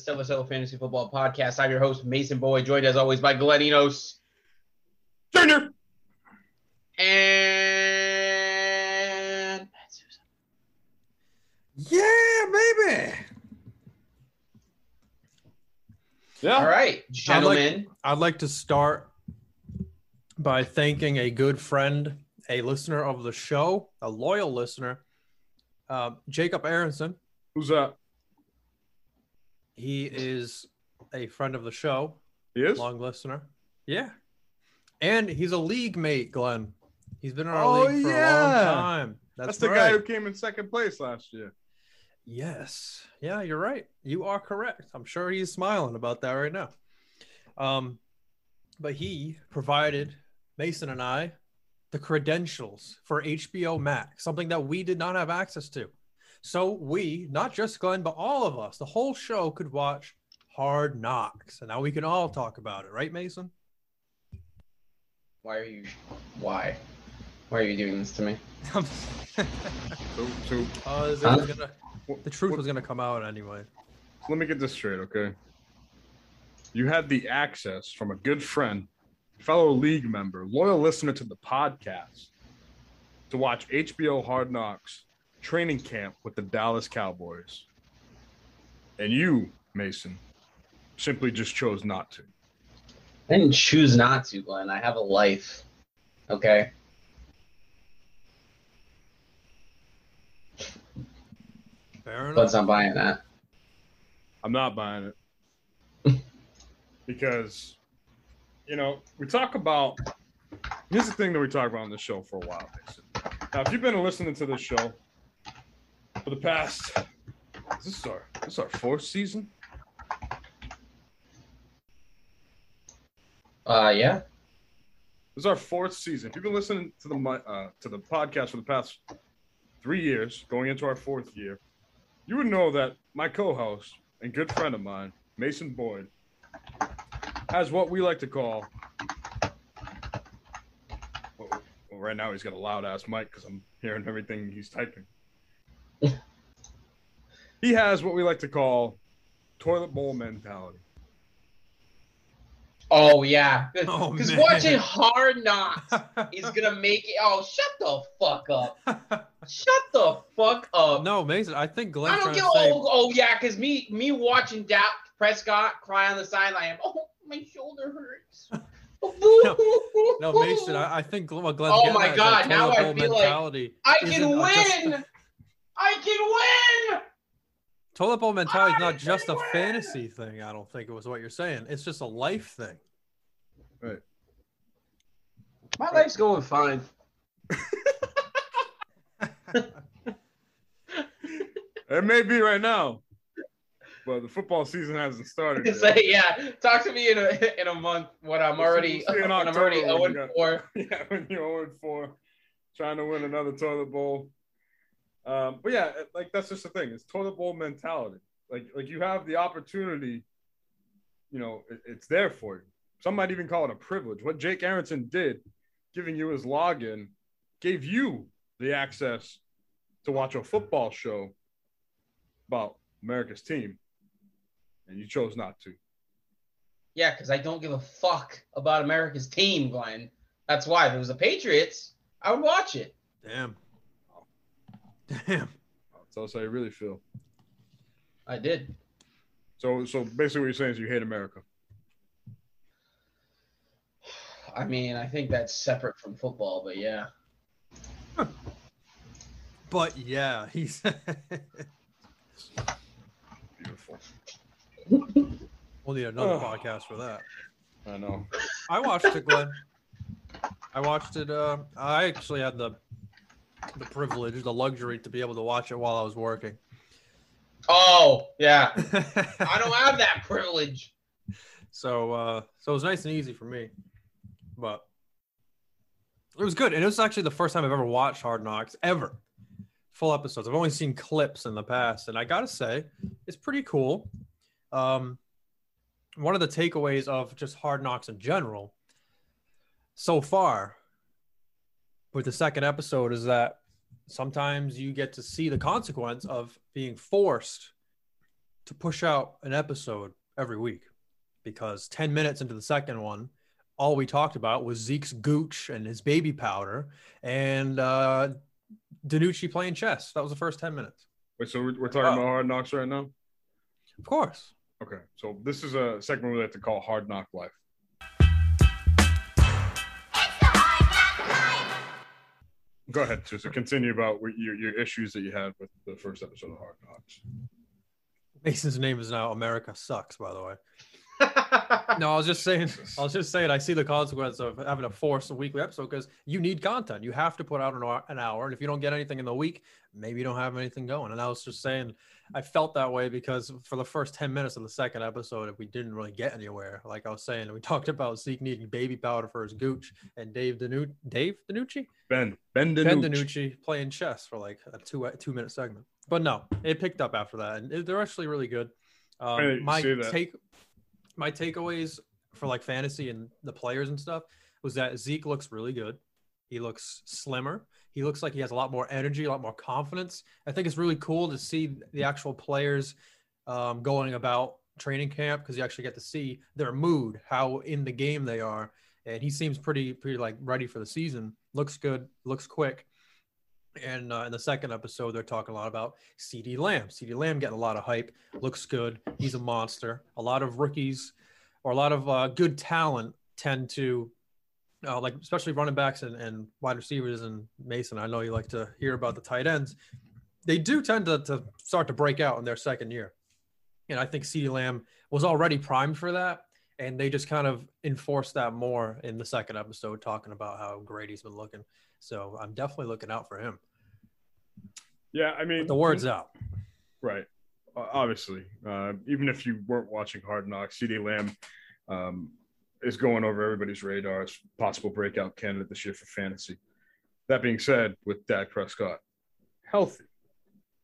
Stellar Cello Fantasy Football Podcast. I'm your host, Mason Boyd, joined as always by Gleninos Junior. and Yeah, baby. Yeah. All right, gentlemen. I'd like to start by thanking a good friend, a listener of the show, a loyal listener, uh, Jacob Aronson. Who's that? He is a friend of the show, He is. long listener. Yeah. And he's a league mate, Glenn. He's been in our Oh, league for a long time. That's, That's the right. guy who came in second place last year. Yes. Yeah, you're right. You are correct. I'm sure he's smiling about that right now. Um, but he provided Mason and I the credentials for HBO Max, something that we did not have access to. So we, not just Glenn, but all of us, the whole show could watch Hard Knocks. And now we can all talk about it, right, Mason? Why are you? Why? Why are you doing this to me? uh, So, so it was Huh? gonna- the truth was going to come out anyway. let me get this straight, okay? You had the access from a good friend, fellow league member, loyal listener to the podcast, to watch HBO Hard Knocks training camp with the Dallas Cowboys. And you, Mason, simply just chose not to. I didn't choose not to, Glenn. I have a life. Okay. Fair enough. Glenn's not buying that. I'm not buying it because, you know, we talk about. Here's the thing that we talk about on the show for a while. Mason. Now, if you've been listening to this show for the past, is this is our this is our fourth season? Uh, yeah. This is our fourth season. If you've been listening to the uh, to the podcast for the past three years, going into our fourth year, you would know that my co-host and good friend of mine, Mason Boyd, has what we like to call. Well, right now he's got a loud ass mic because I'm hearing everything he's typing. He has what we like to call toilet bowl mentality. Oh yeah. Oh, Because man. watching Hard Knocks is gonna make it. Oh, shut the fuck up. Shut the fuck up. no, Mason, I think Glenn. I don't trying get. to say. Oh, oh yeah, because me me watching Dak Prescott cry on the sideline. Oh, my shoulder hurts. No, no, Mason, I, I think Glenn, what Glenn's Oh my God, that now I bowl feel like- mentality. I can a- uh, just win. a- I can win. Toilet bowl mentality is not just a fantasy thing. I don't think it was what you're saying. It's just a life thing. Right. My life's going fine. It may be right now, but the football season hasn't started. yet. Say yeah. Talk to me in a in a month when I'm already we'll see in when I'm already 0 you 4. yeah, when you're 0 4, trying to win another toilet bowl. Um, but yeah, like that's just the thing. It's toilet bowl mentality. Like like you have the opportunity, you know, it- it's there for you. Some might even call it a privilege. What Jake Aronson did, giving you his login, gave you the access to watch a football show about America's team, and you chose not to. Yeah, because I don't give a fuck about America's team, Glenn. That's why. If it was the Patriots, I would watch it. Damn. Damn. Tell us how you really feel. I did. So, so basically, what you're saying is you hate America. I mean, I think that's separate from football, but yeah. But yeah, he's. Beautiful. we'll need another Ugh. podcast for that. I know. I watched it, Glenn. I watched it. Uh, I actually had the the privilege, the luxury to be able to watch it while I was working. Oh, yeah. I don't have that privilege. so, uh, so it was nice and easy for me, but it was good. And it was actually the first time I've ever watched Hard Knocks ever, full episodes. I've only seen clips in the past, and I gotta say, it's pretty cool. Um, one of the takeaways of just Hard Knocks in general, so far, with the second episode, is that sometimes you get to see the consequence of being forced to push out an episode every week because 10 minutes into the second one, all we talked about was Zeke's gooch and his baby powder and uh, DiNucci playing chess. That was the first 10 minutes. Wait, so we're, we're talking Oh. about Hard Knocks right now? Of course. Okay, so this is a segment we like to call Hard Knock Life. Go ahead, to continue about your, your issues that you had with the first episode of Hard Knocks. Mason's name is now America Sucks, by the way. No, I was just saying. I was just saying. I see the consequence of having to force a weekly episode because you need content. You have to put out an hour, an hour, and if you don't get anything in the week, maybe you don't have anything going. And I was just saying, I felt that way because for the first ten minutes of the second episode, we didn't really get anywhere. Like I was saying, we talked about Zeke needing baby powder for his gooch, and Dave Danu- Dave DiNucci, Ben, Ben Ben DiNucci playing chess for like a two two minute segment. But no, it picked up after that, and it- they're actually really good. Um, my take, my takeaways for like fantasy and the players and stuff was that Zeke looks really good. He looks slimmer. He looks like he has a lot more energy, a lot more confidence. I think it's really cool to see the actual players um, going about training camp because you actually get to see their mood, how in the game they are, and he seems pretty, pretty like ready for the season. Looks good, looks quick. And uh, in the second episode, they're talking a lot about CeeDee Lamb. CeeDee Lamb getting a lot of hype. Looks good. He's a monster. A lot of rookies or a lot of uh, good talent tend to, uh, like especially running backs and, and wide receivers. And Mason, I know you like to hear about the tight ends. They do tend to, to start to break out in their second year. And I think CeeDee Lamb was already primed for that. And they just kind of enforced that more in the second episode, talking about how great he's been looking. So I'm definitely looking out for him. Yeah, I mean, the word's out. Right. Obviously, uh, even if you weren't watching Hard Knocks, CeeDee Lamb um, is going over everybody's radar as possible breakout candidate this year for fantasy. That being said, with Dak Prescott healthy,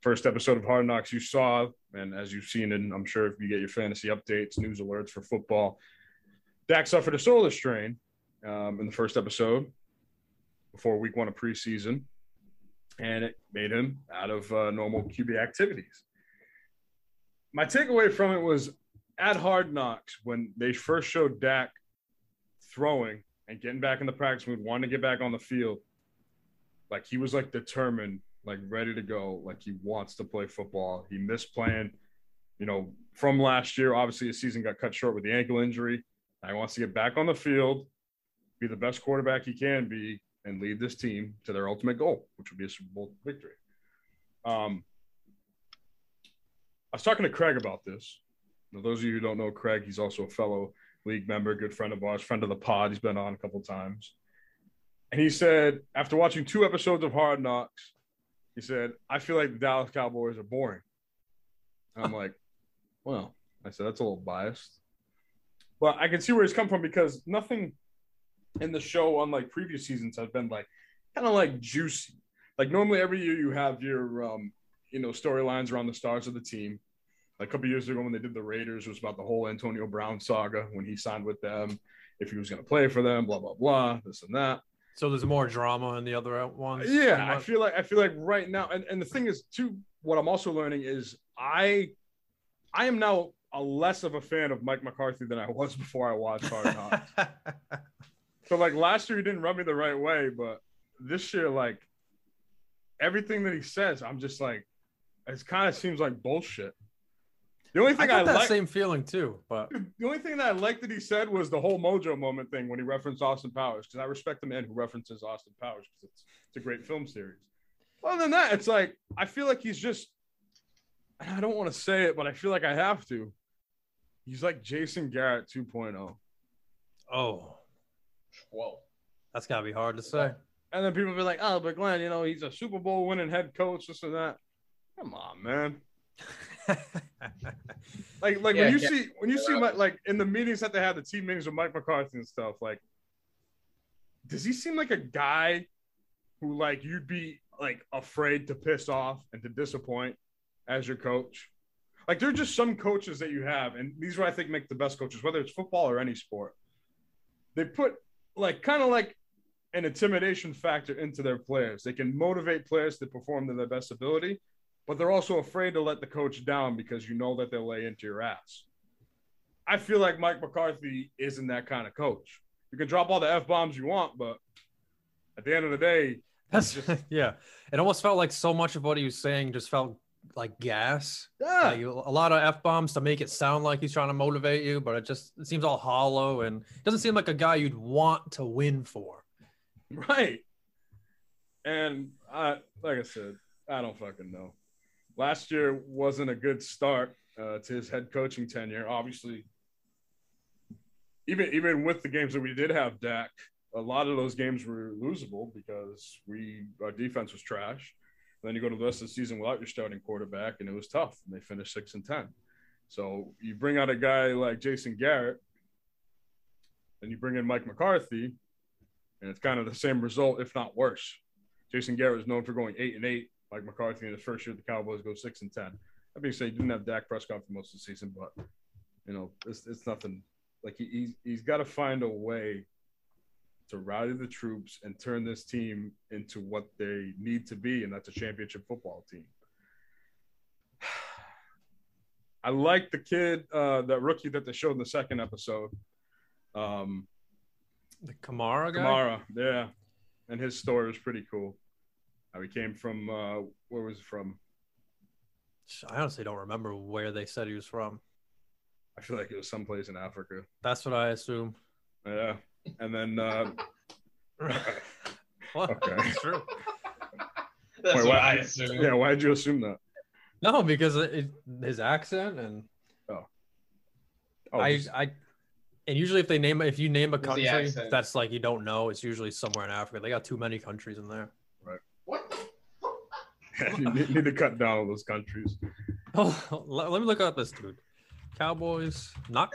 first episode of Hard Knocks you saw, and as you've seen and I'm sure if you get your fantasy updates, news alerts for football, Dak suffered a shoulder strain um, in the first episode before week one of preseason and it made him out of uh, normal QB activities. My takeaway from it was at Hard Knocks when they first showed Dak throwing and getting back in the practice mood, wanting to get back on the field. Like he was like determined, like ready to go, like he wants to play football. He missed playing, you know, from last year. Obviously, his season got cut short with the ankle injury. Now he wants to get back on the field, be the best quarterback he can be, and lead this team to their ultimate goal, which would be a Super Bowl victory. Um, I was talking to Craig about this. Now, those of you who don't know Craig, he's also a fellow league member, good friend of ours, friend of the pod. He's been on a couple times. And he said, after watching two episodes of Hard Knocks, he said, I feel like the Dallas Cowboys are boring. And I'm like, well, I said, that's a little biased. But I can see where he's come from because nothing in the show, unlike previous seasons, has been like kind of like juicy. Like normally every year you have your um, you know, storylines around the stars of the team. Like a couple years ago when they did the Raiders, it was about the whole Antonio Brown saga when he signed with them, if he was going to play for them, blah blah blah, this and that. So there's more drama in the other ones. Yeah, I feel like I feel like right now, and, and the thing is too, what I'm also learning is I I am now a less of a fan of Mike McCarthy than I was before I watched Hard Knocks. so like last year he didn't rub me the right way, but this year, like everything that he says, I'm just like, it kind of seems like bullshit. The only thing I, got that same feeling too, but the only thing that I liked that he said was the whole Mojo moment thing when he referenced Austin Powers because I respect the man who references Austin Powers because it's it's a great film series. Other than that, it's like I feel like he's just and I don't want to say it, but I feel like I have to. He's like Jason Garrett 2.0. oh, oh. Whoa. that's gotta be hard to say. And then people be like, oh, but Glenn, you know, he's a Super Bowl winning head coach, this and that. Come on, man. Like, like Yeah, when you yeah. see when you see my, like in the meetings that they had, the team meetings with Mike McCarthy and stuff, like, does he seem like a guy who like you'd be like afraid to piss off and to disappoint as your coach? Like, there are just some coaches that you have, and these are what I think make the best coaches, whether it's football or any sport. They put like kind of like an intimidation factor into their players. They can motivate players to perform to their best ability, but they're also afraid to let the coach down because you know that they'll lay into your ass. I feel like Mike McCarthy isn't that kind of coach. You can drop all the f bombs you want, but at the end of the day, That's just- yeah. It almost felt like so much of what he was saying just felt like gas. yeah, Like, a lot of f bombs to make it sound like he's trying to motivate you, but it just it seems all hollow and doesn't seem like a guy you'd want to win for. right. And I, like I said, I don't fucking know. Last year wasn't a good start uh, to his head coaching tenure. Obviously, even even with the games that we did have Dak, a lot of those games were losable because we our defense was trash. Then you go to the rest of the season without your starting quarterback, and it was tough. And they finished six and ten. So you bring out a guy like Jason Garrett, and you bring in Mike McCarthy, and it's kind of the same result, if not worse. Jason Garrett is known for going eight and eight. Mike McCarthy in his first year, the Cowboys go six and ten. That being said, he didn't have Dak Prescott for most of the season, but you know, it's, it's nothing. Like he, he's he's got to find a way to rally the troops and turn this team into what they need to be, and that's a championship football team. I like the kid, uh, that rookie that they showed in the second episode. Um, The Kamara guy. Kamara, yeah, and his story was pretty cool. How he came from, uh, where was he from? I honestly don't remember where they said he was from. I feel like it was someplace in Africa. That's what I assume. Yeah, and then uh, well, Okay. it's true. That's Wait, what what? I assume. yeah, why did you assume that? No, because it, it, his accent and Oh, I, just- I, and usually if they name if you name a country that's like you don't know, it's usually somewhere in Africa. They got too many countries in there. Right. What? you need, need to cut down all those countries. Oh, let, let me look up this dude. Cowboys, not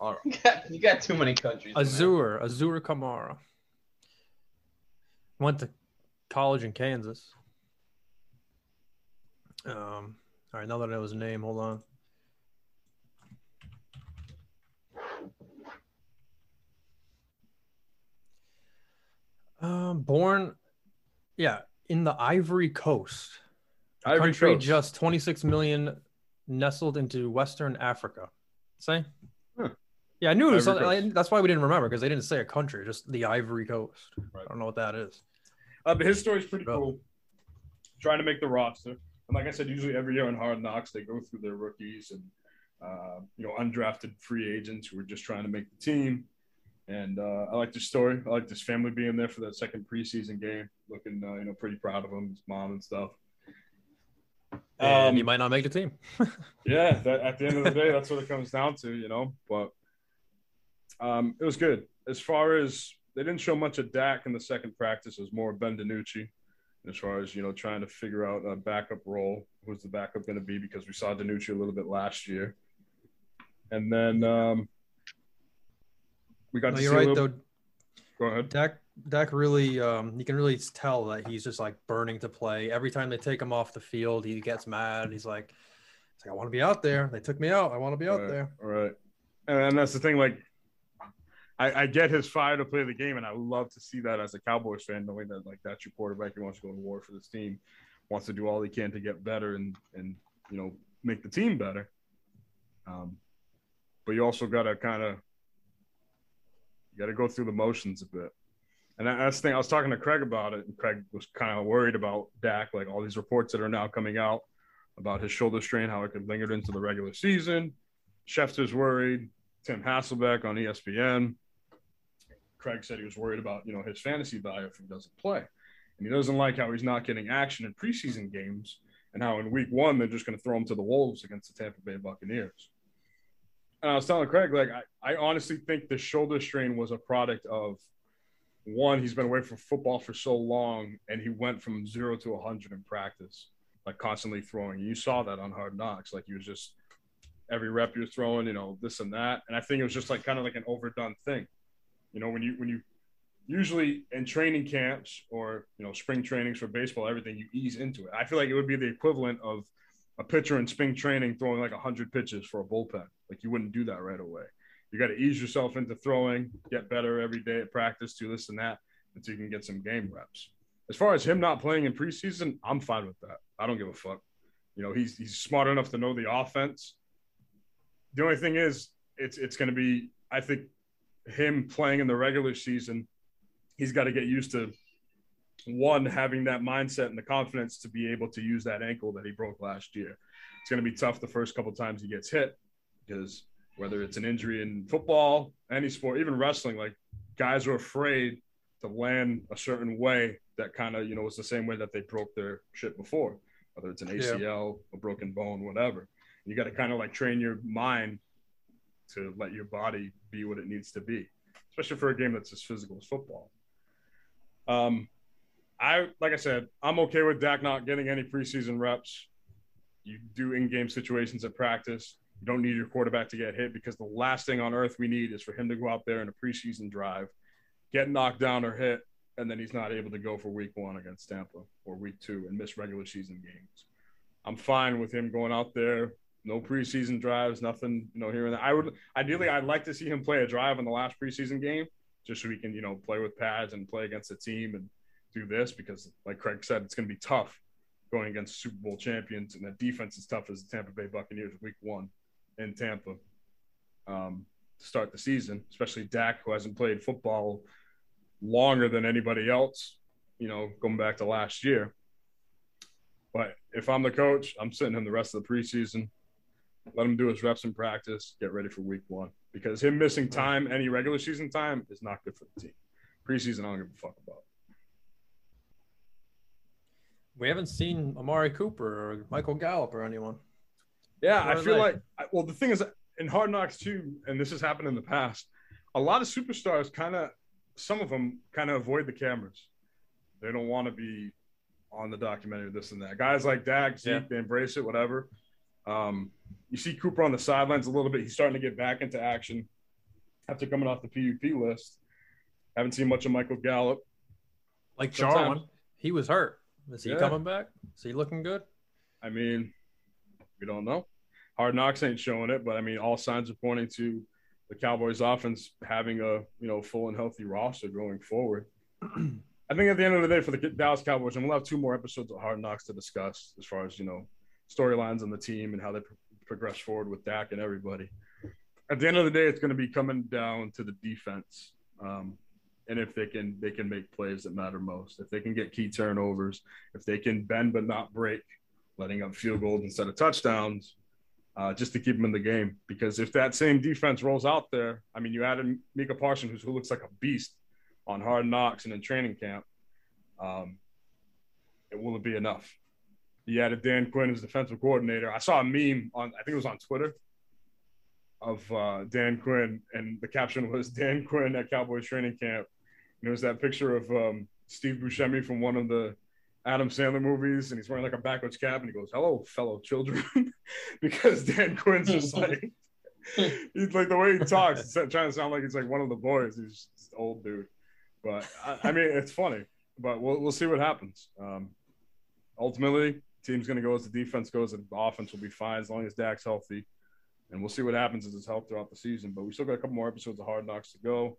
Kamara. Kamara. You got, you got too many countries. man. Azure, Azur Kamara. Went to college in Kansas. Um, all right, now that I know his name, hold on. Um, born, yeah, in the Ivory Coast, Ivory country Coast. just 26 million, nestled into Western Africa. Say, Huh. Yeah, I knew it was. Something- Coast. that's why we didn't remember because they didn't say a country, just the Ivory Coast. Right. I don't know what that is. Uh, but his story's pretty cool. Trying to make the roster, and like I said, usually every year on Hard Knocks they go through their rookies and uh, you know undrafted free agents who are just trying to make the team. And uh, I like this story. I like this family being there for that second preseason game, looking uh, you know pretty proud of him, his mom and stuff. And Um, he might not make the team. yeah, that, at the end of the day, that's what it comes down to, you know. But um, it was good. As far as they didn't show much of Dak in the second practice, it was more Ben DiNucci. As far as you know, trying to figure out a backup role, who's the backup going to be? Because we saw DiNucci a little bit last year, and then um, we got No, to you're right little- though. Go ahead. Dak Dak really um you can really tell that he's just like burning to play. Every time they take him off the field, he gets mad. He's like, like I want to be out there. They took me out. I want to be out Right. there. All right. And that's the thing. Like, I, I get his fire to play the game, and I love to see that as a Cowboys fan, knowing that like that's your quarterback. He wants to go to war for this team, wants to do all he can to get better and and you know make the team better. Um, but you also got to kind of you got to go through the motions a bit. And that- that's the thing. I was talking to Craig about it, and Craig was kind of worried about Dak, like all these reports that are now coming out about his shoulder strain, how it could linger into the regular season. Schefter's worried. Tim Hasselbeck on ESPN. Craig said he was worried about you know his fantasy value if he doesn't play, and he doesn't like how he's not getting action in preseason games, and how in Week One they're just going to throw him to the wolves against the Tampa Bay Buccaneers. And I was telling Craig, like I, I honestly think the shoulder strain was a product of one, he's been away from football for so long, and he went from zero to 100 in practice, like constantly throwing. You saw that on Hard Knocks, like he was just every rep you're throwing, you know, this and that. And I think it was just like kind of like an overdone thing. You know, when you when you usually in training camps or you know spring trainings for baseball, everything you ease into it. I feel like it would be the equivalent of a pitcher in spring training throwing like 100 pitches for a bullpen. Like you wouldn't do that right away. You got to ease yourself into throwing, get better every day at practice, do this and that until you can get some game reps. as far as him not playing in preseason, I'm fine with that. I don't give a fuck. You know, he's he's smart enough to know the offense. The only thing is, it's it's going to be, I think, him playing in the regular season. He's got to get used to one having that mindset and the confidence to be able to use that ankle that he broke last year. It's going to be tough the first couple times he gets hit because whether it's an injury in football, any sport, even wrestling, like guys are afraid to land a certain way that kind of, you know, was the same way that they broke their shit before, whether it's an ACL, yeah. a broken bone, whatever. You got to kind of like train your mind to let your body be what it needs to be, especially for a game that's as physical as football. Um, I like I said, I'm okay with Dak not getting any preseason reps. You do in-game situations at practice. You don't need your quarterback to get hit because the last thing on earth we need is for him to go out there in a preseason drive, get knocked down or hit, and then he's not able to go for week one against Tampa or week two and miss regular season games. I'm fine with him going out there, no preseason drives, nothing, you know, here and there. I would ideally I'd like to see him play a drive in the last preseason game just so he can, you know, play with pads and play against the team and do this because like Craig said, it's gonna be tough going against Super Bowl champions and that defense is tough as the Tampa Bay Buccaneers week one in Tampa um, to start the season, especially Dak, who hasn't played football longer than anybody else, you know, going back to last year. But if I'm the coach, I'm sitting him the rest of the preseason. Let him do his reps in practice, get ready for week one. Because him missing time, any regular season time, is not good for the team. Preseason, I don't give a fuck about. We haven't seen Amari Cooper or Michael Gallup or anyone. Yeah, I feel like well, the thing is in Hard Knocks too, and this has happened in the past. A lot of superstars kind of, some of them kind of avoid the cameras. They don't want to be on the documentary, this and that. Guys like Dak, Zeke, yeah. they embrace it, whatever. Um, you see Cooper on the sidelines a little bit. He's starting to get back into action after coming off the PUP list. Haven't seen much of Michael Gallup. Like Jarwin, he was hurt. Is he yeah. coming back? Is he looking good? I mean, we don't know. Hard Knocks ain't showing it, but I mean, all signs are pointing to the Cowboys' offense having a you know full and healthy roster going forward. I think at the end of the day, for the Dallas Cowboys, and we'll have two more episodes of Hard Knocks to discuss as far as you know storylines on the team and how they progress forward with Dak and everybody. At the end of the day, it's going to be coming down to the defense. Um, and if they can they can make plays that matter most if they can get key turnovers if they can bend but not break letting up field goals instead of touchdowns uh, just to keep them in the game because if that same defense rolls out there i mean you added Micah Parsons who looks like a beast on hard knocks and in training camp um, it will be enough you added Dan Quinn as defensive coordinator I saw a meme on I think it was on Twitter of uh, Dan Quinn, and the caption was Dan Quinn at Cowboys training camp and it was that picture of um, Steve Buscemi from one of the Adam Sandler movies, and he's wearing like a backwards cap, and he goes, "Hello, fellow children," because Dan Quinn's just like he's like the way he talks, it's trying to sound like he's like one of the boys. He's just old dude, but I, I, mean, it's funny. But we'll we'll see what happens. Um, ultimately, team's going to go as the defense goes, and the offense will be fine as long as Dak's healthy. And we'll see what happens as his health throughout the season. But we still got a couple more episodes of Hard Knocks to go.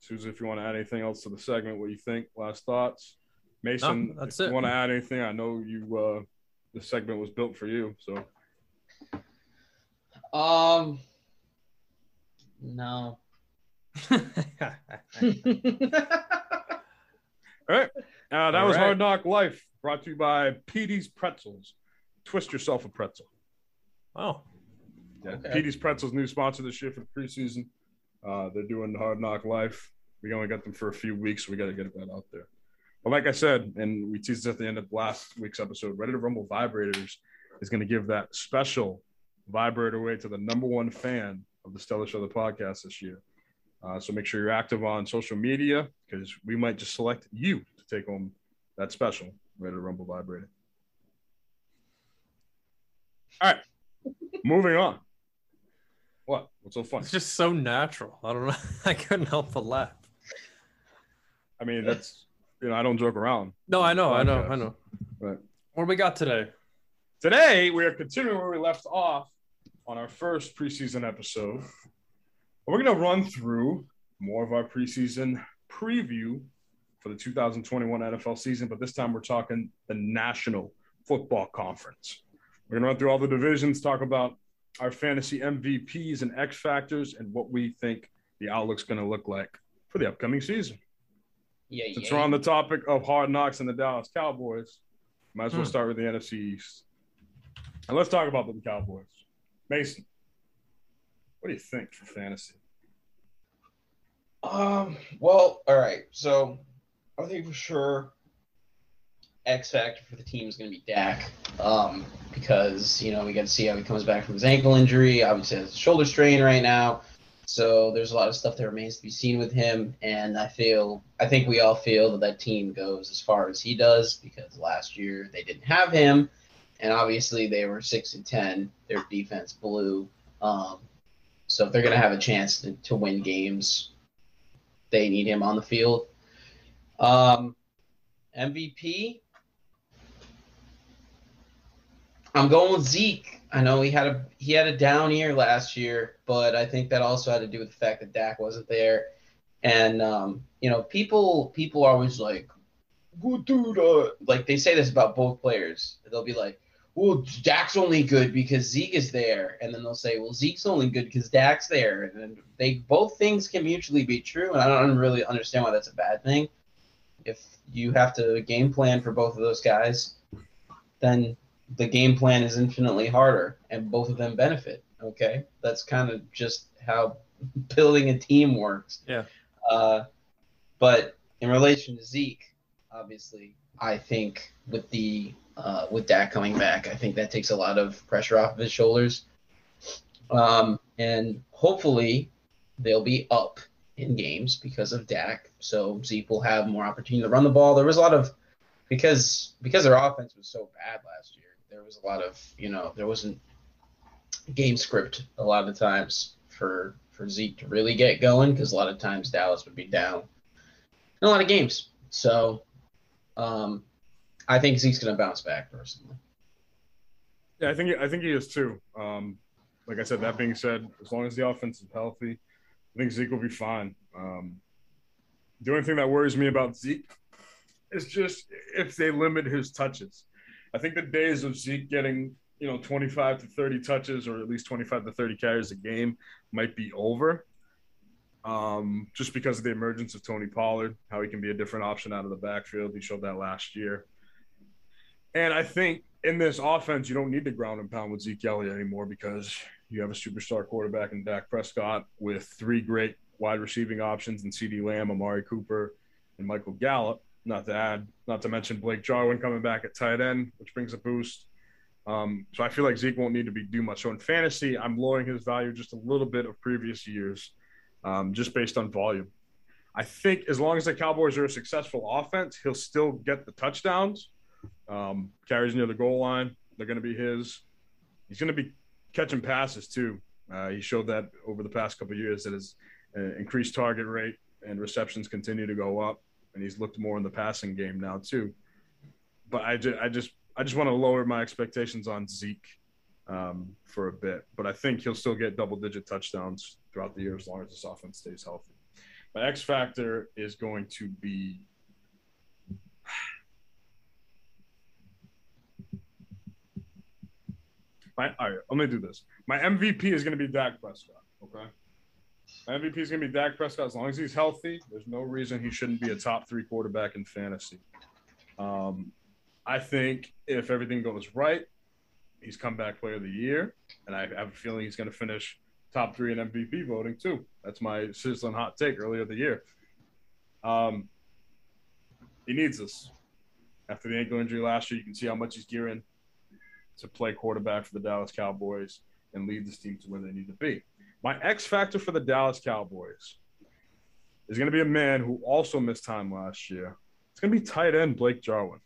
Susan, if you want to add anything else to the segment, what you think? Last thoughts. Mason, no, that's it. want to add anything? I know you. uh The segment was built for you, so. Um. No. All right. Uh, that All was right. Hard Knock Life, brought to you by Petey's Pretzels. Twist yourself a pretzel. Oh. Yeah, okay. Petey's Pretzels, new sponsor this year for the preseason. Uh, they're doing Hard Knock Life. We only got them for a few weeks. So we got to get that out there. But like I said, and we teased at the end of last week's episode, Ready to Rumble Vibrators is going to give that special vibrator away to the number one fan of the Stellar Show, the podcast this year. Uh, so make sure you're active on social media because we might just select you to take home that special Ready to Rumble vibrator. All right, moving on. What? What's so funny? It's just so natural. I don't know. I couldn't help but laugh. I mean, that's you know, I don't joke around. No, I know, I know, I know. Right. What do we got today? Today we are continuing where we left off on our first preseason episode. We're gonna run through more of our preseason preview for the 2021 NFL season, but this time we're talking the National Football Conference. We're going to run through all the divisions, talk about our fantasy MVPs and X factors, and what we think the outlook's going to look like for the upcoming season. Yeah, Since yeah. we're on the topic of hard knocks and the Dallas Cowboys, might as well Hmm. start with the NFC East. And let's talk about the Cowboys. Mason, what do you think for fantasy? Um. Well, all right. So, I think for sure, X factor for the team is going to be Dak. Um, because you know we got to see how he comes back from his ankle injury. Obviously, has a shoulder strain right now. So there's a lot of stuff that remains to be seen with him, and I feel, I think we all feel that that team goes as far as he does because last year they didn't have him, and obviously they were six and ten. Their defense blew. Um, so if they're going to have a chance to, to win games, they need him on the field. Um, MVP. I'm going with Zeke. I know he had a he had a down year last year, but I think that also had to do with the fact that Dak wasn't there. And um, you know, people people are always like, "Well, dude," like they say this about both players. They'll be like, "Well, Dak's only good because Zeke is there," and then they'll say, "Well, Zeke's only good because Dak's there." And they both things can mutually be true, and I don't really understand why that's a bad thing. If you have to game plan for both of those guys, then the game plan is infinitely harder, and both of them benefit. Okay, that's kind of just how building a team works. Yeah. Uh, but in relation to Zeke, obviously, I think with the uh, with Dak coming back, I think that takes a lot of pressure off of his shoulders. Um, and hopefully, they'll be up in games because of Dak, so Zeke will have more opportunity to run the ball. There was a lot of because because their offense was so bad last year. There was a lot of you know there wasn't game script a lot of times for for Zeke to really get going because a lot of times Dallas would be down in a lot of games. So um, I think Zeke's going to bounce back personally. Yeah, I think I think he is too. Um, like I said, that being said, as long as the offense is healthy, I think Zeke will be fine. Um, the only thing that worries me about Zeke is just if they limit his touches. I think the days of Zeke getting you know 25 to 30 touches or at least 25 to 30 carries a game might be over. Um, just because of the emergence of Tony Pollard, how he can be a different option out of the backfield. He showed that last year. And I think in this offense, you don't need to ground and pound with Zeke Elliott anymore because you have a superstar quarterback in Dak Prescott with three great wide receiving options in CeeDee Lamb, Amari Cooper, and Michael Gallup. Not to add, not to mention Blake Jarwin coming back at tight end, which brings a boost. Um, so I feel like Zeke won't need to be do much. So in fantasy, I'm lowering his value just a little bit of previous years, um, just based on volume. I think as long as the Cowboys are a successful offense, he'll still get the touchdowns. Um, carries near the goal line, they're going to be his. He's going to be catching passes too. Uh, he showed that over the past couple years that his increased target rate and receptions continue to go up, and he's looked more in the passing game now too. But I just, I just, I just want to lower my expectations on Zeke um, for a bit. But I think he'll still get double-digit touchdowns throughout the year as long as this offense stays healthy. My X factor is going to be My, all right, let me do this. My MVP is going to be Dak Prescott. Okay. MVP is going to be Dak Prescott. As long as he's healthy, there's no reason he shouldn't be a top three quarterback in fantasy. Um, I think if everything goes right, he's comeback player of the year, and I have a feeling he's going to finish top three in MVP voting too. That's my sizzling hot take earlier the year. Um, he needs this. After the ankle injury last year, you can see how much he's gearing to play quarterback for the Dallas Cowboys and lead this team to where they need to be. My X factor for the Dallas Cowboys is going to be a man who also missed time last year. It's going to be tight end Blake Jarwin.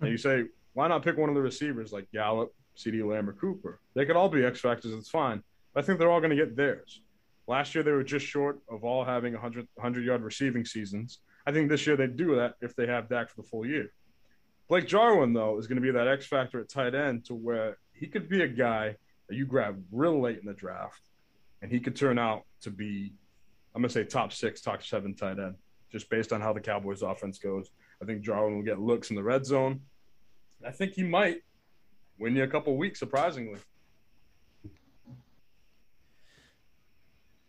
And you say, why not pick one of the receivers like Gallup, CeeDee Lamb, or Cooper? They could all be X factors. It's fine. But I think they're all going to get theirs. Last year, they were just short of all having 100, 100 yard receiving seasons. I think this year they do that if they have Dak for the full year. Blake Jarwin, though, is going to be that X factor at tight end to where he could be a guy that you grab real late in the draft, and he could turn out to be, I'm going to say top six, top seven tight end. just based on how the Cowboys offense goes. I think Jarwin will get looks in the red zone. I think he might win you a couple weeks, surprisingly.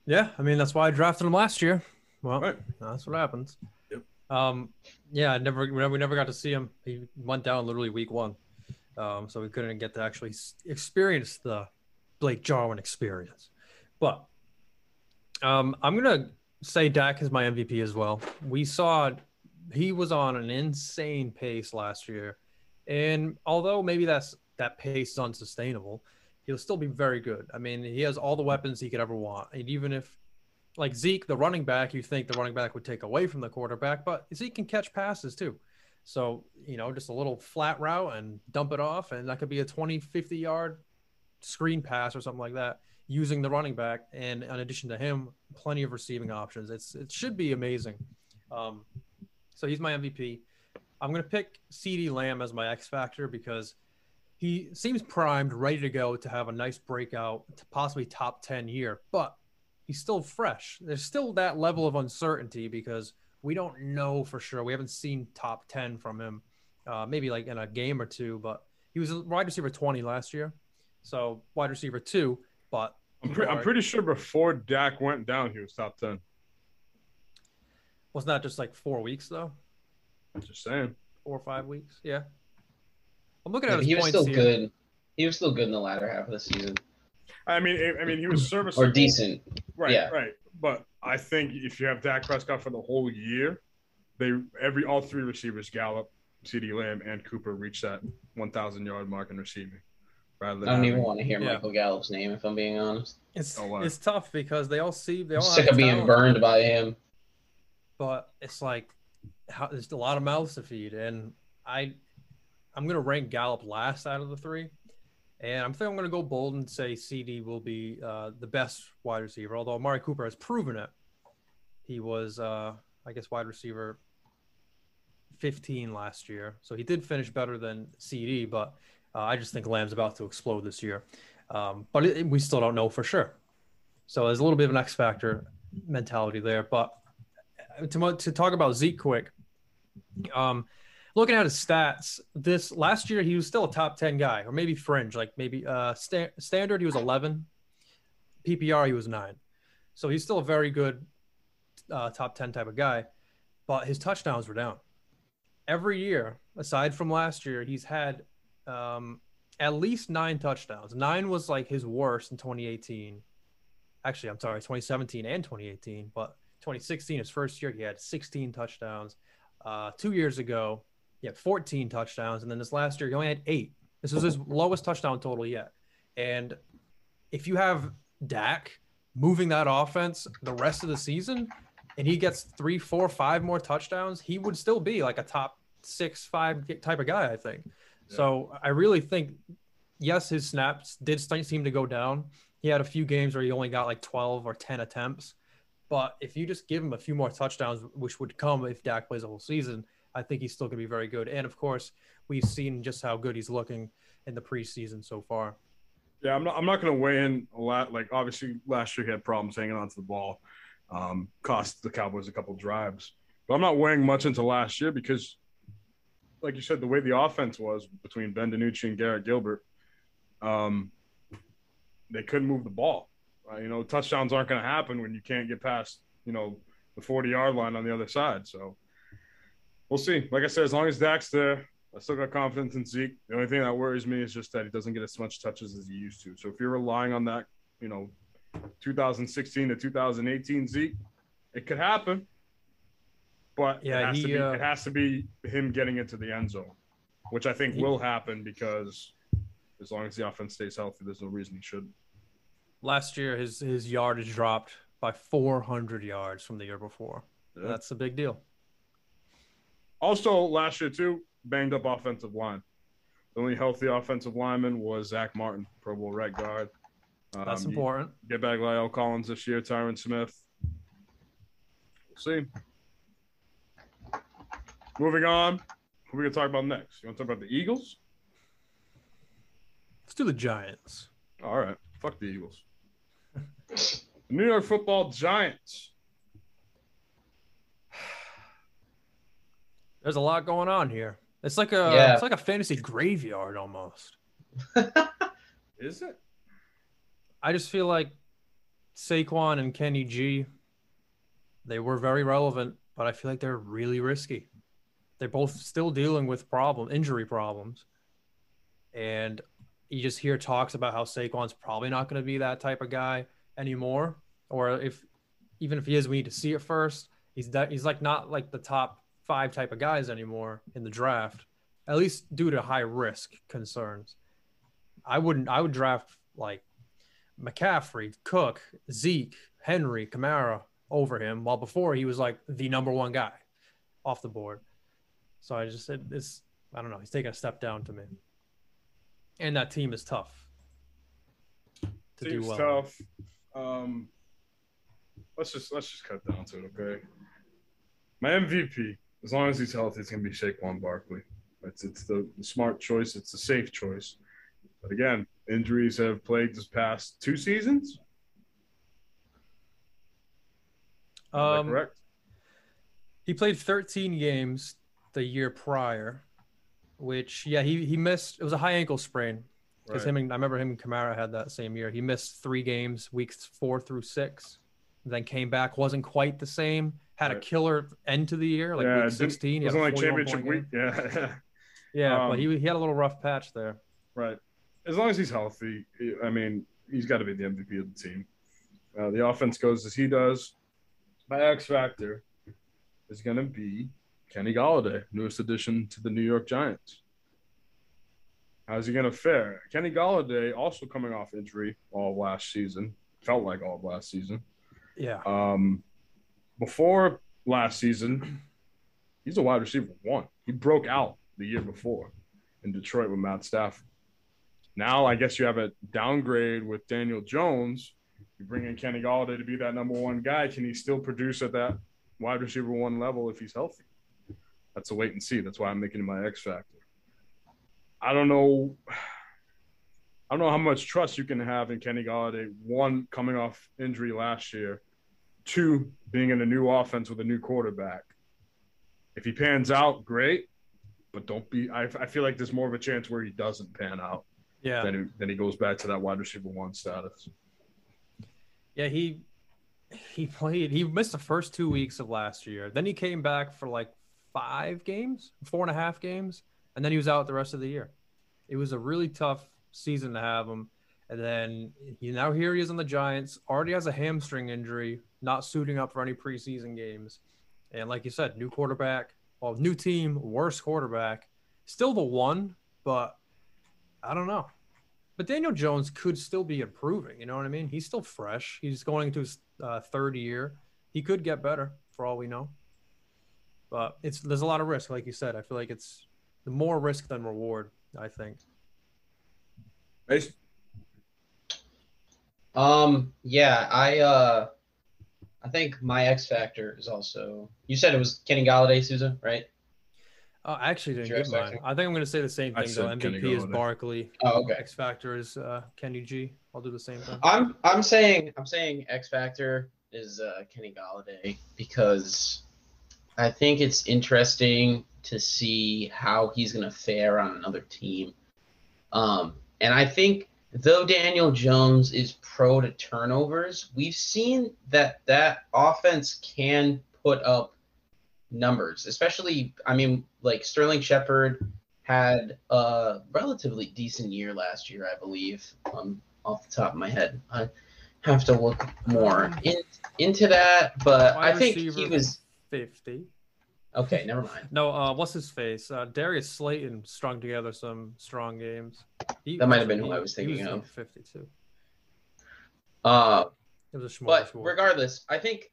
Yeah, I mean that's why I drafted him last year. Well, Right. that's what happens. Yep. Um, yeah, I never- we never got to see him. He went down literally week one, um, so we couldn't get to actually experience the Blake Jarwin experience. But um, I'm gonna say Dak is my MVP as well. We saw he was on an insane pace last year, and although maybe that's that pace is unsustainable, he'll still be very good. I mean, he has all the weapons he could ever want, and even if like Zeke, the running back, you think the running back would take away from the quarterback, but Zeke can catch passes too. So, you know, just a little flat route and dump it off, and that could be a 20, 50 yard screen pass or something like that using the running back. And in addition to him, plenty of receiving options. It's It should be amazing. Um, so he's my MVP. I'm going to pick CeeDee Lamb as my X factor because he seems primed, ready to go to have a nice breakout, to possibly top 10 year, but he's still fresh. There's still that level of uncertainty because we don't know for sure. We haven't seen top 10 from him, uh, maybe like in a game or two, but he was a wide receiver 20 last year. So wide receiver two, but I'm, pre- I'm pretty sure before Dak went down, he was top 10. wasn't that just like four weeks though? Just saying. Four or five weeks? Yeah. I'm looking at his he was still here. good. He was still good in the latter half of the season, I mean, I- I mean, he was serviceable. or decent. Right, Yeah. right. But I think if you have Dak Prescott for the whole year, they every all three receivers, Gallup, CeeDee Lamb, and Cooper, reach that 1,000 yard mark in receiving. Rather than I don't even want to hear Yeah. Michael Gallup's name if I'm being honest. It's Oh, wow. it's tough because they all see they I'm all sick have of being burned by him. but it's like how, there's a lot of mouths to feed, and I I'm gonna rank Gallup last out of the three, and I'm think I'm gonna go bold and say CeeDee will be uh, the best wide receiver. Although Amari Cooper has proven it, he was uh, I guess wide receiver 15 last year, so he did finish better than CeeDee, but uh, I just think Lamb's about to explode this year. Um, but it, we still don't know for sure. So there's a little bit of an X factor mentality there. But to, to talk about Zeke quick, um, looking at his stats, this last year he was still a top 10 guy, or maybe fringe, like maybe uh, sta- standard he was 11, PPR he was nine. So he's still a very good uh, top 10 type of guy, but his touchdowns were down. Every year, aside from last year, he's had um, at least nine touchdowns. Nine was like his worst in 2018. Actually, I'm sorry, 2017 and 2018. But 2016, his first year, he had 16 touchdowns. Uh, two years ago, he had 14 touchdowns, and then this last year, he only had eight. This is his lowest touchdown total yet. And if you have Dak moving that offense the rest of the season, and he gets three, four, five more touchdowns, he would still be like a top six, five type of guy, I think. So I really think, yes, his snaps did seem to go down. He had a few games where he only got like 12 or 10 attempts. But if you just give him a few more touchdowns, which would come if Dak plays the whole season, I think he's still going to be very good. And of course, we've seen just how good he's looking in the preseason so far. Yeah, I'm not. I'm not going to weigh in a lot. Like obviously, last year he had problems hanging onto the ball, um, cost the Cowboys a couple drives. But I'm not weighing much into last year because, like you said, the way the offense was between Ben DiNucci and Garrett Gilbert, um, they couldn't move the ball. Uh, you know, touchdowns aren't going to happen when you can't get past you know the 40 yard line on the other side. So we'll see. Like I said, as long as Dak's there, I still got confidence in Zeke. The only thing that worries me is just that he doesn't get as much touches as he used to. So if you're relying on that, you know, 2016 to 2018 Zeke, it could happen. But Yeah, it, has he, to be, uh, it has to be him getting into the end zone, which I think He- will happen because as long as the offense stays healthy, there's no reason he shouldn't. Last year, his his yardage dropped by 400 yards from the year before. Yeah. That's a big deal. Also, last year too, banged up offensive line. The only healthy offensive lineman was Zack Martin, Pro Bowl right guard. That's Um, you important. Get back La'el Collins this year, Tyron Smith. We'll see. Moving on, who we gonna talk about next? You want to talk about the Eagles? Let's do the Giants. All right, fuck the Eagles. The New York Football Giants. There's a lot going on here. It's like a Yeah. it's like a fantasy graveyard almost. Is it? I just feel like Saquon and Kenny G, they were very relevant, but I feel like they're really risky. They're both still dealing with problem injury problems, and you just hear talks about how Saquon's probably not going to be that type of guy anymore, or if even if he is, we need to see it first. He's that he's like not like the top five type of guys anymore in the draft, at least due to high risk concerns. I wouldn't. I would draft like McCaffrey, Cook, Zeke, Henry, Kamara over him, while before he was like the number one guy off the board. So I just said this. I don't know, he's taking a step down to me. And that team is tough to do well. tough. Um, let's just let's just cut down to it, okay? My MVP, as long as he's healthy, it's gonna be Saquon Barkley. It's it's the, smart choice. It's the safe choice. But again, injuries have plagued this past two seasons. Um, correct? He played 13 games the year prior, which yeah, he he missed. It was a high ankle sprain because Right. him and I remember him and Kamara had that same year. He missed three games, weeks four through six, then came back, wasn't quite the same. Had a killer end to the year, like yeah, week 16. He had wasn't like championship point game. week. Yeah, Yeah, Um, but he he had a little rough patch there. right. As long as he's healthy, I mean, he's got to be the MVP of the team. Uh, the offense goes as he does. My X factor is going to be Kenny Golladay, newest addition to the New York Giants. How's he going to fare? Kenny Golladay, also coming off injury all last season, felt like all of last season. Yeah, Um, before last season, he's a wide receiver one. He broke out the year before in Detroit with Matt Stafford. Now, I guess you have a downgrade with Daniel Jones. You bring in Kenny Golladay to be that number one guy. Can he still produce at that wide receiver one level if he's healthy? That's a wait and see. That's why I'm making my X factor. I don't know. I don't know how much trust you can have in Kenny Golladay. One, coming off injury last year. Two, being in a new offense with a new quarterback. If he pans out, great. But don't be. I, I feel like there's more of a chance where he doesn't pan out yeah, then he, then he goes back to that wide receiver one status. yeah. He he played. He missed the first two weeks of last year. Then he came back for like five games, four and a half games, and then he was out the rest of the year. It was a really tough season to have him. And then he now here he is on the Giants. Already has a hamstring injury, not suiting up for any preseason games. And like you said, new quarterback, well, new team, worse quarterback, still the one, but I don't know. But Daniel Jones could still be improving. You know what I mean? He's still fresh. He's going into his uh, third year. He could get better for all we know. But it's there's a lot of risk, like you said. I feel like it's more risk than reward. I think. Mason? Um, yeah, I uh, I think my X factor is also. You said it was Kenny Golladay, Souza, right? Oh, I actually didn't Your give X mine. I think I'm going to say the same I thing though. said Kenny MVP is Golladay. Barkley. Oh, okay. X Factor is uh, Kenny G. I'll do the same thing. I'm I'm saying I'm saying X factor is uh, Kenny Golladay because I think it's interesting to see how he's going to fare on another team. Um, and I think though Daniel Jones is pro to turnovers, we've seen that that offense can put up numbers, especially I mean like Sterling Shepard had a relatively decent year last year, I believe. Um, off the top of my head. I have to look more in, into that, but Wide I think he was Fifty. Okay. Never mind. No, uh, what's his face? Uh, Darius Slayton strung together some strong games. He, That might have been who he- I was he thinking of. Fifty-two. Uh, It was a but small. regardless, I think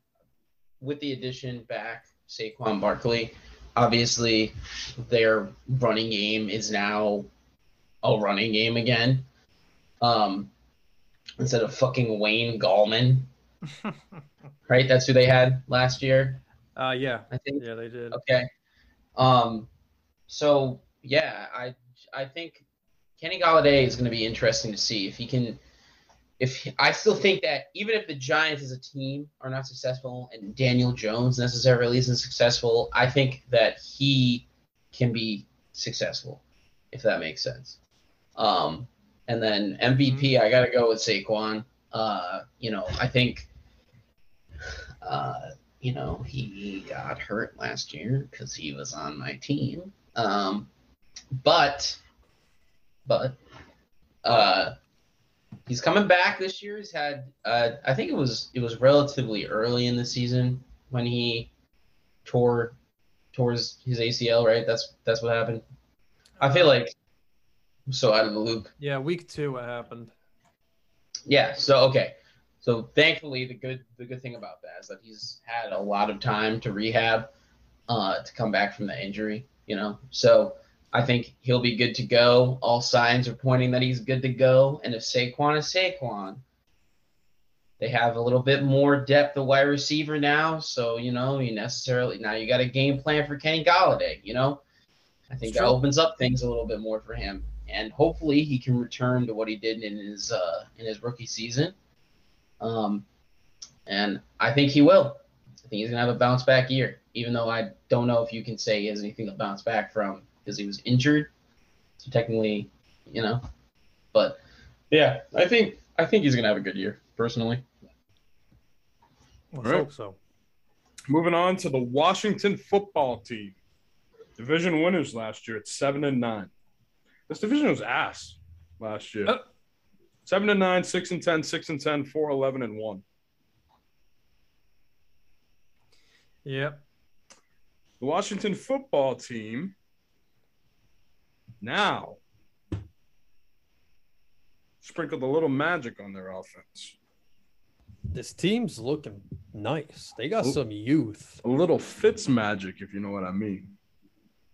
with the addition back Saquon Barkley, obviously their running game is now a running game again. Um, instead of fucking Wayne Gallman, right? That's who they had last year, uh, yeah, I think. yeah, they did. Okay. Um, so yeah, I I think Kenny Golladay is going to be interesting to see if he can if I still think that even if the Giants as a team are not successful and Daniel Jones necessarily isn't successful, I think that he can be successful, if that makes sense. Um, and then MVP, I got to go with Saquon. Uh, you know, I think, uh, you know, he got hurt last year because he was on my team. Um, but, but, uh, he's coming back this year. He's had, uh, I think it was it was relatively early in the season when he tore towards his ACL. Right, that's that's what happened. I feel like I'm so out of the loop. Yeah, week two, what happened? Yeah. So okay. So thankfully, the good the good thing about that is that he's had a lot of time to rehab, uh, to come back from the injury. You know, so I think he'll be good to go. All signs are pointing that he's good to go. And if Saquon is Saquon, they have a little bit more depth of wide receiver now. So, you know, you necessarily now you got a game plan for Kenny Golladay, you know? I think that opens up things a little bit more for him. And hopefully he can return to what he did in his uh in his rookie season. Um and I think he will. I think he's gonna have a bounce back year, even though I don't know if you can say he has anything to bounce back from because he was injured. So technically, you know, but yeah, I think I think he's gonna have a good year personally. Let's All right. hope so. Moving on to the Washington football team. Division winners last year at seven and nine. This division was ass last year. Uh. Seven and nine, six and 10, six and 10, four, 11 and one. Yep. The Washington football team now sprinkled a little magic on their offense. This team's looking nice. They got Oop. some youth. A little Fitz magic, if you know what I mean.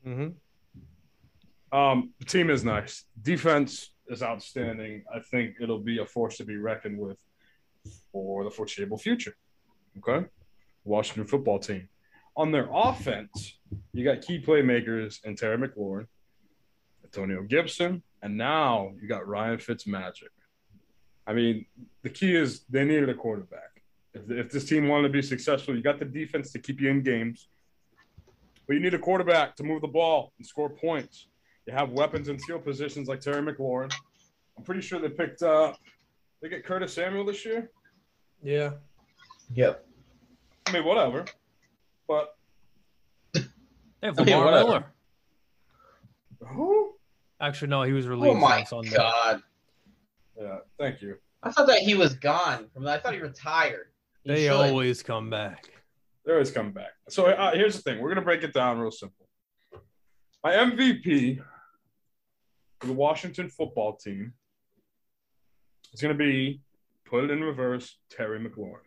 Mm-hmm. Um, the team is nice. Defense is outstanding. I think it'll be a force to be reckoned with for the foreseeable future. Okay. Washington football team. On their offense, you got key playmakers in Terry McLaurin, Antonio Gibson, and now you got Ryan Fitzmagic. I mean, the key is they needed a quarterback. If, if this team wanted to be successful, you got the defense to keep you in games, but you need a quarterback to move the ball and score points. You have weapons in skill positions like Terry McLaurin. I'm pretty sure they picked up. They get Curtis Samuel this year. Yeah. Yep. I mean, whatever. But They have I mean, Lamar whatever. Miller. who? Actually, no, he was released Oh my on Sunday. god. Yeah, thank you. I thought that he was gone from I thought he retired. He They should. always come back. They always come back. So uh, here's the thing: we're gonna break it down real simple. My MVP for the Washington football team is gonna be put it in reverse, Terry McLaurin.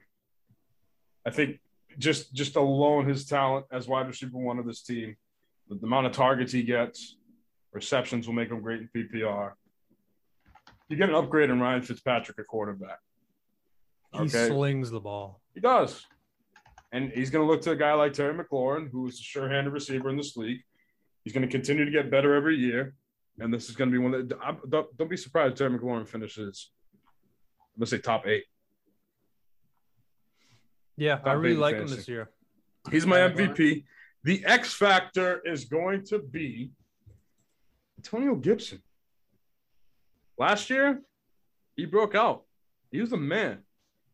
I think just just alone his talent as wide receiver one of this team, the, the amount of targets he gets, receptions will make him great in PPR. You get an upgrade in Ryan Fitzpatrick at quarterback. He slings the ball. He does. And he's going to look to a guy like Terry McLaurin, who is a sure-handed receiver in this league. He's going to continue to get better every year. And this is going to be one that I'm- don't, don't be surprised Terry McLaurin finishes, let's say, top eight. Yeah, I really like him this year. He's my MVP. The X factor is going to be Antonio Gibson. Last year, he broke out. He was the man.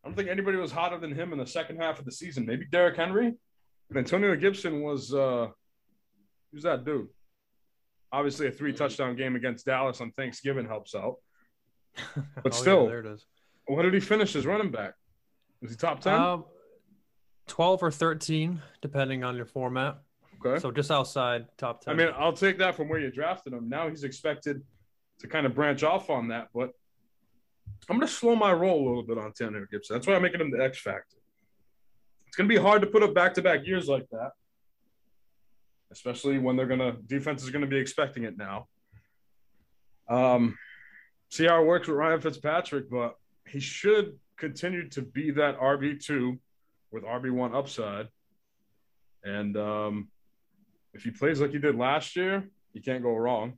I don't think anybody was hotter than him in the second half of the season. Maybe Derrick Henry, but Antonio Gibson was uh who's that dude? Obviously, a three touchdown game against Dallas on Thanksgiving helps out. But Oh, yeah, still, there it is. What did he finish as running back? Was he top 10? Um, 12 or 13, depending on your format. okay. So just outside top 10. I mean, I'll take that from where you drafted him. Now he's expected to kind of branch off on that, but I'm going to slow my roll a little bit on Antonio Gibson. That's why I'm making him the X factor. It's going to be hard to put up back to back years like that, especially when they're to, defense is to be expecting it now. Um, see how it works with Ryan Fitzpatrick, but he should continue to be that RB2 with RB1 upside. And, um, if he plays like he did last year, you can't go wrong.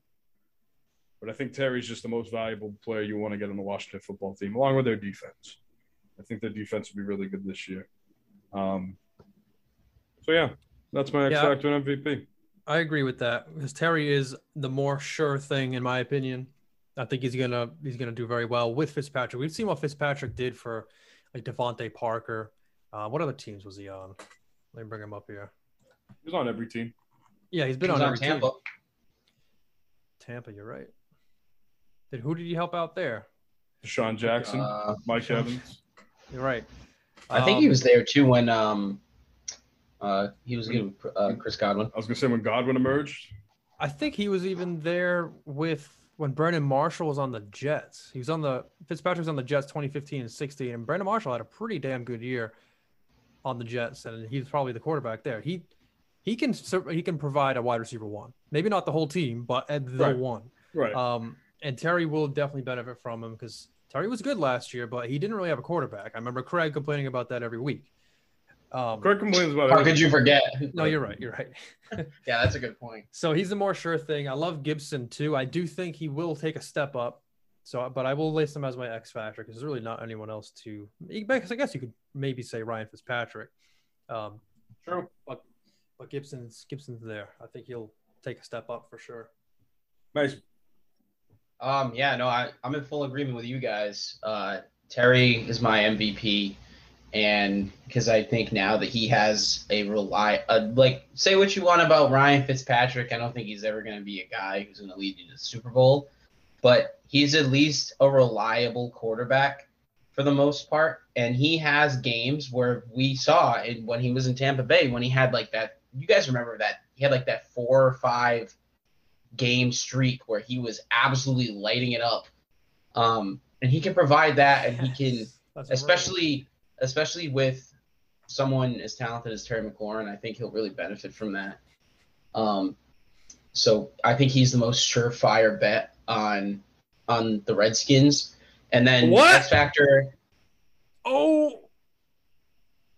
but I think Terry's just the most valuable player you want to get on the Washington football team, along with their defense. I think their defense will be really good this year. Um, so yeah, that's my X Yeah. factor and MVP. I agree with that because Terry is the more sure thing in my opinion. I think he's gonna he's gonna do very well with Fitzpatrick. We've seen what Fitzpatrick did for like DeVante Parker. Uh, what other teams was he on? Let me bring him up here. He's on every team. Yeah, he's been He's on, on every Tampa. team. Tampa, you're right. Then who did he help out there? DeSean Jackson, Uh, Mike Evans. You're right. I think he Um, was there too when um, uh, he was good with uh, Chris Godwin. I was gonna say when Godwin emerged. I think he was even there with when Brandon Marshall was on the Jets. He was on the Fitzpatrick was on the Jets 2015 and 16, and Brandon Marshall had a pretty damn good year on the Jets, and he's probably the quarterback there. He he can cer- he can provide a wide receiver one, maybe not the whole team, but at the Right. one. Right. Um, and Terry will definitely benefit from him because Terry was good last year, but he didn't really have a quarterback. I remember Craig complaining about that every week. Um, Craig complains about How could you forget? no, you're right. You're right. Yeah, that's a good point. So he's a more sure thing. I love Gibson too. I do think he will take a step up. So, but I will list him as my X factor because there's really not anyone else to. Because I guess you could maybe say Ryan Fitzpatrick, um, True. but but Gibson's Gibson's there. I think he'll take a step up for sure. Nice. Um, yeah, no, I, I'm in full agreement with you guys. Uh, Terry is my MVP, and because I think now that he has a rely, uh, like, say what you want about Ryan Fitzpatrick, I don't think he's ever going to be a guy who's going to lead you to the Super Bowl, but he's at least a reliable quarterback for the most part, and he has games where we saw it when he was in Tampa Bay when he had like that. You guys remember that he had like that four or five game streak where he was absolutely lighting it up. Um, and he can provide that, and he can, That's especially especially with someone as talented as Terry McLaurin. I think he'll really benefit from that. Um, so I think he's the most surefire bet on on the Redskins. And then What? X Factor. Oh,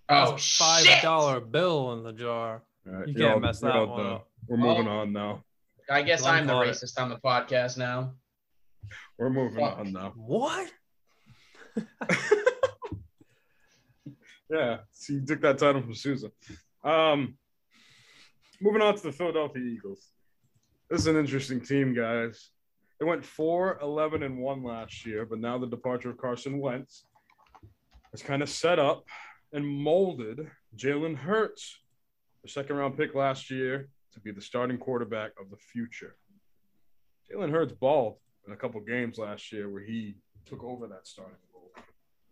Oh that's a five shit! bill in the jar. All right, You can't all- mess that one done. up. We're moving on now. I guess Glenn I'm the caught it. racist on the podcast now. We're moving Fuck. on now. What? Yeah, so you took that title from Susan. Um, moving on to the Philadelphia Eagles. This is an interesting team, guys. They went 4 11 and 1 last year, but now the departure of Carson Wentz has kind of set up and molded Jalen Hurts, the second round pick last year, to be the starting quarterback of the future. Jalen Hurts balled in a couple games last year where he took over that starting role.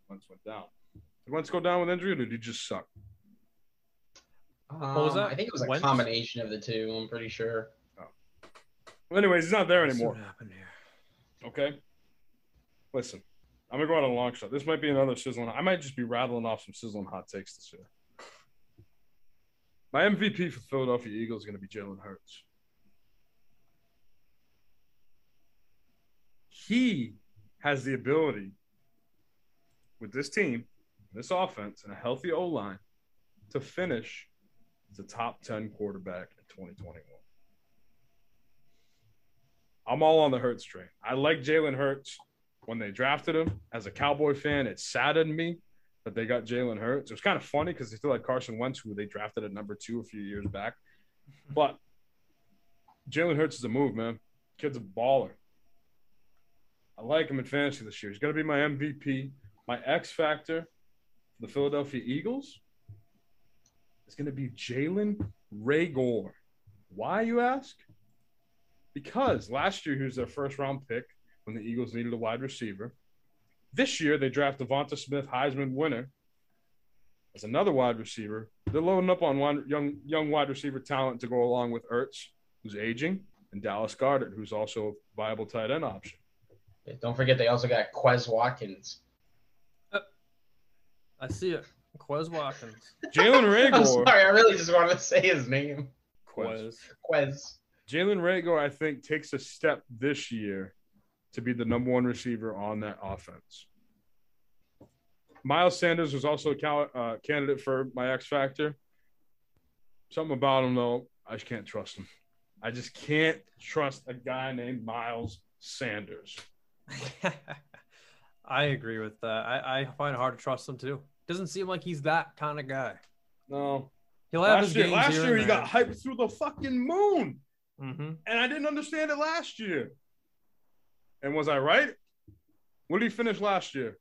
Wentz went down. Did Wentz go down with injury or did he just suck? Um, was that? I think it was a Wentz? combination of the two. I'm pretty sure. Well, anyways, he's not there What's anymore. happened here? Okay. Listen, I'm gonna go out on a long shot. This might be another sizzling. I might just be rattling off some sizzling hot takes this year. My MVP for Philadelphia Eagles is gonna be Jalen Hurts. He has the ability with this team, this offense, and a healthy O line to finish as a top 10 quarterback in 2021. I'm all on the Hurts train. I like Jalen Hurts. When they drafted him as a Cowboy fan, it saddened me that they got Jalen Hurts. It was kind of funny because they still had Carson Wentz, who they drafted at number two a few years back. But Jalen Hurts is a move, man. Kid's a baller. I like him in fantasy this year. He's going to be my MVP. My X factor the Philadelphia Eagles is going to be Jalen Reagor. Why, you ask? Because last year he was their first round pick when the Eagles needed a wide receiver. This year they draft DeVonta Smith, Heisman winner, as another wide receiver. They're loading up on one young young wide receiver talent to go along with Ertz, who's aging, and Dallas Goedert, who's also a viable tight end option. Don't forget they also got Quez Watkins. I see it. Quez Watkins. Jalen I'm sorry, I really just wanted to say his name. Quez. Quez. Jalen Reagor, I think, takes a step this year to be the number one receiver on that offense. Miles Sanders was also a cal- uh, candidate for my X Factor. Something about him, though, I just can't trust him. I just can't trust a guy named Miles Sanders. I agree with that. I, I find it hard to trust him too. Doesn't seem like he's that kind of guy. No. He'll have his Last year, games last year and he got hyped through the fucking moon. hmm And I didn't understand it last year. And was I right? What did he finish last year?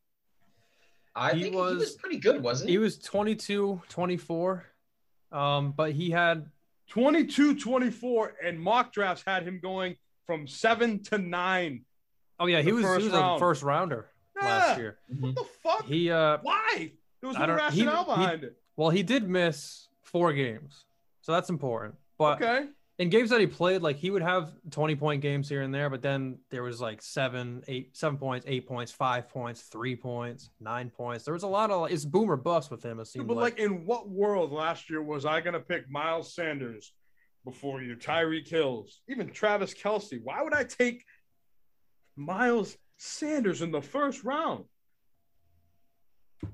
I He think he was- was pretty good, wasn't he? He was 22, 24. Um, but he had 22 24, and mock drafts had him going from seven to nine. oh yeah, he The was he first was round. a first rounder Yeah. last year. What the fuck? He uh Why? There was no he- rationale he- behind it. well he did miss four games. So that's important. But Okay. in games that he played, like he would have 20 point games here and there, but then there was like seven, eight, seven points, eight points, five points, three points, nine points. There was a lot of it's boomer bust with him. It seemed But like, like, in what world last year was I gonna pick Miles Sanders before you, Tyreek Hills, even Travis Kelce? Why would I take Miles Sanders in the first round?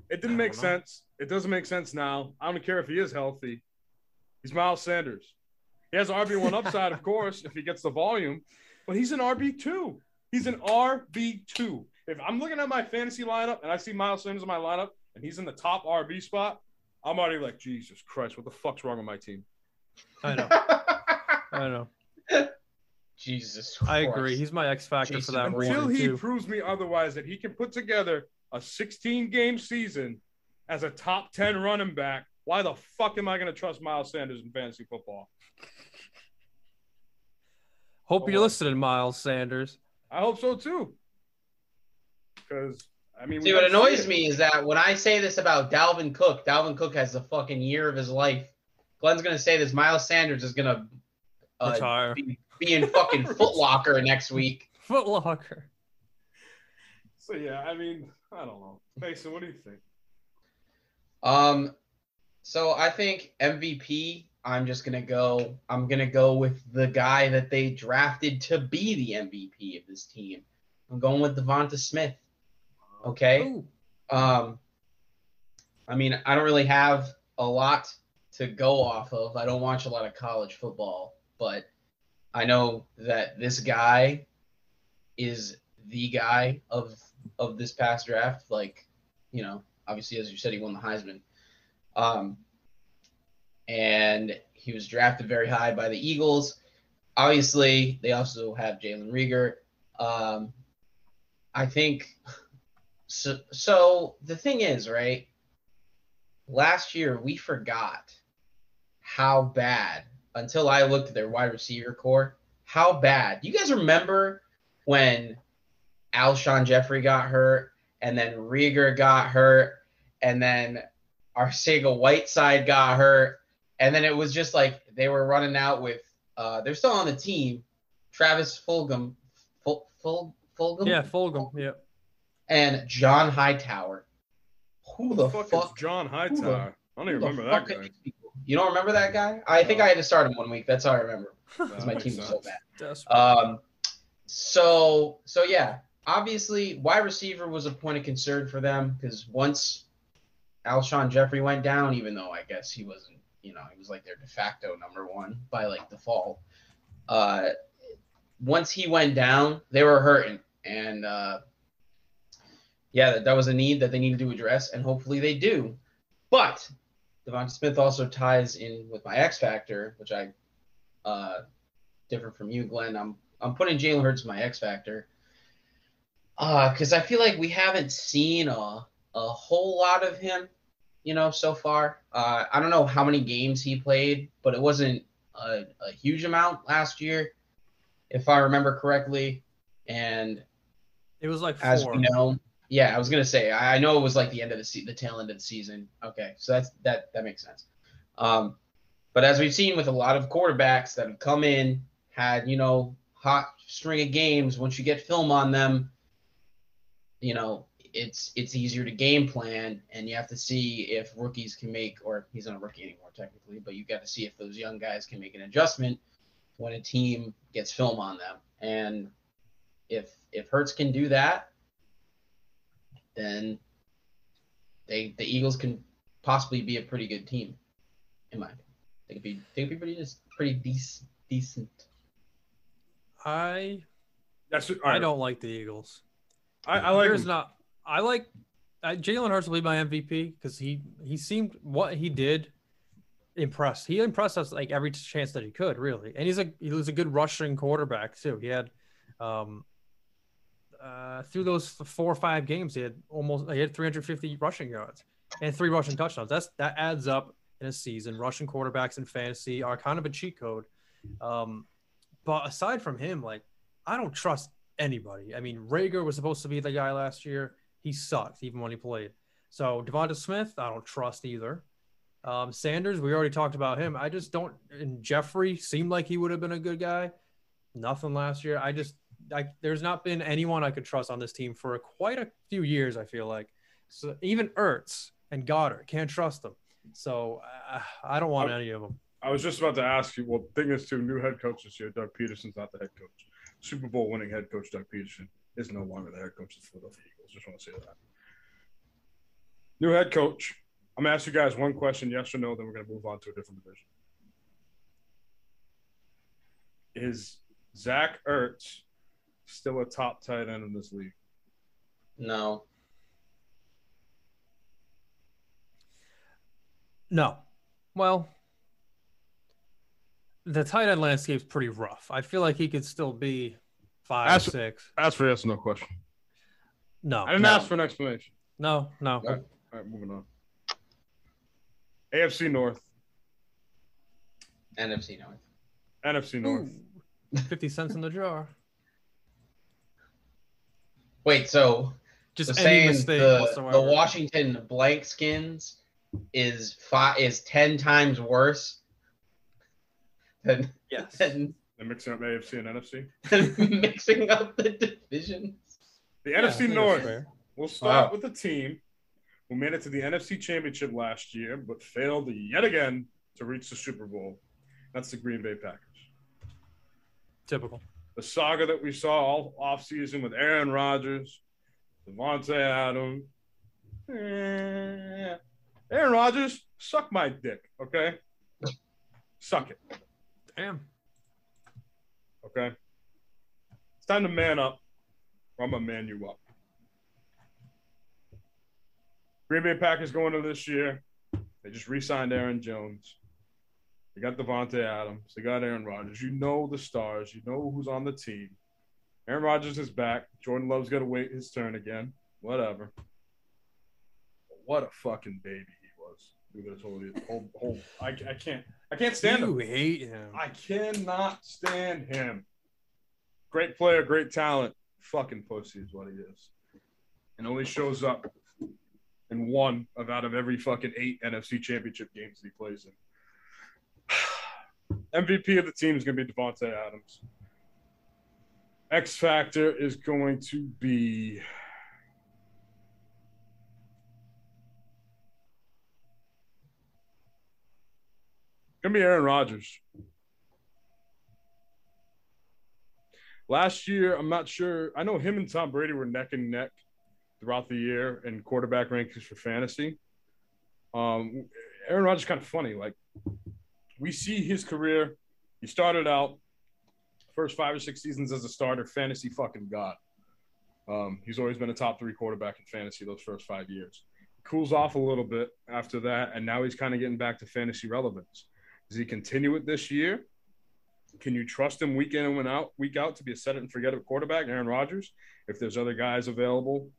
It didn't make know. sense. It doesn't make sense now. I don't care if he is healthy. He's Miles Sanders. He has RB one upside, of course, if he gets the volume, but he's an RB two. He's an RB two. If I'm looking at my fantasy lineup and I see Miles Sanders in my lineup and he's in the top RB spot, I'm already like, Jesus Christ, what the fuck's wrong with my team? I know, I know. Jesus. I agree. He's my X factor Jason for that Until one he two. proves me otherwise that he can put together a 16 game season as a top 10 running back, why the fuck am I going to trust Miles Sanders in fantasy football? Hope Oh, you're well. listening, Miles Sanders. I hope so too. Because, I mean, See, what annoys it. me is that when I say this about Dalvin Cook, Dalvin Cook has the fucking year of his life. Glenn's gonna say this. Miles Sanders is gonna uh, Retire. be, be in fucking Foot Locker next week. Foot Locker. So, yeah, I mean, I don't know. Mason, what do you think? Um, so I think MVP. I'm just gonna go. I'm gonna go with the guy that they drafted to be the MVP of this team. I'm going with DeVonta Smith. Okay. Ooh. Um, I mean, I don't really have a lot to go off of. I don't watch a lot of college football, but I know that this guy is the guy of of this past draft. Like, you know, obviously, as you said, he won the Heisman. Um, and he was drafted very high by the Eagles. Obviously, they also have Jalen Reagor. Um, I think so. So the thing is, right? Last year we forgot how bad until I looked at their wide receiver core. How bad? You guys remember when Alshon Jeffery got hurt, and then Reagor got hurt, and then Arcega Whiteside got hurt, and then it was just like they were running out with. Uh, they're still on the team. Travis Fulgham, Ful, Ful, Fulgham, Yeah, Fulgham. Yeah. and John Hightower. Who the fuck, fuck? is John Hightower? the- I don't even remember that guy. You don't remember that guy? I think No. I had to start him one week. That's all I remember because my team makes was so bad. Desperate. Um, so so yeah, obviously wide receiver was a point of concern for them because once Alshon Jeffery went down, even though I guess he wasn't, you know, he was like their de facto number one by like default. Uh, once he went down, they were hurting, and uh, yeah, that, that was a need that they needed to address, and hopefully they do. But DeVonta Smith also ties in with my X factor, which I uh, different from you, Glenn. I'm I'm putting Jalen Hurts my X factor because I feel like we haven't seen a a whole lot of him, you know, so far. Uh, I don't know how many games he played, but it wasn't a, a huge amount last year, if I remember correctly. And it was like as four. we know, yeah, I was gonna say I I know it was like the end of the se- the tail end of the season. Okay, so that's that that makes sense. Um, but as we've seen with a lot of quarterbacks that have come in, had you know hot string of games. Once you get film on them, you know it's it's easier to game plan, and you have to see if rookies can make, or he's not a rookie anymore technically, but you got to see if those young guys can make an adjustment when a team gets film on them, and if if Hurts can do that, then they the Eagles can possibly be a pretty good team, in my opinion. They could be they could be pretty just pretty decent decent. I That's all I right. don't like the Eagles. I, I like There's not. I like uh, Jalen Hurts will be my MVP because he he seemed what he did impressed. He impressed us like every chance that he could, really. And he's a he was a good rushing quarterback too. He had um uh through those four or five games he had almost he had 350 rushing yards and three rushing touchdowns. That's that adds up in a season. Rushing quarterbacks in fantasy are kind of a cheat code. Um but aside from him, like I don't trust anybody. I mean, Reagor was supposed to be the guy last year. He sucked even when he played. So DeVonta Smith, I don't trust either. Um, Sanders, we already talked about him. I just don't. And Jeffery seemed like he would have been a good guy. Nothing last year. I just, I, there's not been anyone I could trust on this team for quite a few years. I feel like, so even Ertz and Goedert can't trust them. So uh, I don't want any of them. I was just about to ask you. Well, thing is, too, new head coach this year. Doug Pederson's not the head coach. Super Bowl winning head coach Doug Pederson is no longer the head coach of the Philadelphia Eagles. Just want to say that. New head coach. I'm gonna ask you guys one question, yes or no. Then we're gonna move on to a different division. Is Zach Ertz still a top tight end in this league? No. No. Well, the tight end landscape's pretty rough. I feel like he could still be five, Ask- six. Ask for yes or no question. No, I didn't No. ask for an explanation. no, no. No. All right, moving on. AFC North, NFC North. NFC North. Ooh, 50 cents in the jar. Wait, so Just so any saying the, whatsoever. the Washington blank skins is five is ten times worse than, yes. than, They're mixing up AFC and NFC. than mixing up the divisions. The Yeah, NFC North. We'll start Wow. with the team who made it to the NFC Championship last year, but failed yet again to reach the Super Bowl. That's the Green Bay Packers. Typical. The saga that we saw all offseason with Aaron Rodgers, Davante Adams. Eh, Aaron Rodgers, suck my dick, okay? Suck it, Damn. okay? It's time to man up, I'm going to man you up. Green Bay Packers going to this year. They just re-signed Aaron Jones. They got Davante Adams. They got Aaron Rodgers. You know the stars. You know who's on the team. Aaron Rodgers is back. Jordan Love's got to wait his turn again. Whatever. What a fucking baby he was. Through this whole, whole, whole I, I can't, I can't stand you him. hate him. I cannot stand him. Great player, great talent. Fucking pussy is what he is. And only shows up in one of out of every fucking eight NFC championship games that he plays in. MVP of the team is going to be Davante Adams. X Factor is going to be. Gonna be Aaron Rodgers. Last year, I'm not sure. I know him and Tom Brady were neck and neck throughout the year in quarterback rankings for fantasy. Um, Aaron Rodgers kind of funny. Like we see his career. He started out first five or six seasons as a starter, fantasy fucking god. Um, he's always been a top three quarterback in fantasy those first five years. Cools off a little bit after that, and now he's kind of getting back to fantasy relevance. Does he continue it this year? Can you trust him week in and out, week out to be a set it and forget it quarterback, Aaron Rodgers? If there's other guys available,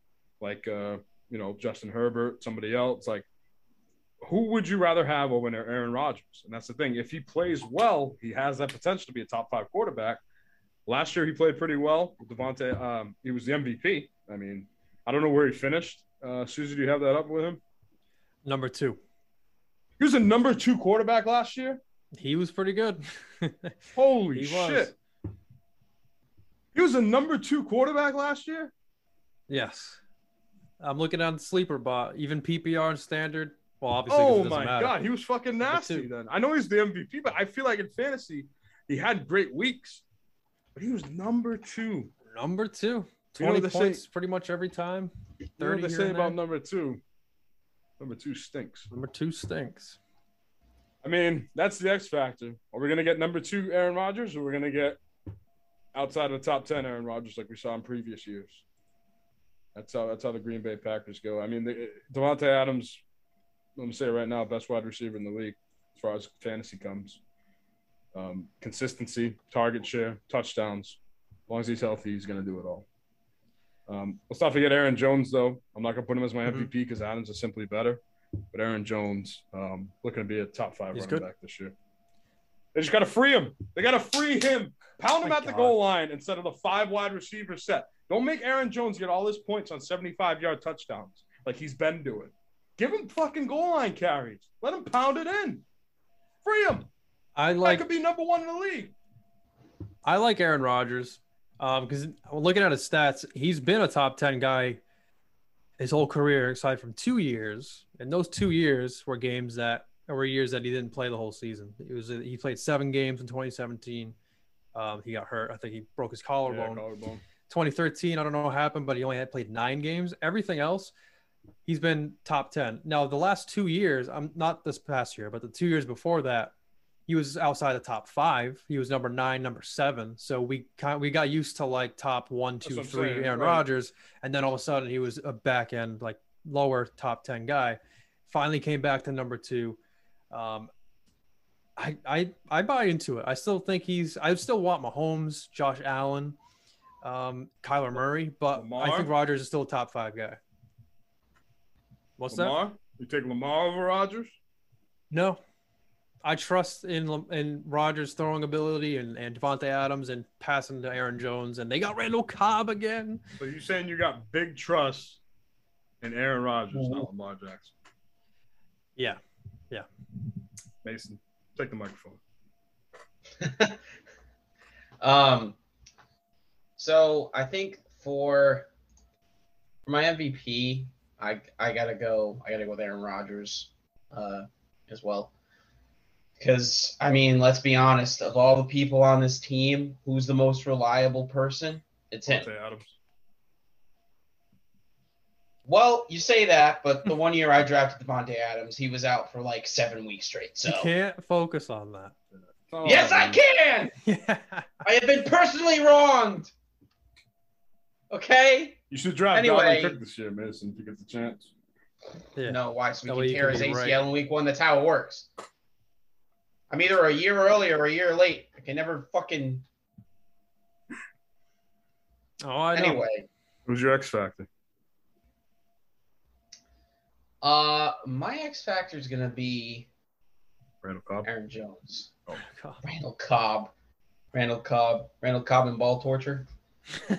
like uh, you know Justin Herbert, somebody else, like who would you rather have over there? Aaron Rodgers? And that's the thing. If he plays well, he has that potential to be a top five quarterback. Last year he played pretty well. Davante, um, he was the MVP. I mean, I don't know where he finished. Uh, Susie, do you have that up with him? Number two. He was a number two quarterback last year. He was pretty good. Holy He was. shit! He was a number two quarterback last year. yes. I'm looking on sleeper bot, even PPR and standard. Well, obviously, Oh my matter. god, he was fucking nasty. Then I know he's the MVP, but I feel like in fantasy he had great weeks, but he was number two. Number two. You know 20 say- points pretty much every time. You know what 30 they say about number two? Number two stinks. Number two stinks. I mean, that's the X factor. Are we gonna get number two Aaron Rodgers, or we're gonna get outside of the top ten, Aaron Rodgers, like we saw in previous years. That's how that's how the Green Bay Packers go. I mean, the, Adams. Let me say it right now, best wide receiver in the league as far as fantasy comes. Um, consistency, target share, touchdowns. As long as he's healthy, he's going to do it all. Um, let's not forget Aaron Jones, though. I'm not going to put him as my. MVP because Adams is simply better. But Aaron Jones, um, looking to be a top five He's running good. back this year. They just got to free him. They got to free him. Pound him My at the God. goal line instead of the five wide receiver set. Don't make Aaron Jones get all his points on 75 yard touchdowns like he's been doing. Give him fucking goal line carries. Let him pound it in. Free him. I like could be number one in the league. I like Aaron Rodgers because looking at his stats, he's been a top ten guy his whole career, aside from two years. And those two years were games that were years that he didn't play the whole season. It was he played seven games in 2017. Um, he got hurt. I think he broke his Yeah, collarbone. collarbone. 2013, I don't know what happened, but he only had played nine games. Everything else, he's been top 10. Now, the last two years, I'm not this past year, but the two years before that, he was outside the top five. He was number nine, number seven. So we kind we got used to like top one, two, three, saying, Aaron right. Rodgers, and then all of a sudden he was a back end like lower top 10 guy. Finally came back to number two. Um, I I I buy into it. I still think he's. I still want Mahomes, Josh Allen, um, Kyler Murray, but I think Rodgers is still a top five guy. What's that? Lamar? You take Lamar over Rodgers? No, I trust in in Rodgers' throwing ability and and Davante Adams and passing to Aaron Jones, and they got Randall Cobb again. So you saying you got big trust in Aaron Rodgers, Mm-hmm. not Lamar Jackson? Yeah, yeah, Mason, take the microphone. Um, so I think for for my MVP, I I gotta go. I gotta go with Aaron Rodgers, uh, as well. Because I mean, let's be honest. Of all the people on this team, who's the most reliable person? It's him. Davante Adams. Well, you say that, but the one year I drafted Davante Adams, he was out for like seven weeks straight. So you can't focus on that. It's not all yes, that, I can. Yeah, I have been personally wronged. Okay. You should draft Anyway. Dalvin Cook this year, Mason, if you get the chance. yeah. No, why? So That we way can tear his ACL right. in week one. That's how it works. I'm either a year early or a year late. I can never fucking. Oh, I know. Anyway, Who's your X factor? uh, my X factor is gonna be Randall Cobb. Aaron Jones, oh. God. Randall Cobb, Randall Cobb, Randall Cobb and ball torture.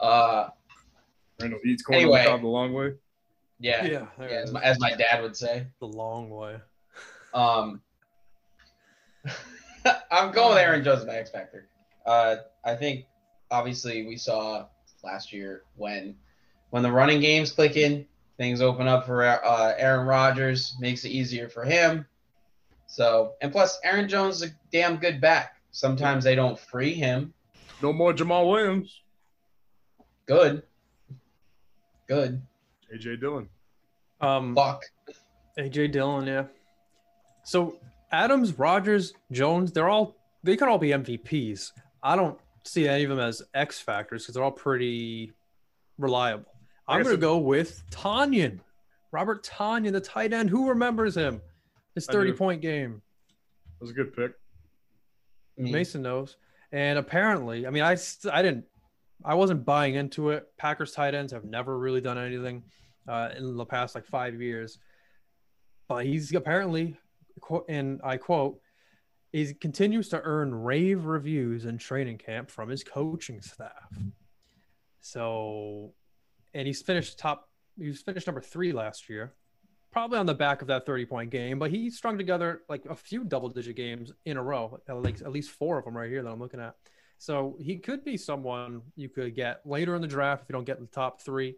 Uh, Randall eats corner Anyway. Cobb the long way. yeah, yeah, yeah, as, my, as my dad would say. the long way. Um, I'm going with Aaron Jones as my X factor. Uh, I think obviously we saw last year when when the running games clicking, things open up for uh, Aaron Rodgers, makes it easier for him. So and plus Aaron Jones is a damn good back. Sometimes they don't free him. No more Jamaal Williams. Good, good. AJ Dillon. Um, Fuck. AJ Dillon, yeah. So Adams, Rodgers, Jones, they're all they could all be MVPs. I don't see any of them as X factors because they're all pretty reliable. I I'm gonna go with Tonyan, Robert Tonyan, the tight end. Who remembers him? His 30 point game. That was a good pick. Mason knows. And apparently, I mean, I I didn't, I wasn't buying into it. Packers tight ends have never really done anything uh, in the past like five years, but he's apparently, quote- and I quote, he continues to earn rave reviews in training camp from his coaching staff. So, and he's finished top. He was finished number three last year, probably on the back of that 30 point game, but he strung together like a few double digit games in a row, like at least four of them right here that I'm looking at. So he could be someone you could get later in the draft if you don't get the top three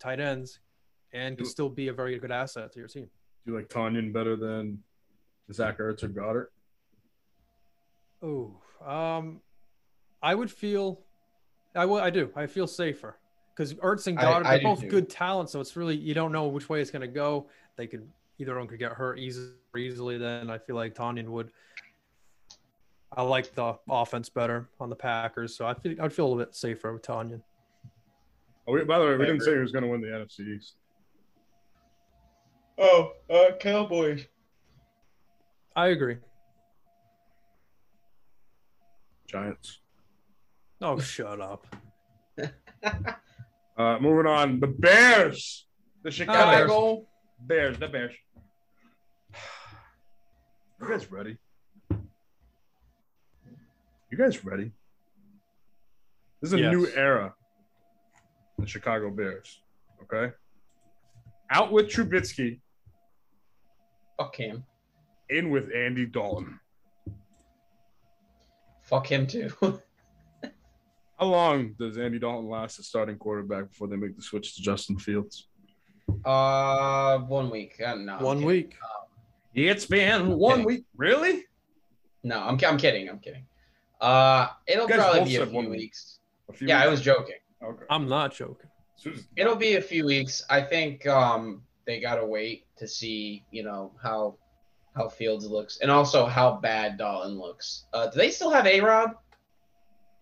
tight ends and could still be a very good asset to your team. Do you like Tonyan better than Zach Ertz or Goedert? Oh, um, I would feel, I would, I do, I feel safer because Ertz and I- Goddard, I they're both too. good talent, so it's really you don't know which way it's going to go. They could either one could get hurt easily, easily. Then I feel like Tonyan would. I like the offense better on the Packers, so I feel I'd feel a little bit safer with Tonyan. Oh, we, by the way, we didn't say agree. who's going to win the NFC East. Oh, uh, Cowboys. I agree. Giants. Oh, shut up. Uh, moving on, the Bears, the Chicago Bears. the Bears. You guys ready? You guys ready? This is a Yes. new era. The Chicago Bears. Okay. Out with Trubisky, Fuck him. In with Andy Dalton. Fuck him too. How long does Andy Dalton last as starting quarterback before they make the switch to Justin Fields? uh, one week. Uh, no, One kidding. week. It's been one Okay. week. Really? No, I'm, I'm kidding. I'm kidding. Uh, it'll probably be a few one week. weeks. A few Yeah, I was joking. Okay. I'm not joking. It'll be a few weeks. I think um they gotta wait to see, you know, how how Fields looks and also how bad Dalton looks. Uh, do they still have A Rob?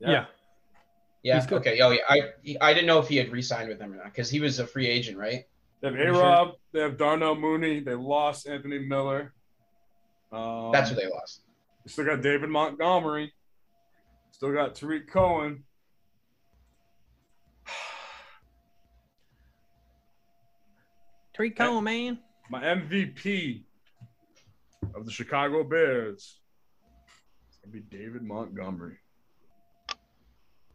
Yeah. Yeah. He's. Okay. Oh, yeah. I I didn't know if he had re-signed with them or not because he was a free agent, right? They have Pretty A sure. They have Darnell Mooney. They lost Anthony Miller. Um, That's who they lost. they Still got David Montgomery. Still got Tarik Cohen. Tarik Cohen, man. My MVP of the Chicago Bears is gonna be David Montgomery.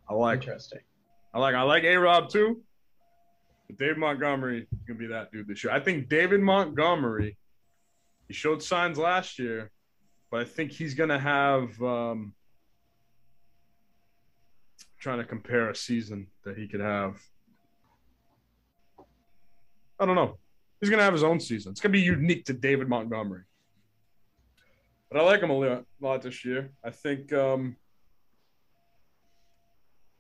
I like Interesting. I like I like A Rob too. But David Montgomery is gonna be that dude this year. I think David Montgomery, he showed signs last year, but I think he's gonna have um trying to compare a season that he could have. I don't know. He's gonna have his own season. It's gonna be unique to David Montgomery. But I like him a lot, this year. I think um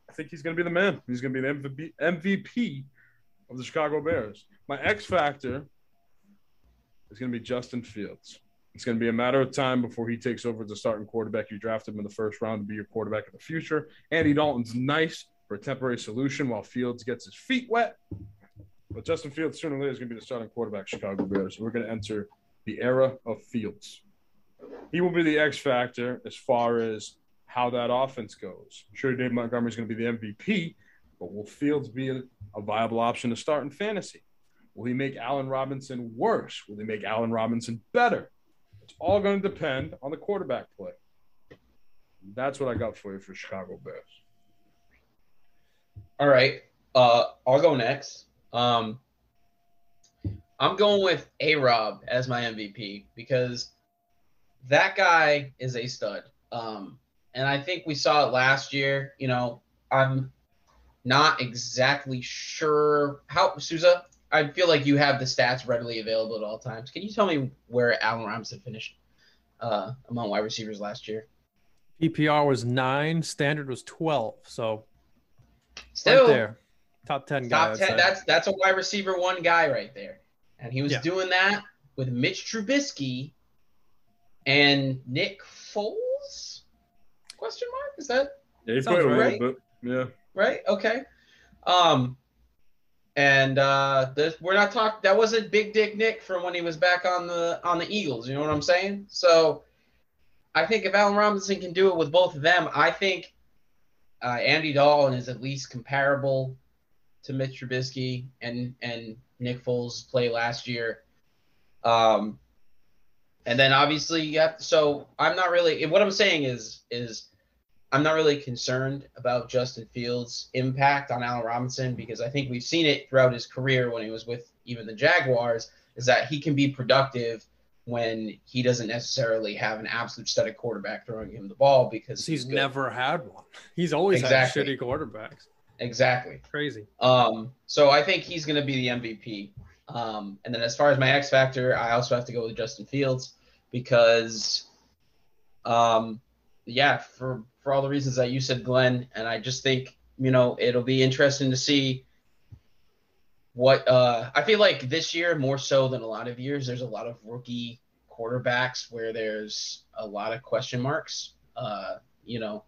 I think he's going to be the man. He's going to be the MVP, of the Chicago Bears. My X factor is going to be Justin Fields. It's going to be a matter of time before he takes over as a starting quarterback. You draft him in the first round to be your quarterback of the future. Andy Dalton's nice for a temporary solution while Fields gets his feet wet. But Justin Fields sooner or later is going to be the starting quarterback, Chicago Bears. We're going to enter the era of Fields. He will be the X factor as far as how that offense goes. Sure, Dave Montgomery is going to be the MVP, but will Fields be a, a viable option to start in fantasy? Will he make Allen Robinson worse? Will he make Allen Robinson better? It's all going to depend on the quarterback play. That's what I got for you for Chicago Bears. All right. Uh, I'll go next. Um, I'm going with A Rob as my MVP because that guy is a stud. Um, and I think we saw it last year. You know, I'm not exactly sure how Souza. I feel like you have the stats readily available at all times. Can you tell me where Allen Robinson finished uh, among wide receivers last year? PPR was nine. Standard was twelve. So Still, right there, top ten top ten. That's that's a wide receiver one guy right there, and he was Yeah. doing that with Mitch Trubisky and Nick Foles? Question mark? Is that Yeah, he Sounds right. bit. Yeah. right? Okay. Um, and uh, this, we're not talking. That wasn't Big Dick Nick from when he was back on the on the Eagles. You know what I'm saying? So, I think if Allen Robinson can do it with both of them, I think uh, Andy Dalton is at least comparable to Mitch Trubisky and and Nick Foles' play last year. Um, and then obviously you have. So I'm not really. What I'm saying is is I'm not really concerned about Justin Fields' impact on Allen Robinson because I think we've seen it throughout his career when he was with even the Jaguars, is that he can be productive when he doesn't necessarily have an absolute static quarterback throwing him the ball because he's good. never had one. He's always Exactly. had shitty quarterbacks. exactly. Crazy. Um, so I think he's going to be the MVP. Um, and then as far as my X factor, I also have to go with Justin Fields because, um, yeah, for for all the reasons that you said, Glenn, and I just think you know it'll be interesting to see what uh, I feel like this year more so than a lot of years. There's a lot of rookie quarterbacks where there's a lot of question marks. uh, you know,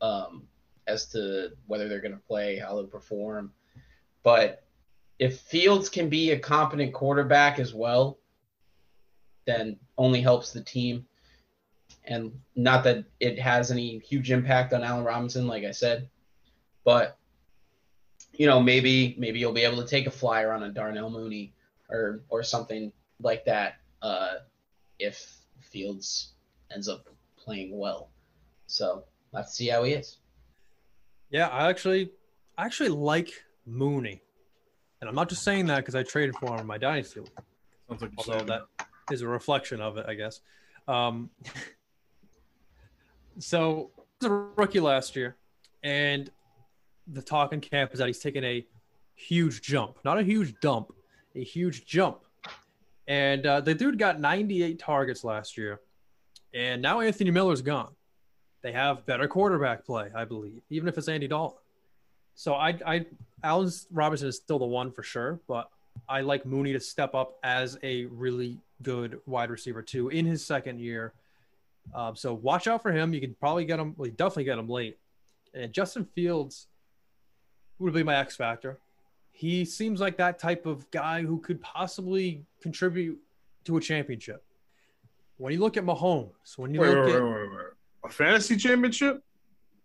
um, as to whether they're going to play, how they'll perform. But if Fields can be a competent quarterback as well, then only helps the team. And not that it has any huge impact on Allen Robinson, like I said, but you know maybe maybe you'll be able to take a flyer on a Darnell Mooney or or something like that uh, if Fields ends up playing well. So let's see how he is. Yeah, I actually I actually like Mooney. And I'm not just saying that because I traded for him in my dynasty league. Sounds like although that is a reflection of it, I guess. Um, so he was a rookie last year, and the talk in camp is that he's taken a huge jump, not a huge dump, a huge jump. And uh, the dude got 98 targets last year, and now Anthony Miller's gone. They have better quarterback play, I believe, even if it's Andy Dalton. So I, I, Allen Robinson is still the one for sure, but I like Mooney to step up as a really good wide receiver too in his second year. Um, so watch out for him. You can probably get him. Well, you definitely get him late. And Justin Fields would be my X factor. He seems like that type of guy who could possibly contribute to a championship. When you look at Mahomes, when you wait, look wait, at wait. A fantasy championship?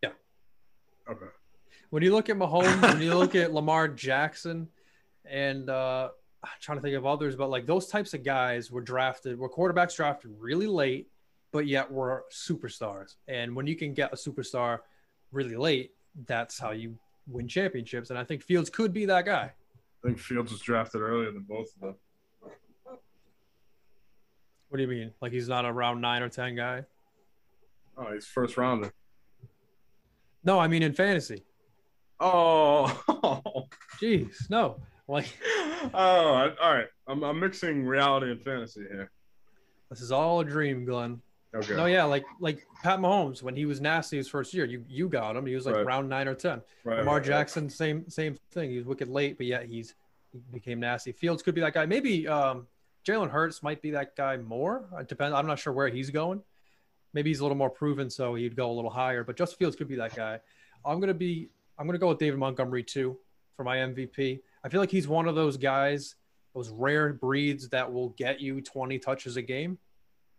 Yeah. Okay. when you look at Mahomes, when you look at Lamar Jackson, and uh, I'm trying to think of others, but like those types of guys were drafted, were quarterbacks drafted really late, but yet were superstars. And when you can get a superstar really late, that's how you win championships. And I think Fields could be that guy. I think Fields was drafted earlier than both of them. What do you mean? Like he's not a round nine or ten guy? Oh, he's first rounder. No, I mean in fantasy. Oh. Jeez, no. Like oh, all right. I'm, I'm mixing reality and fantasy here. this is all a dream, Glenn. Okay. No, yeah, like like Pat Mahomes when he was nasty his first year, you you got him. He was like Right. round nine or ten. Right, Lamar right, right. Jackson, same same thing. He was wicked late, but yet he's he became nasty. Fields could be that guy. Maybe um, Jalen Hurts might be that guy more. It depends. I'm not sure where he's going. Maybe he's a little more proven, so he'd go a little higher. But Justin Fields could be that guy. I'm gonna be. I'm gonna go with David Montgomery too for my MVP. I feel like he's one of those guys, those rare breeds that will get you 20 touches a game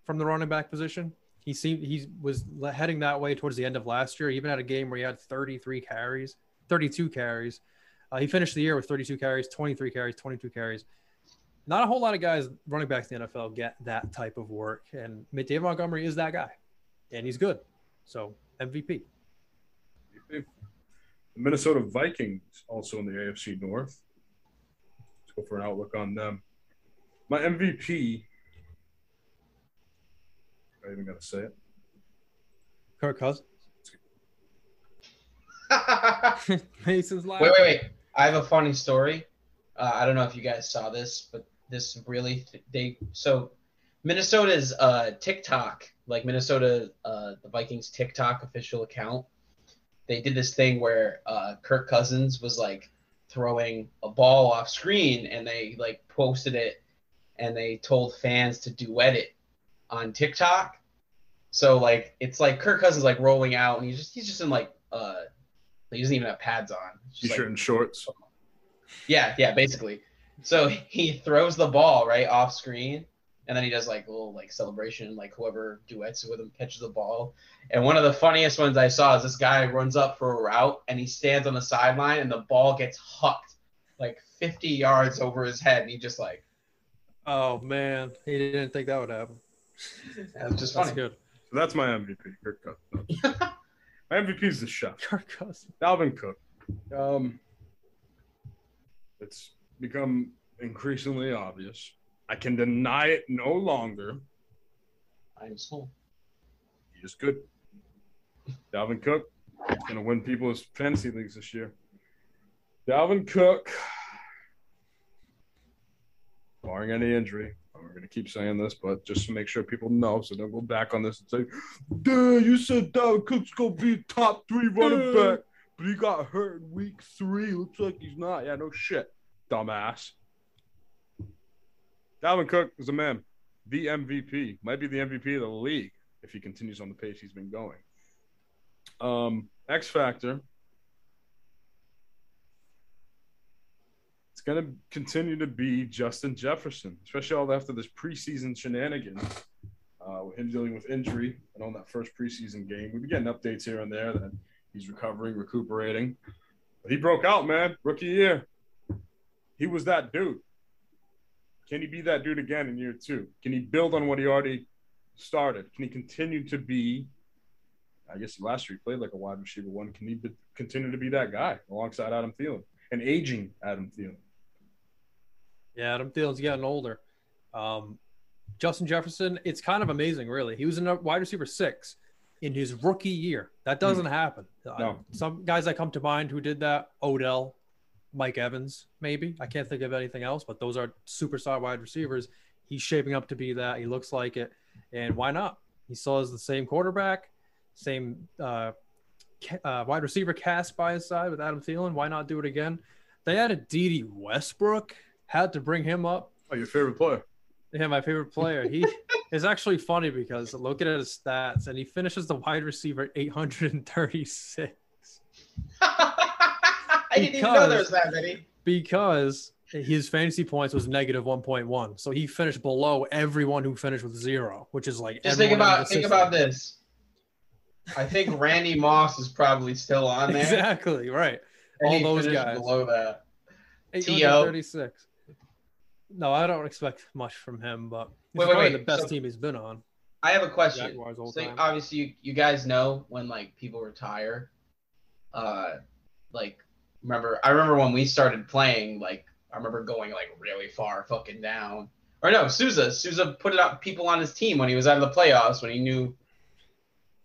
from the running back position. He seemed he was heading that way towards the end of last year. He even had a game where he had 33 carries, 32 carries. Uh, he finished the year with 32 carries, 23 carries, 22 carries. Not a whole lot of guys running back in the NFL get that type of work, and David Montgomery is that guy, and he's good. So MVP. The Minnesota Vikings also in the AFC North. Let's for an outlook on them. My MVP. I even gotta say it. Kirk Cousins. wait, Mason's laugh. wait, wait. I have a funny story. Uh, I don't know if you guys saw this, but this really they so Minnesota's uh, TikTok, like Minnesota, uh, the Vikings TikTok official account, they did this thing where uh, Kirk Cousins was like throwing a ball off screen, and they like posted it, and they told fans to duet it on TikTok. So like it's like Kirk Cousins like rolling out, and he's just he's just in like uh he doesn't even have pads on. T-shirt like- and shorts. yeah, yeah, basically. So he throws the ball right off screen, and then he does like a little like celebration, like whoever duets with him catches the ball. And one of the funniest ones I saw is this guy runs up for a route, and he stands on the sideline, and the ball gets hucked like 50 yards over his head, and he just like Oh man, he didn't think that would happen. that's just That's funny. good. So that's my MVP. Kirk Cousins. my MVP is the chef. Kirk Cousins. Dalvin Cook. Um, it's become increasingly obvious. I can deny it no longer. I'm so He is good. Dalvin Cook is going to win people's fantasy leagues this year. Dalvin Cook, barring any injury, we're going to keep saying this, but just to make sure people know, so don't go back on this and say, Dude, you said Dalvin Cook's going to be top three running back, but he got hurt in week three. Looks like he's not. Yeah, no shit, dumbass." Dalvin Cook is a man, the MVP, might be the MVP of the league if he continues on the pace he's been going. Um, X Factor. It's going to continue to be Justin Jefferson, especially all after this preseason shenanigans uh, with him dealing with injury and on that first preseason game. We've been getting updates here and there that he's recovering, recuperating. But he broke out, man, rookie year. He was that dude. Can he be that dude again in year two? Can he build on what he already started? Can he continue to be? I guess last year he played like a wide receiver one. Can he be, continue to be that guy alongside Adam Thielen, an aging Adam Thielen? Yeah, Adam Thielen's getting older. Um, Justin Jefferson, it's kind of amazing, really. He was in a wide receiver six in his rookie year. That doesn't happen. Uh, some guys that come to mind who did that, Odell, Mike Evans, maybe. I can't think of anything else, but those are superstar wide receivers. He's shaping up to be that. He looks like it. And why not? He still has the same quarterback, same uh, ca- uh, wide receiver cast by his side with Adam Thielen. Why not do it again? They added Dede Westbrook, had to bring him up. Oh, your favorite player? Yeah, my favorite player. He is actually funny because looking at his stats and he finishes the wide receiver 836 I didn't even know there was that many. because his fantasy points was negative 1.1. So he finished below everyone who finished with zero, which is like Just think about think about this. I think Randy Moss is probably still on there. Exactly, right. and all those guys. below that. Thirty-six. No, I don't expect much from him, but Wait, wait, probably wait. the best So- team he's been on. I have a question. So time. obviously, you, you guys know when like people retire. Uh, like remember, I remember when we started playing. Like I remember going like really far fucking down. Or no, Souza. Souza put it up people on his team when he was out of the playoffs when he knew.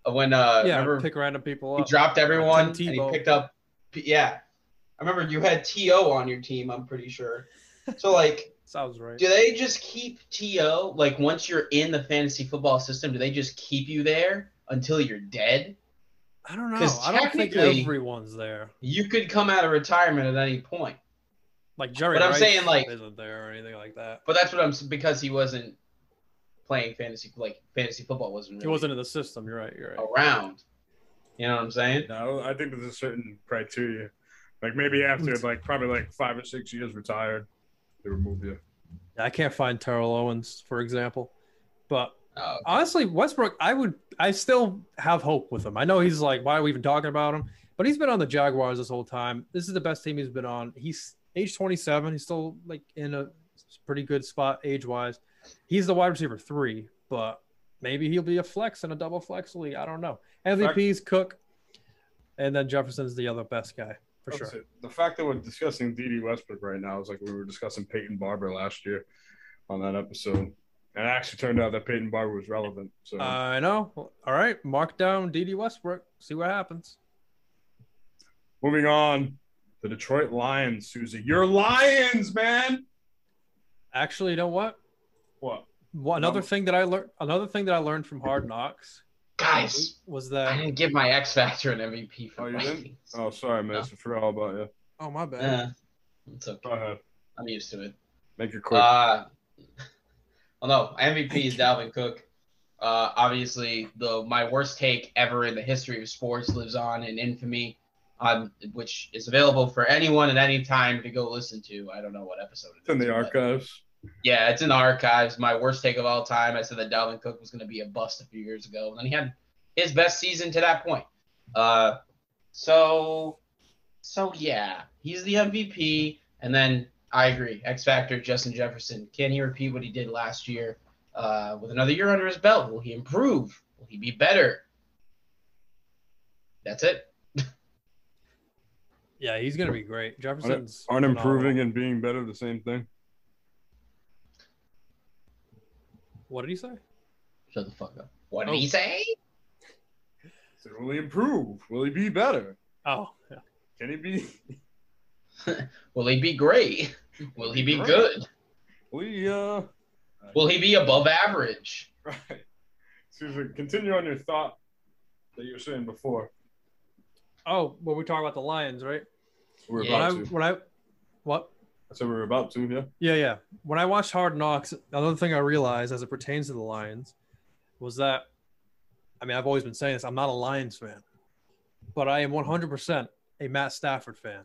uh, When uh, yeah, remember pick random people he up. dropped everyone and he picked up. Yeah, I remember you had To on your team. I'm pretty sure. So like. Sounds right. Do they just keep TO like once you're in the fantasy football system? Do they just keep you there until you're dead? I don't know. 'Cause I don't think technically- everyone's there. You could come out of retirement at any point. Like Jerry But I'm Rice saying, like- isn't there or anything like that. But that's what I'm s- because he wasn't playing fantasy like fantasy football wasn't He wasn't in the system. You're right. You're right. around. You know what I'm saying? No, I think there's a certain criteria. Like maybe after hmm. like probably like five or six years retired, they remove you. I can't find Terrell Owens, for example. But Oh, honestly, Westbrook, I would, I still have hope with him. I know he's like, why are we even talking about him? But he's been on the Jaguars this whole time. This is the best team he's been on. He's age 27. He's still like in a pretty good spot age wise. He's the wide receiver three, but maybe he'll be a flex in a double flex league. I don't know. MVP's Cook, and then Jefferson's the other best guy for sure. it. The fact that we're discussing Dede Westbrook right now is like we were discussing Peyton Barber last year on that episode. And it actually turned out that Peyton Barber was relevant. So I know. All right, mark down Dede Westbrook. See what happens. moving on, the Detroit Lions, Susie. Your Lions, man. Actually, you know what? What? Well, another Um, thing that I learned, another thing that I learned from Hard Knocks guys, was that I didn't give my X Factor an MVP for Oh, you didn't? Vikings. Oh, sorry, man. I forgot all about you. Oh my bad. Eh, it's okay. Go ahead. I'm used to it. Make it quick. Uh, well, no, MVP is Dalvin Cook. Uh, obviously, the my worst take ever in the history of sports lives on in infamy, on which is available for anyone at any time to go listen to. I don't know what episode it it's in is, the archives. Yeah, it's in the archives. My worst take of all time. I said that Dalvin Cook was going to be a bust a few years ago, and then he had his best season to that point. Uh, so, so yeah, he's the MVP. And then I agree, X Factor, Justin Jefferson. Can he repeat what he did last year uh, with another year under his belt? Will he improve? Will he be better? That's it. Yeah, he's gonna be great. Jefferson's Aren't phenomenal. improving and being better the same thing? What did he say? Shut the fuck up. What did Oh. he say? So will he improve? Will he be better? Oh, yeah. Can he be? Will he be great? Will he be Great. good? Will he? Uh, Will he be above average? Right. Susan, continue on your thought that you were saying before. oh, well, we talking about the Lions, right? We're Yeah. When I, about to. when I, what? I said we were about to. Yeah. Yeah, yeah. When I watched Hard Knocks, another thing I realized as it pertains to the Lions was that, I mean, I've always been saying this. I'm not a Lions fan, but I am 100% a Matt Stafford fan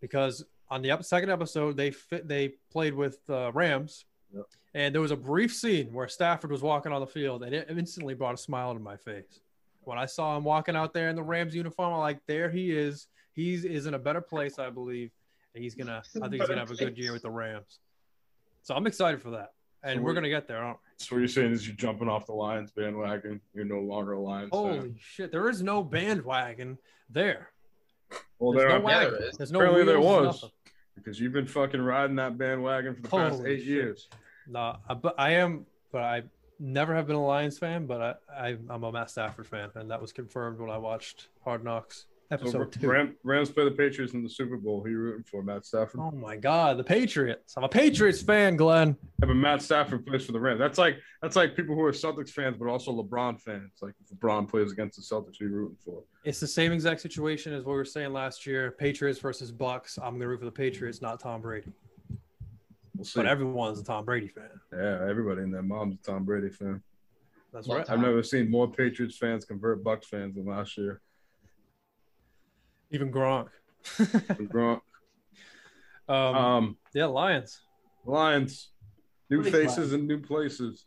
because on the second episode they fit, they played with uh, Rams, Yep. and there was a brief scene where Stafford was walking on the field, and it instantly brought a smile to my face when I saw him walking out there in the Rams uniform. I'm like, there he is. He's is in a better place, I believe, and he's gonna. I think he's gonna have a good year with the Rams. So I'm excited for that, and So we're we- gonna get there. Aren't we? So what you're saying is you're jumping off the Lions bandwagon. You're no longer a Lions Holy fan. shit! There is no bandwagon there. Well, There's there no are, Yeah, wagon. there is. There's no Apparently there was. nothing. because you've been fucking riding that bandwagon for the past eight shit. years. No, I, uh, but I am, but I never have been a Lions fan, but I, I I'm a Matt Stafford fan, and that was confirmed when I watched Hard Knocks So episode two. Ram, Rams play the Patriots in the Super Bowl. Who you rooting for, Matt Stafford? Oh my God, the Patriots! I'm a Patriots fan, Glenn. Yeah, but Matt Stafford plays for the Rams. That's like that's like people who are Celtics fans, but also LeBron fans. Like if LeBron plays against the Celtics, who you rooting for? It's the same exact situation as what we were saying last year: Patriots versus Bucks. I'm gonna root for the Patriots, not Tom Brady. We'll see. But everyone's a Tom Brady fan. Yeah, everybody in their mom's a Tom Brady fan. That's right. I've never seen more Patriots fans convert Bucks fans than last year. Even Gronk. Gronk. um, Um, yeah, Lions. Lions, new Pretty faces and new places.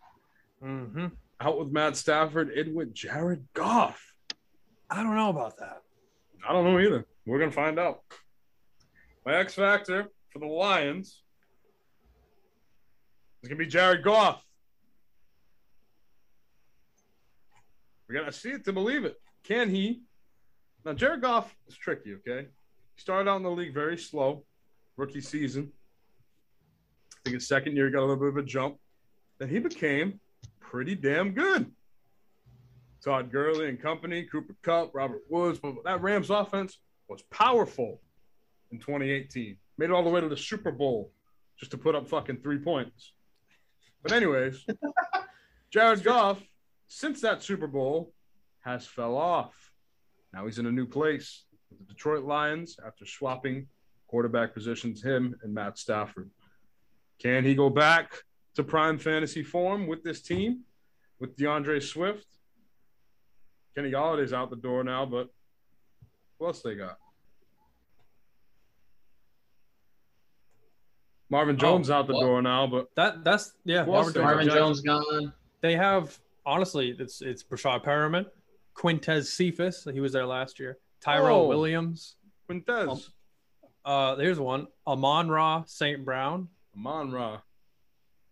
hmm Out with Matt Stafford, in with Jared Goff. I don't know about that. I don't know either. We're gonna find out. My X factor for the Lions is gonna be Jared Goff. We gotta see it to believe it. Can he? Now, Jared Goff is tricky. Okay, he started out in the league very slow, rookie season. I think his second year he got a little bit of a jump. Then he became pretty damn good. Todd Gurley and company, Cooper Kupp, Robert Woods, but that Rams offense was powerful in 2018. Made it all the way to the Super Bowl just to put up fucking three points. But anyways, Jared Goff, since that Super Bowl, has fell off. Now he's in a new place with the Detroit Lions after swapping quarterback positions, him and Matt Stafford. Can he go back to prime fantasy form with this team, with D'Andre Swift? Kenny Golladay's out the door now, but who else they got? Marvin oh, Jones out the what? door now, but That that's yeah. Marvin Jones- Marvin Jones gone. They have honestly, it's it's Breshad Perriman, Quintez Cephus. He was there last year. Tyrell Oh. Williams. Quintez, Uh, there's one. Amon Ra St. Brown. Amon Ra.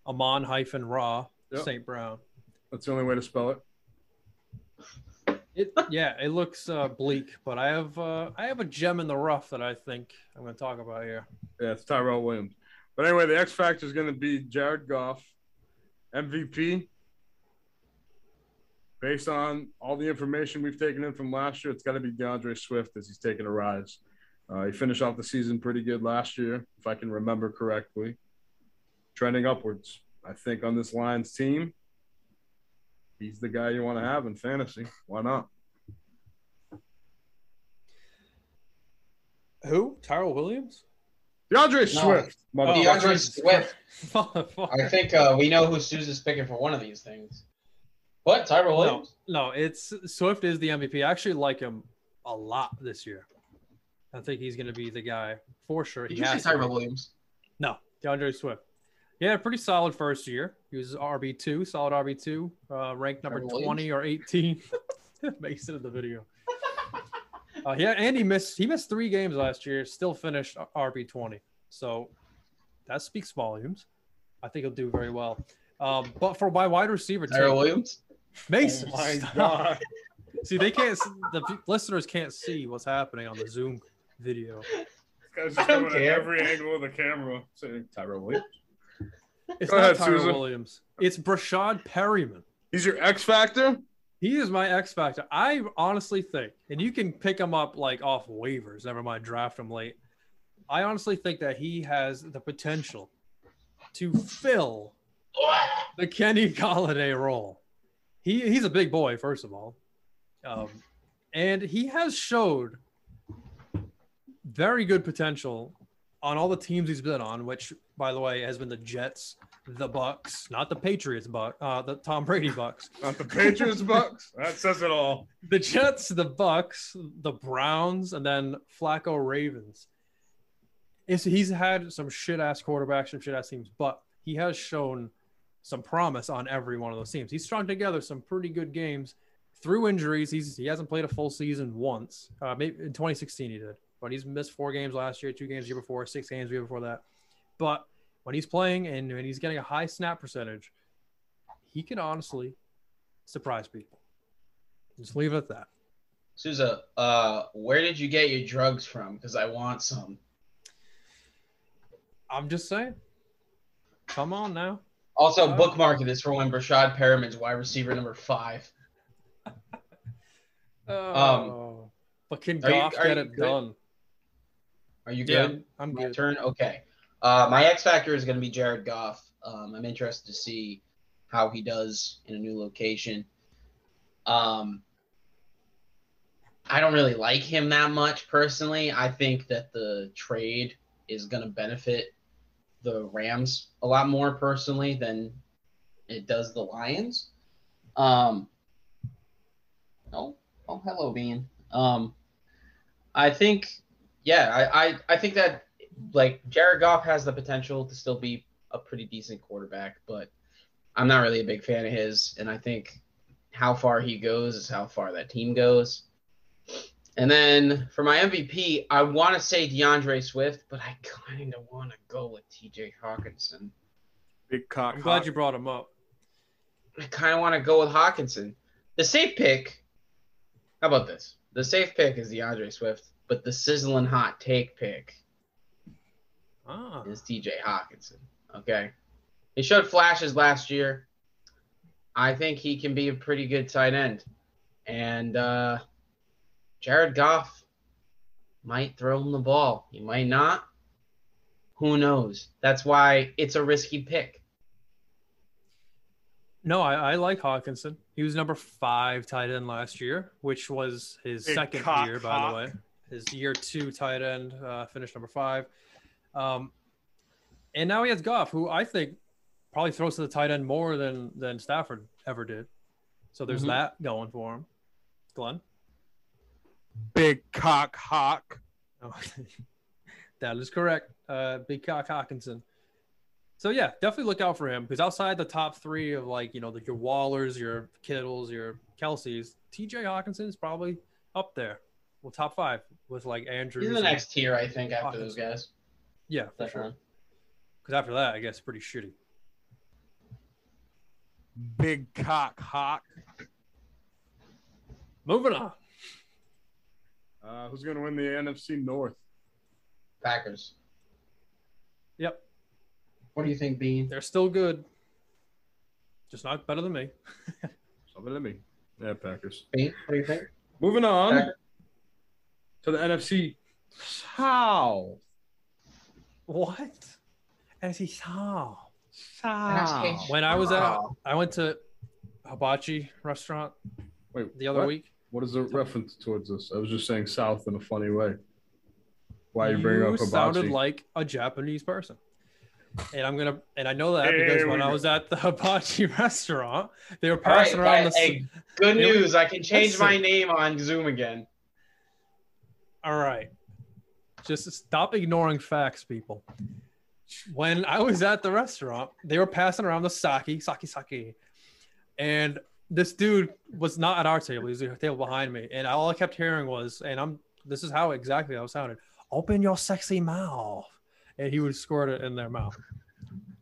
Amon hyphen Ra Yep. St. Brown. That's the only way to spell it. It yeah, it looks uh, bleak, but I have uh, I have a gem in the rough that I think I'm going to talk about here. Yeah, it's Tyrell Williams. But anyway, the X Factor is going to be Jared Goff, MVP. Based on all the information we've taken in from last year, it's got to be D'Andre Swift as he's taking a rise. Uh, he finished off the season pretty good last year, if I can remember correctly. Trending upwards. I think on this Lions team, he's the guy you want to have in fantasy. Why not? Who? Tyrell Williams? D'Andre Swift. Motherfucker. D'Andre Swift. I think uh, we know who Sousa's picking for one of these things. What? Tyrell Williams? no, it's Swift is the MVP. I actually like him a lot this year. I think he's going to be the guy for sure. Did He you say. Tyrell Williams? No, D'Andre Swift. Yeah, pretty solid first year. He was RB two, solid RB two, uh, ranked number Tyrell twenty or eighteen. Makes it in the video. Uh, yeah, and he missed he missed three games last year. Still finished RB twenty. So that speaks volumes. I think he'll do very well. Um, but for my wide receiver, Tyrell Williams? Mason. Oh my stop. God. See, they can't. The listeners can't see what's happening on the Zoom video. This guy's I just don't coming at care. every angle of the camera saying Tyrell Williams. It's Go not ahead, Tyrell Susan. Williams. It's Breshad Perriman. He's your X factor. He is my X factor. I honestly think, and you can pick him up like off waivers. Never mind, draft him late. I honestly think that he has the potential to fill the Kenny Golladay role. He he's a big boy, first of all, um, and he has showed very good potential on all the teams he's been on, which by the way has been the Jets, the Bucks, not the Patriots, but uh, the Tom Brady Bucks. Not the Patriots Bucks. That says it all. the Jets, the Bucks, the Browns, and then Flacco Ravens. Is he's had some shit ass quarterbacks, some shit ass teams, but he has shown some promise on every one of those teams. He's strung together some pretty good games through injuries. He's he hasn't played a full season once. Uh, maybe in 2016 he did, but he's missed four games last year, two games the year before, six games the year before that. But when he's playing and when he's getting a high snap percentage, he can honestly surprise people. Just leave it at that. Souza, uh, where did you get your drugs from? Because I want some. I'm just saying. Come on now. Also, Uh, bookmark this for when Breshad Perriman's wide receiver number five. Oh. but can are you- Goff get you it good? done? Are you Yeah, good? I'm My good. turn. Okay. Uh, my X factor is going to be Jared Goff. Um, I'm interested to see how he does in a new location. Um, I don't really like him that much personally. I think that the trade is going to benefit the Rams a lot more personally than it does the Lions. Um, oh, oh, hello, Bean. Um, I think, yeah, I, I, I think that like Jared Goff has the potential to still be a pretty decent quarterback, but I'm not really a big fan of his, and I think how far he goes is how far that team goes. And then for my MVP, I want to say D'Andre Swift, but I kind of want to go with TJ Hockenson. Big cock. I'm glad you brought him up. I kind of want to go with Hockenson. The safe pick. How about this? The safe pick is D'Andre Swift, but the sizzling hot take pick Ah, is TJ Hockenson. Okay. He showed flashes last year. I think he can be a pretty good tight end. And uh, Jared Goff might throw him the ball. He might not. Who knows? That's why it's a risky pick. no, I, I like Hockenson. He was number five tight end last year, which was his Big second cock year, by hawk. the way. His year two tight end uh, finished number five. Um, and now he has Goff, who I think probably throws to the tight end more than than Stafford ever did. So there's Mhm. that going for him. Glenn. Big cock hawk. Oh, that is correct. Uh, Big Cock Hockenson. So yeah, definitely look out for him because outside the top three of like you know the, your Wallers, your Kittles, your Kelces, T.J. Hockenson is probably up there. Well, top five with like Andrews. He's in the and- next tier, I think, after those guys. yeah, for sure. Because after that, I guess pretty shitty. Big cock hawk. Moving on. Uh, who's gonna win the NFC North? Packers. Yep, What do you think, Bean? they're still good, just not better than me. Something to me. Yeah, Packers. Bean, what do you think? Moving on Packers. to the NFC South. What? As he saw. South. When I was out, I went to Hibachi restaurant Wait, the other what? week. What is the reference towards this? I was just saying South in a funny way. Why you bring up you hibachi? sounded like a Japanese person. And I'm gonna, and I know that Here because we when I was at the hibachi restaurant, they were All right, passing around but, the. hey, good Here we- news. I can change my name on Zoom again. All right, just stop ignoring facts, people. When I was at the restaurant, they were passing around the sake, sake, sake, and this dude was not at our table; he was at the table behind me, and all I kept hearing was, and I'm, this is how exactly I was sounded: "Open your sexy mouth," and he would squirt it in their mouth.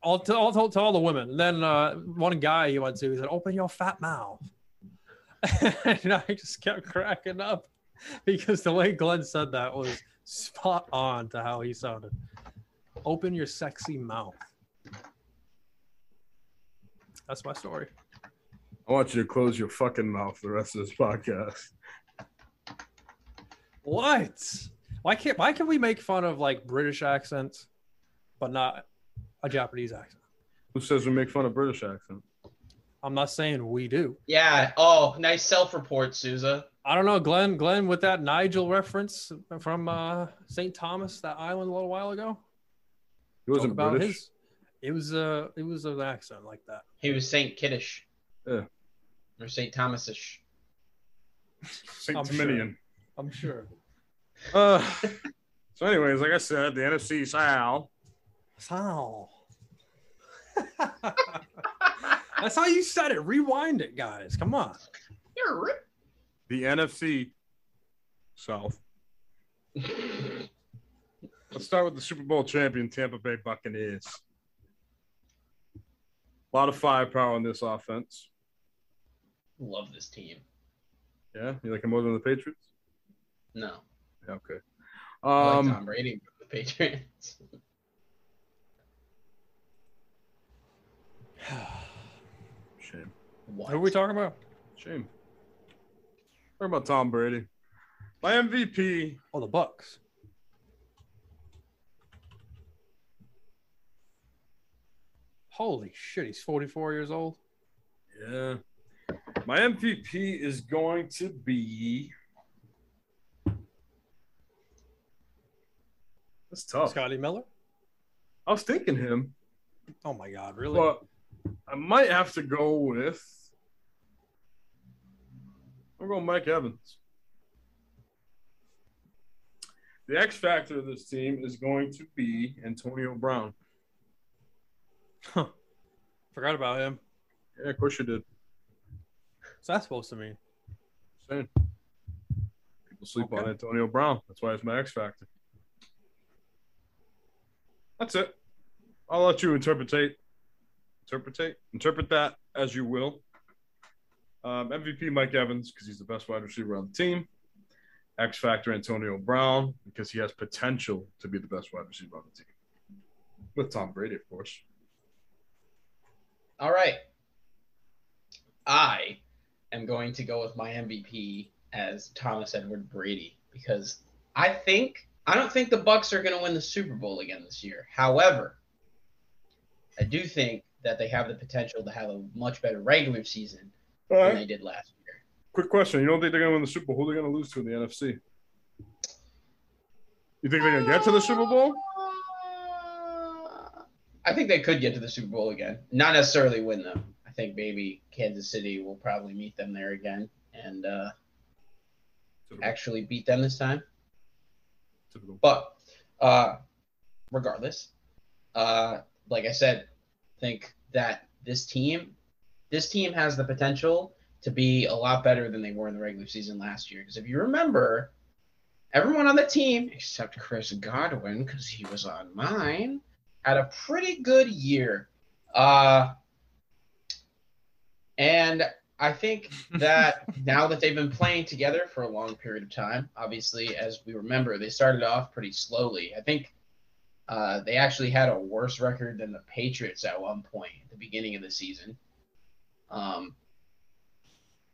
All to all, to, to all the women. And then uh, one guy he went to, he said, "Open your fat mouth," and I just kept cracking up because the way Glenn said that was spot on to how he sounded. Open your sexy mouth. That's my story. I want you to close your fucking mouth for the rest of this podcast. What? Why can't why can we make fun of like British accents but not a Japanese accent? Who says we make fun of British accent? I'm not saying we do. Yeah. Oh, nice self-report, Souza. I don't know, Glenn. Glenn, with that Nigel reference from uh, St. Thomas, that island a little while ago. He wasn't about British. his. It was uh it was an accent like that. He was Saint Kiddish. Yeah. Or Saint Thomasish. Saint I'm Dominion. I'm sure. Uh, so, anyways, like I said, the NFC South. Sal. That's how you said it. Rewind it, guys. Come on. You're rip. The NFC South. Let's start with the Super Bowl champion Tampa Bay Buccaneers. A lot of firepower on this offense. Love this team. Yeah, you like him more than the Patriots? No. Yeah, okay. I like Um, Tom Brady for the Patriots. shame, What? Who are we talking about? shame. Talk about Tom Brady. My MVP. Oh, the Bucks. Holy shit, he's 44 years old. Yeah. My MVP is going to be. That's tough. Scotty Miller. I was thinking him, Oh my god, really? but I might have to go with. I'm going Mike Evans. The X factor of this team is going to be Antonio Brown. Huh. Forgot about him. Yeah, of course you did. What's that supposed to mean? Saying. People sleep on Antonio Brown. That's why it's my X factor. That's it. I'll let you interpretate, interpretate, interpret that as you will. Um, MVP Mike Evans because he's the best wide receiver on the team. X factor Antonio Brown because he has potential to be the best wide receiver on the team. With Tom Brady, of course. All right. I am going to go with my MVP as Thomas Edward Brady because I think I don't think the Bucks are going to win the Super Bowl again this year. However, I do think that they have the potential to have a much better regular season All than they did last year. Quick question. You don't think they're going to win the Super Bowl? Who are they going to lose to in the NFC? You think they're going to get to the Super Bowl? I think they could get to the Super Bowl again. Not necessarily win them. I think maybe Kansas City will probably meet them there again and uh, actually beat them this time. Typical. But uh, regardless, uh, like I said, think that this team, this team has the potential to be a lot better than they were in the regular season last year. Because if you remember, everyone on the team except Chris Godwin, because he was on mine, had a pretty good year. Uh, and I think that now that they've been playing together for a long period of time, obviously, as we remember, they started off pretty slowly. I think uh, they actually had a worse record than the Patriots at one point at the beginning of the season. Um,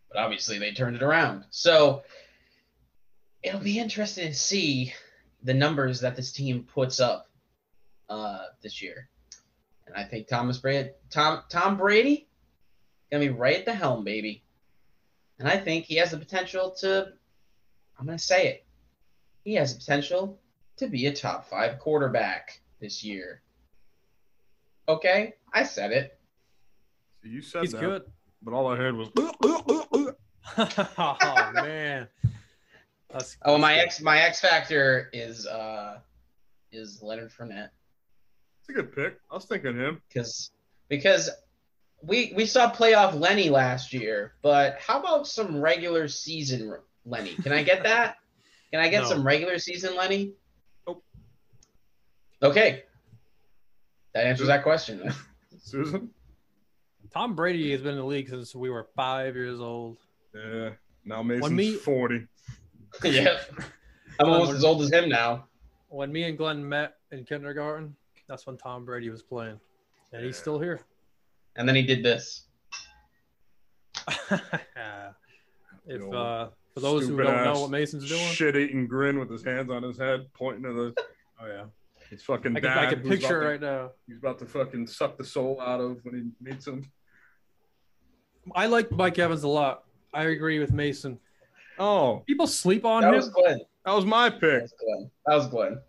but obviously, they turned it around. So it'll be interesting to see the numbers that this team puts up uh, this year. And I think Thomas Brady, Tom Tom Brady, gonna be right at the helm, baby. And I think he has the potential to. I'm gonna say it. He has the potential to be a top five quarterback this year. Okay, I said it. So you said He's that, good. but all I heard was. oh man. That's, Oh, that's my good. X my X factor is uh is Leonard Fournette It's a good pick. I was thinking him. because because we we saw playoff Lenny last year, but how about some regular season Lenny? Can I get that? Can I get No. some regular season Lenny? Nope. Okay. That answers that question. Susan? Tom Brady has been in the league since we were five years old. Yeah. Now Mason's me- 40. yep. I'm almost as old as him now. When me and Glenn met in kindergarten, that's when Tom Brady was playing, and he's still here. And then he did this. if uh, for those who don't know what Mason's doing, Shit eating grin with his hands on his head, pointing to the oh yeah, his fucking I can. I can picture about right now. He's about to fucking suck the soul out of when he meets him. I like Mike Evans a lot. I agree with Mason. Oh, People sleep on That him. was Glenn. that was my pick. That pick. was Glenn. That was Glenn.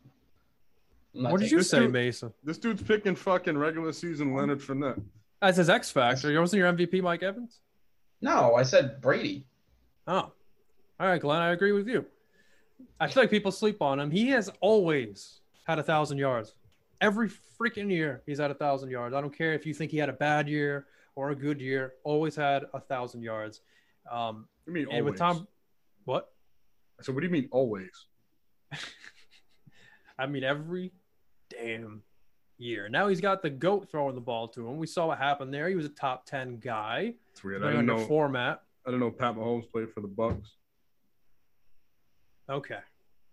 What did you say, dude- Mason? This dude's picking fucking regular season Leonard Fournette. As his X factor, you wasn't your MVP, Mike Evans? No, I said Brady. Oh, all right, Glenn. I agree with you. I feel like people sleep on him. He has always had a thousand yards. Every freaking year, he's had a thousand yards. I don't care if you think he had a bad year or a good year. Always had a thousand yards. Um, What you mean and always? with Tom, what? So what do you mean always? I mean, every damn year. Now he's got the goat throwing the ball to him. We saw what happened there. He was a top ten guy. It's weird. I Playing didn't know. format. I didn't know Pat Mahomes played for the Bucs. Okay,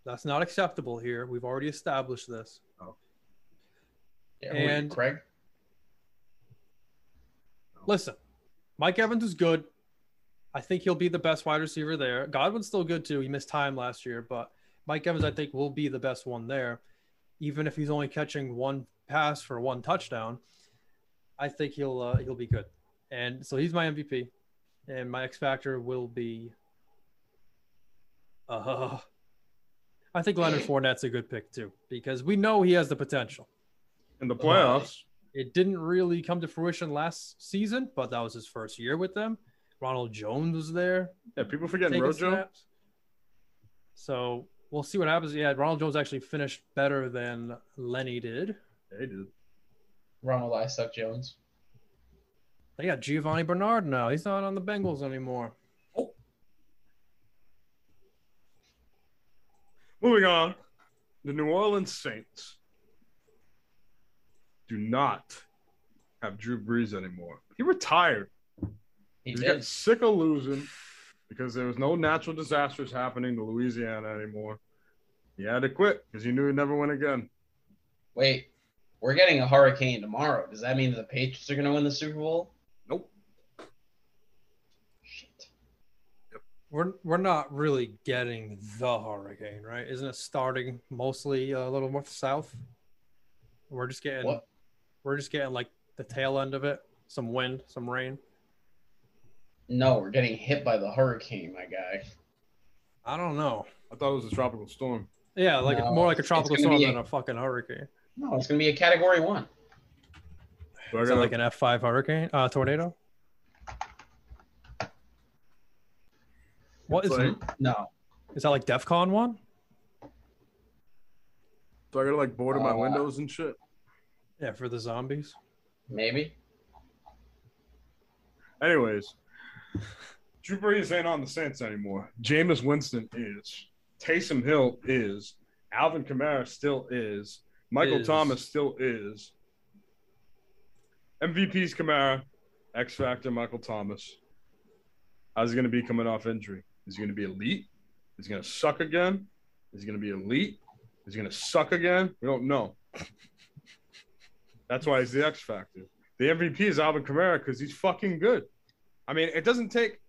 that's not acceptable here. We've already established this. Oh. Yeah, who are And- Craig. Listen, Mike Evans is good. I think he'll be the best wide receiver there. Godwin's still good too. He missed time last year, but Mike Evans, I think, will be the best one there. Even if he's only catching one pass for one touchdown, I think he'll uh, he'll be good. And so he's my MVP, and my X factor will be. Uh, I think Leonard Fournette's a good pick too because we know he has the potential. In the playoffs, It didn't really come to fruition last season, but that was his first year with them. Ronald Jones was there. yeah, people forgetting Rojo. snaps. So we'll see what happens. Yeah, Ronald Jones actually finished better than Lenny did. Yeah, he did. Ronald I Suck Jones. They got Giovani Bernard now. He's not on the Bengals anymore. Oh. Moving on, the New Orleans Saints do not have Drew Brees anymore. He retired. He He's did. getting sick of losing because there was no natural disasters happening to Louisiana anymore. He had to quit because he knew he'd never win again. Wait, we're getting a hurricane tomorrow. Does that mean that the Patriots are going to win the Super Bowl? Nope. Shit. We're we're not really getting the hurricane, right? Isn't it starting mostly a little more south? We're just getting What? we're just getting like the tail end of it. Some wind, some rain. No, we're getting hit by the hurricane, my guy. I don't know. I thought it was a tropical storm. Yeah, like No, more like a tropical storm be a- than a fucking hurricane. No, it's going to be a Category One. So I Is that gotta- like an F five hurricane? Uh, tornado? What is It's like- No. is that like DefCon one? so I gotta like border my Uh, windows and shit. Yeah, for the zombies. Maybe. Anyways, Drew Brees ain't on the Saints anymore. Jameis Winston is. Taysom Hill is. Alvin Kamara still is. Michael Is. Thomas still is. MVP's Kamara. X Factor Michael Thomas. How's he going to be coming off injury? Is he going to be elite? Is he going to suck again? Is he going to be elite? Is he going to suck again? We don't know. That's why he's the X Factor. The MVP is Alvin Kamara because he's fucking good. I mean, it doesn't take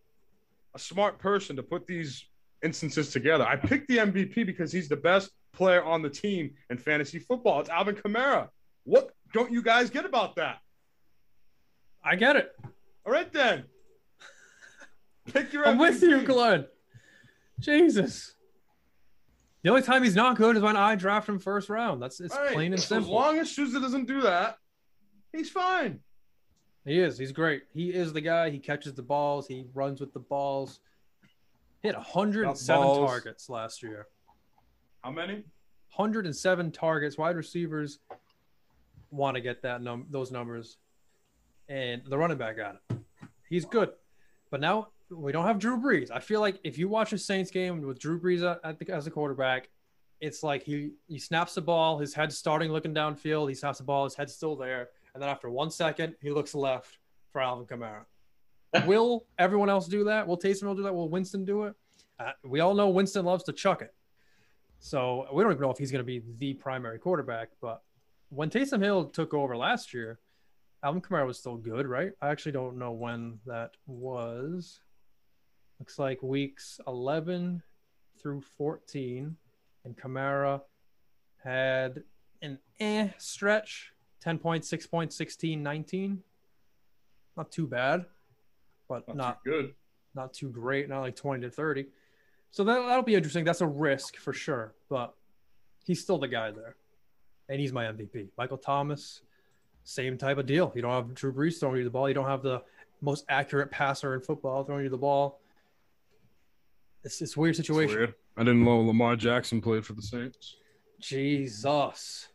a smart person to put these instances together. I picked the MVP because he's the best player on the team in fantasy football. It's Alvin Kamara. What don't you guys get about that? I get it. All right then. Pick your I'm with you. Glenn. Jesus. The only time he's not good is when I draft him first round. That's it's right. plain and simple. As long as Souza doesn't do that, he's fine. He is. He's great. He is the guy. He catches the balls. He runs with the balls. He had 107 balls. targets last year. How many? 107 targets. Wide receivers want to get that num those numbers, and the running back got it. He's good, but now we don't have Drew Brees. I feel like if you watch a Saints game with Drew Brees at, at the, as a quarterback, it's like he he snaps the ball, his head's starting looking downfield. He snaps the ball, his head's still there, and then after one second, he looks left for Alvin Kamara. Will everyone else do that? Will Taysom Hill do that? Will Winston do it? Uh, we all know Winston loves to chuck it. So we don't even know if he's going to be the primary quarterback. But when Taysom Hill took over last year, Alvin Kamara was still good, right? I actually don't know when that was. Looks like weeks 11 through 14. And Kamara had an eh stretch 10 points, 6 points, 16, 19. Not too bad, but Not, not good. not too great, not like 20 to 30. So that, that'll be interesting. That's a risk for sure, but he's still the guy there. and he's my MVP. Michael Thomas, same type of deal. You don't have Drew Brees throwing you the ball. You don't have the most accurate passer in football throwing you the ball. It's it's a weird It's situation. weird. I didn't know Lamar Jackson played for the Saints. Jesus.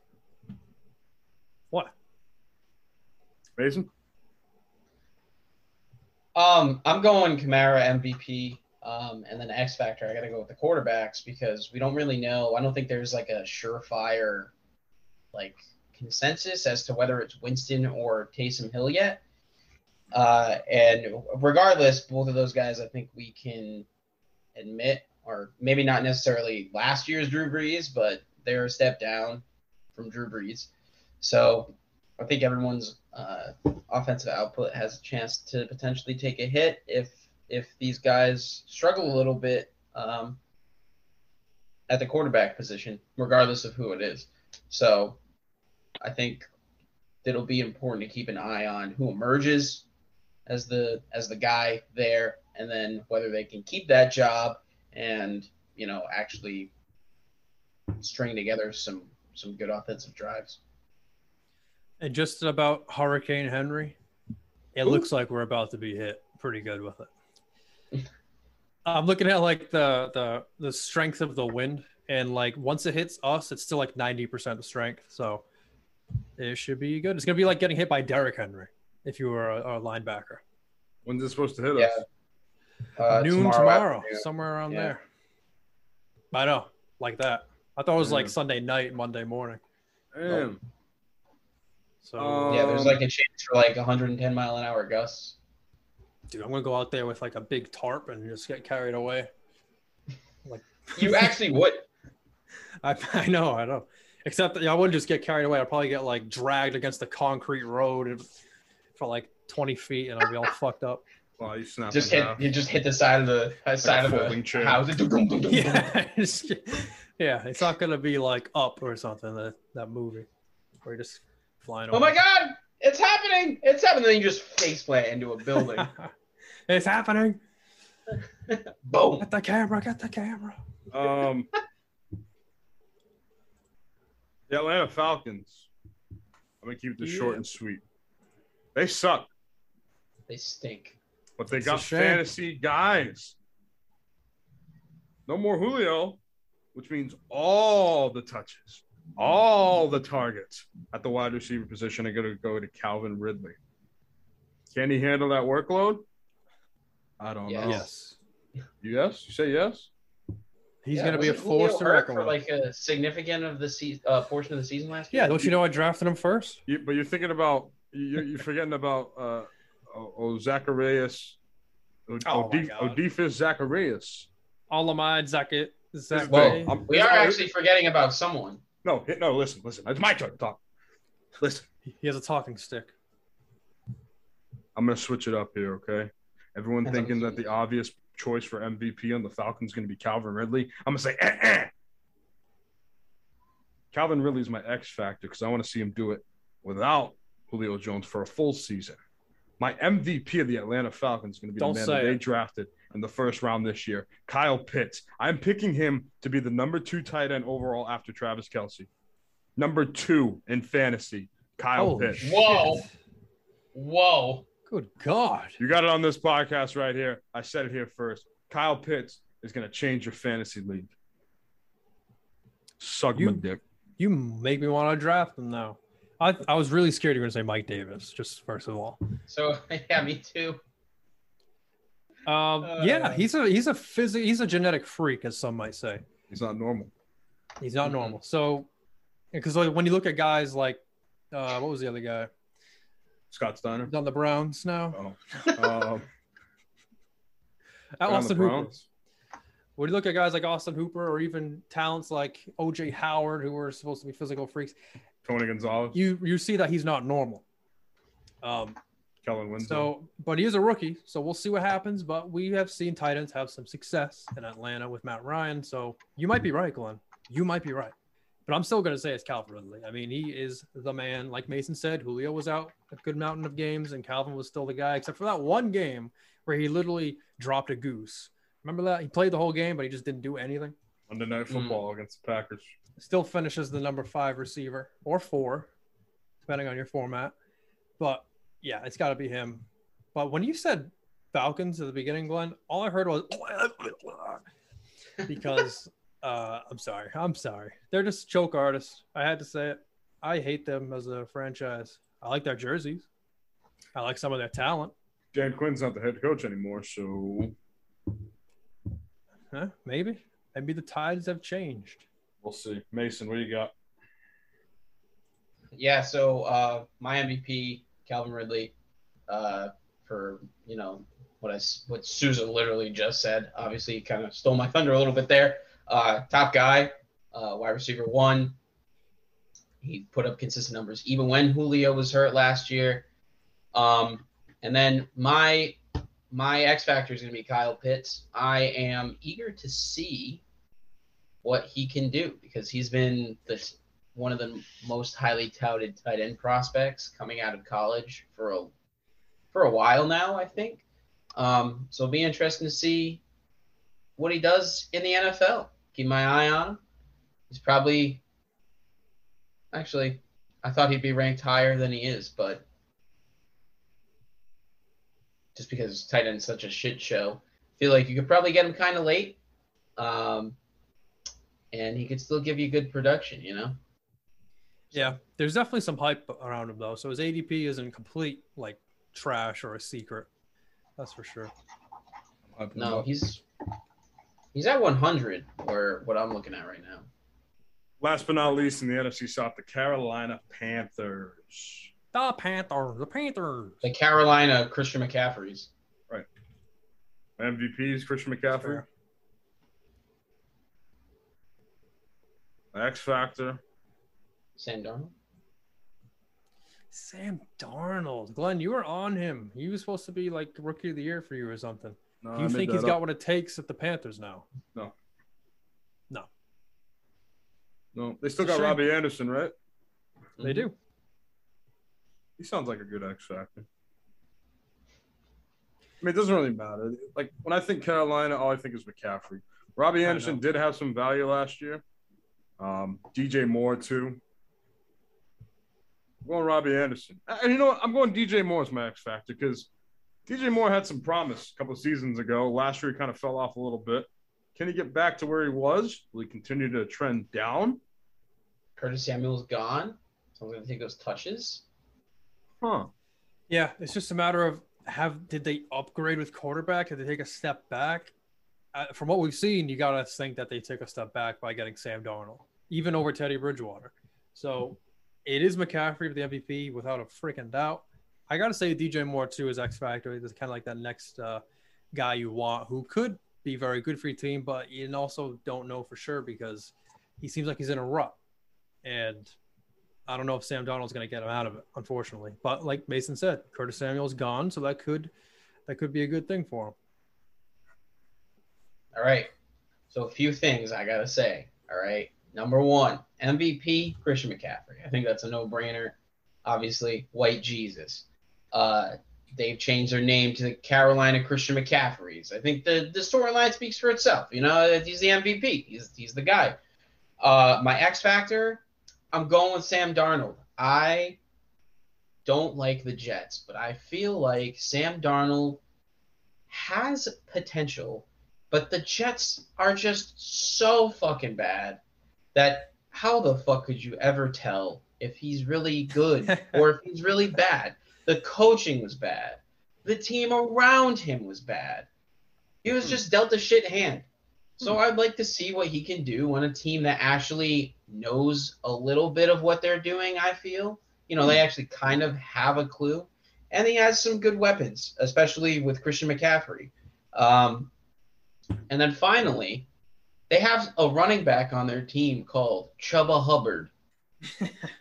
What? Mason? Um, I'm going Kamara MVP. Um, and then X Factor, I got to go with the quarterbacks because we don't really know. I don't think there's like a surefire, like consensus as to whether it's Winston or Taysom Hill yet. Uh, and regardless, both of those guys, I think we can admit, or maybe not necessarily last year's Drew Brees, but they're a step down from Drew Brees. So I think everyone's uh, offensive output has a chance to potentially take a hit if if these guys struggle a little bit um, at the quarterback position, regardless of who it is. So I think it'll be important to keep an eye on who emerges as the as the guy there, and then whether they can keep that job and you know actually string together some some good offensive drives. And just about Hurricane Henri, it Ooh. looks like we're about to be hit pretty good with it. I'm looking at like the the the strength of the wind, and like once it hits us, it's still like 90% strength. So it should be good. It's gonna be like getting hit by Derrick Henry if you were a, a linebacker. When's it supposed to hit Yeah. us? Uh, Noon tomorrow, afternoon. somewhere around Yeah. there. I know, like that. I thought it was like Sunday night, Monday morning. Damn. So Um, Yeah, there's like a chance for like 110 mile an hour gusts. Dude, I'm gonna go out there with like a big tarp and just get carried away. Like you actually would. I, I know, I know. Except that, yeah, I wouldn't just get carried away. I'd probably get like dragged against the concrete road and- for like 20 feet, and I'd be all fucked up. Wow, you snapped Just it hit. half. You just hit the side of the uh, side of folding the chair. house. Yeah, it's, yeah. It's not gonna be like up or something. That that movie where you're just flying. Oh over. my god! It's happening! It's happening! Then you just face plant into a building. It's happening. Boom! Get the camera. Get the camera. Um, the Atlanta Falcons. I'm gonna keep this short and sweet. They suck, They stink. but they It's a got fantasy guys. No more Julio, which means all the touches, all the targets at the wide receiver position are gonna go to Calvin Ridley. Can he handle that workload? I don't Yes. know. Yes. Yes, you say yes. He's Yeah, gonna be a force to reckon for with. like a significant of the se- uh, portion of the season last year. yeah, don't you know I drafted him first? You, but you're thinking about you're, you're forgetting about uh, oh, oh Zacharias, o, Oh, my Odi- Zacharias. Olamide Zaccheaus. Zach. Well, I'm- We are actually forgetting about someone. no, no. Listen, listen. It's my turn to talk. Listen, he has a talking stick. I'm gonna switch it up here. Okay, everyone That's thinking that the obvious choice for MVP on the Falcons is gonna be Calvin Ridley. I'm gonna say, eh, eh. Calvin Ridley is my X factor because I want to see him do it without Julio Jones for a full season. My MVP of the Atlanta Falcons is going to be Don't the man say that they it. drafted in the first round this year, Kyle Pitts. I'm picking him to be the number two tight end overall after Travis Kelce. Number two in fantasy, Kyle Holy Pitts. shit. Whoa. Whoa! Good God. You got it on this podcast right here. I said it here first. Kyle Pitts is going to change your fantasy league. Suck my You- dick. You make me want to draft him now. I, I was really scared you were going to say Mike Davis, just first of all. So yeah, me too. Um, yeah, Uh. he's a he's a phys- he's a genetic freak, as some might say. He's not normal. He's not normal. So, because like, when you look at guys like, uh, what was the other guy? Scott Steiner. He's on the Browns now. Oh. Um, the Austin Hooper. Browns. When you look at guys like Austin Hooper or even talents like OJ Howard, who were supposed to be physical freaks, Tony Gonzalez. you you see that he's not normal. Um, Kellen Winslow. So, but he is a rookie, so we'll see what happens. But we have seen tight ends have some success in Atlanta with Matt Ryan. So you might be right, Glenn. You might be right. But I'm still going to say it's Calvin Ridley. I mean, he is the man. Like Mason said, Julio was out a good mountain of games, and Calvin was still the guy, except for that one game where he literally dropped a goose. Remember that? He played the whole game, but he just didn't do anything. Monday Night Mm. Football against the Packers. Still finishes the number five receiver or four, depending on your format. But yeah, it's got to be him. But when you said Falcons at the beginning, Glenn, all I heard was because uh, I'm sorry, I'm sorry. They're just choke artists. I had to say it. I hate them as a franchise. I like their jerseys. I like some of their talent. Dan Quinn's not the head coach anymore, so Huh? Maybe. Maybe the tides have changed. we'll see. Mason, what do you got? Yeah, so uh, my MVP, Calvin Ridley, uh, for you know what I what Susan literally just said. Obviously, he kind of stole my thunder a little bit there. Uh, top guy, uh, wide receiver one. He put up consistent numbers even when Julio was hurt last year. Um, and then my my X factor is going to be Kyle Pitts. I am eager to see what he can do because he's been the one of the most highly touted tight end prospects coming out of college for a for a while now, I think. Um, so it'll be interesting to see what he does in the NFL. Keep my eye on him. He's probably actually I thought he'd be ranked higher than he is, but just because tight end is such a shit show, I feel like you could probably get him kind of late. Um, and he could still give you good production, you know? Yeah, there's definitely some hype around him though. So his ADP isn't complete like trash or a secret. That's for sure. No, he's he's at 100, or what I'm looking at right now. Last but not least, in the NFC South, the Carolina Panthers. The Panthers, the Panthers. The Carolina Christian McCaffrey's. Right. MVPs, Christian McCaffrey. X Factor. Sam Darnold. Sam Darnold. Glenn, you were on him. He was supposed to be like rookie of the year for you or something. No, Do you think he's up. got what it takes at the Panthers now? No, No. No. they still It's got. Robbie Anderson, right? They do. He sounds like a good X Factor. I mean, it doesn't really matter. Like when I think Carolina, all I think is McCaffrey. Robbie Anderson did have some value last year. Um, DJ Moore too. I'm going Robbie Anderson. And you know what? I'm going DJ Moore as my X Factor because DJ Moore had some promise a couple of seasons ago. Last year, he kind of fell off a little bit. Can he get back to where he was? Will he continue to trend down? Curtis Samuel's gone. So I'm going to take those touches. Huh. Yeah, it's just a matter of have did they upgrade with quarterback? Did they take a step back? Uh, from what we've seen, you gotta think that they took a step back by getting Sam Darnold, even over Teddy Bridgewater. So it is McCaffrey with the MVP without a freaking doubt. I gotta say DJ Moore too is X factor. He's kind of like that next uh, guy you want who could be very good for your team, but you also don't know for sure because he seems like he's in a rut, and I don't know if Sam Darnold's to get him out of it, unfortunately. But like Mason said, Curtis Samuel's gone, so that could that could be a good thing for him. All right. So a few things I got to say. All right. Number one, MVP, Christian McCaffrey. I think that's a no brainer. Obviously, white Jesus. Uh, they've changed their name to the Carolina Christian McCaffreys. I think the, the storyline speaks for itself. You know, he's the MVP. He's, he's the guy. Uh, my X Factor, I'm going with Sam Darnold. I don't like the Jets, but I feel like Sam Darnold has potential, but the Jets are just so fucking bad that how the fuck could you ever tell if he's really good or if he's really bad? The coaching was bad. The team around him was bad. He was hmm. just dealt a shit hand. So hmm. I'd like to see what he can do on a team that actually knows a little bit of what they're doing, I feel. You know, they hmm. actually kind of have a clue. And he has some good weapons, especially with Christian McCaffrey. Um, and then finally, they have a running back on their team called Chuba Hubbard.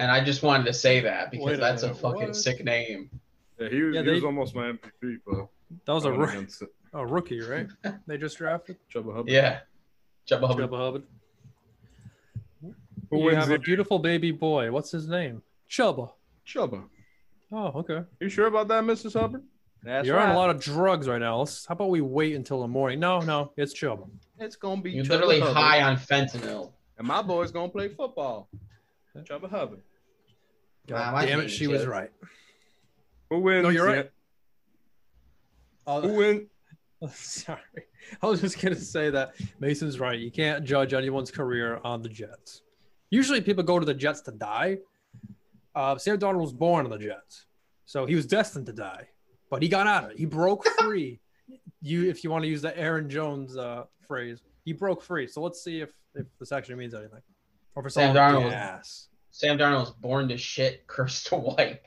and I just wanted to say that because Wait a that's a minute, fucking what? sick name. Yeah, he was, Yeah, he was almost my MVP, but That was a, I went roo- against it. a rookie, right? They just drafted Chuba Hubbard. Yeah. Chuba Hubbard. Chuba Hubbard. Who you have the a beautiful baby boy. What's his name? Chuba. Chuba? Oh, okay. You sure about that, Mrs. Hubbard? That's You're right. on a lot of drugs right now. Let's, how about we wait until the morning? No, no, it's Chuba. It's gonna be You're Chuba literally Hubbard. high on fentanyl. and my boy's gonna play football. Trevor Hubbard. Wow, God my damn it, team she was right. Who wins? No, you're right. Who Uh, wins? sorry, I was just gonna say that Mason's right. You can't judge anyone's career on the Jets. Usually, people go to the Jets to die. Uh, Sam Darnold was born on the Jets, so he was destined to die, but he got out of it. He broke free. you, if you want to use the Aaron Jones uh, phrase, he broke free. So let's see if if this actually means anything. Or for Sam someone Darnold. yes. Sam Darnold was born to shit, cursed to wipe.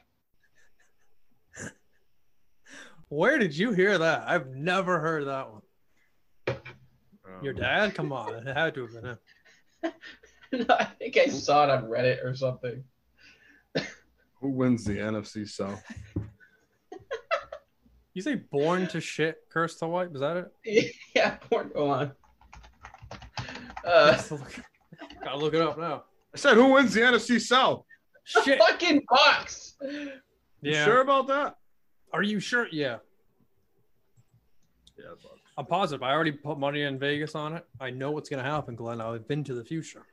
Where did you hear that? I've never heard that one. Um, Your dad? Come on, it had to have been him. I think I saw it on Reddit or something. Who wins the NFC South? You say born to shit, cursed to wipe? Is that it? yeah, born. Go on. Uh, Gotta look it up now. I said, who wins the NFC South? Shit. fucking Bucs. You Yeah. sure about that? Are you sure? Yeah. Yeah, Bucs. I'm positive. I already put money in Vegas on it. I know what's gonna happen, Glenn. I've been to the future.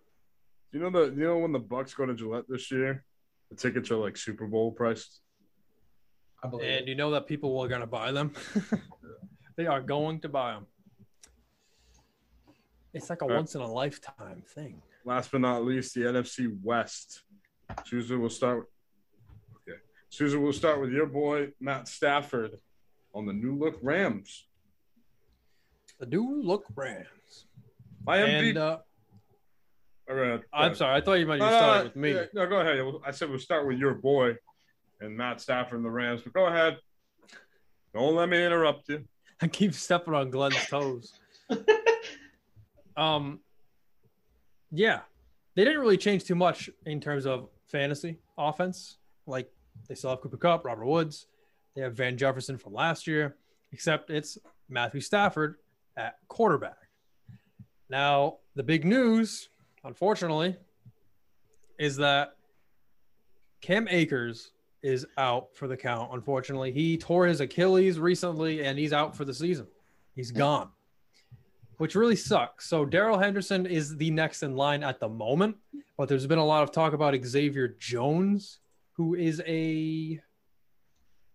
You know the you know when the Bucs go to Gillette this year, the tickets are like Super Bowl priced. I believe. And you know that people are gonna buy them. they are going to buy them. It's like a Right. once in a lifetime thing. Last but not least, the NFC West. Susan we'll start. Okay, Susan we'll start with your boy Matt Stafford on the new look Rams. The new look Rams. My MVP. And uh, All right, I'm sorry. I thought you might you No, started with me. yeah, No, go ahead. I said we'll start with your boy and Matt Stafford and the Rams. But go ahead. Don't let me interrupt you. I keep stepping on Glenn's toes. um, yeah, they didn't really change too much in terms of fantasy offense. Like they still have Cooper Kupp, Robert Woods, they have Van Jefferson from last year, except it's Matthew Stafford at quarterback. Now, the big news, unfortunately, is that Cam Akers is out for the count. Unfortunately, he tore his Achilles recently and he's out for the season. He's gone, which really sucks. So, Darrell Henderson is the next in line at the moment, but there's been a lot of talk about Xavier Jones, who is a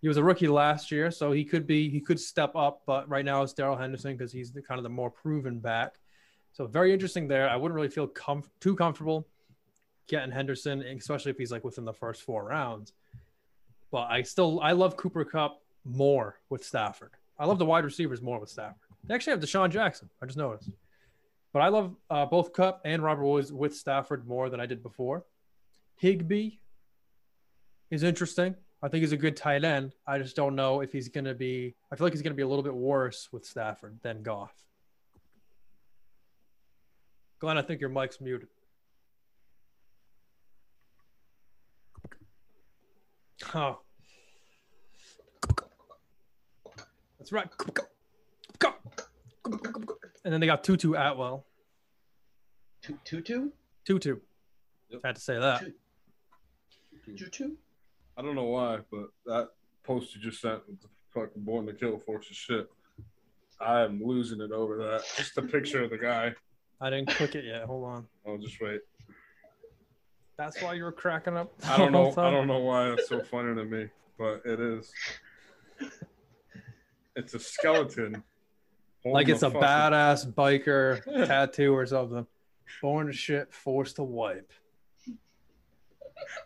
he was a rookie last year, so he could be he could step up, but right now it's Darrell Henderson because he's the kind of the more proven back. So very interesting there. I wouldn't really feel comf- too comfortable getting Henderson, especially if he's like within the first four rounds. But I still I love Cooper Kupp more with Stafford. I love the wide receivers more with Stafford. They actually have DeSean Jackson. I just noticed. But I love uh, both Kupp and Robert Woods with Stafford more than I did before. Higbee is interesting. I think he's a good tight end. I just don't know if he's going to be. I feel like he's going to be a little bit worse with Stafford than Goff. Glenn, I think your mic's muted. Oh. That's right. And then they got Tutu Atwell. Tu- Tutu? Tutu. Yep. Had to say that. Tutu? I don't know why, but that post you just sent with the fucking born to kill force of shit. I am losing it over that. Just a picture of the guy. I didn't click it yet. Hold on. I'll just wait. That's why you were cracking up. I don't know. I don't know why it's so funny to me, but it is. It's a skeleton. Like it's a fucking- badass biker tattoo or something. Born to shit, forced to wipe.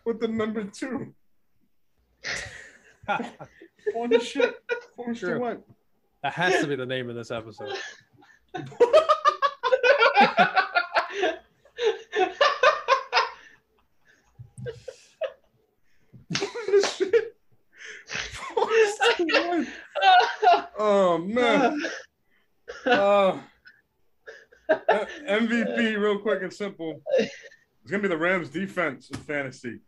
with the number two. On the shit. Forced to wipe. That has to be the name of this episode. the shit. Forced to wipe. Oh man. Uh, uh, MVP, real quick and simple. It's gonna be the Rams defense in fantasy.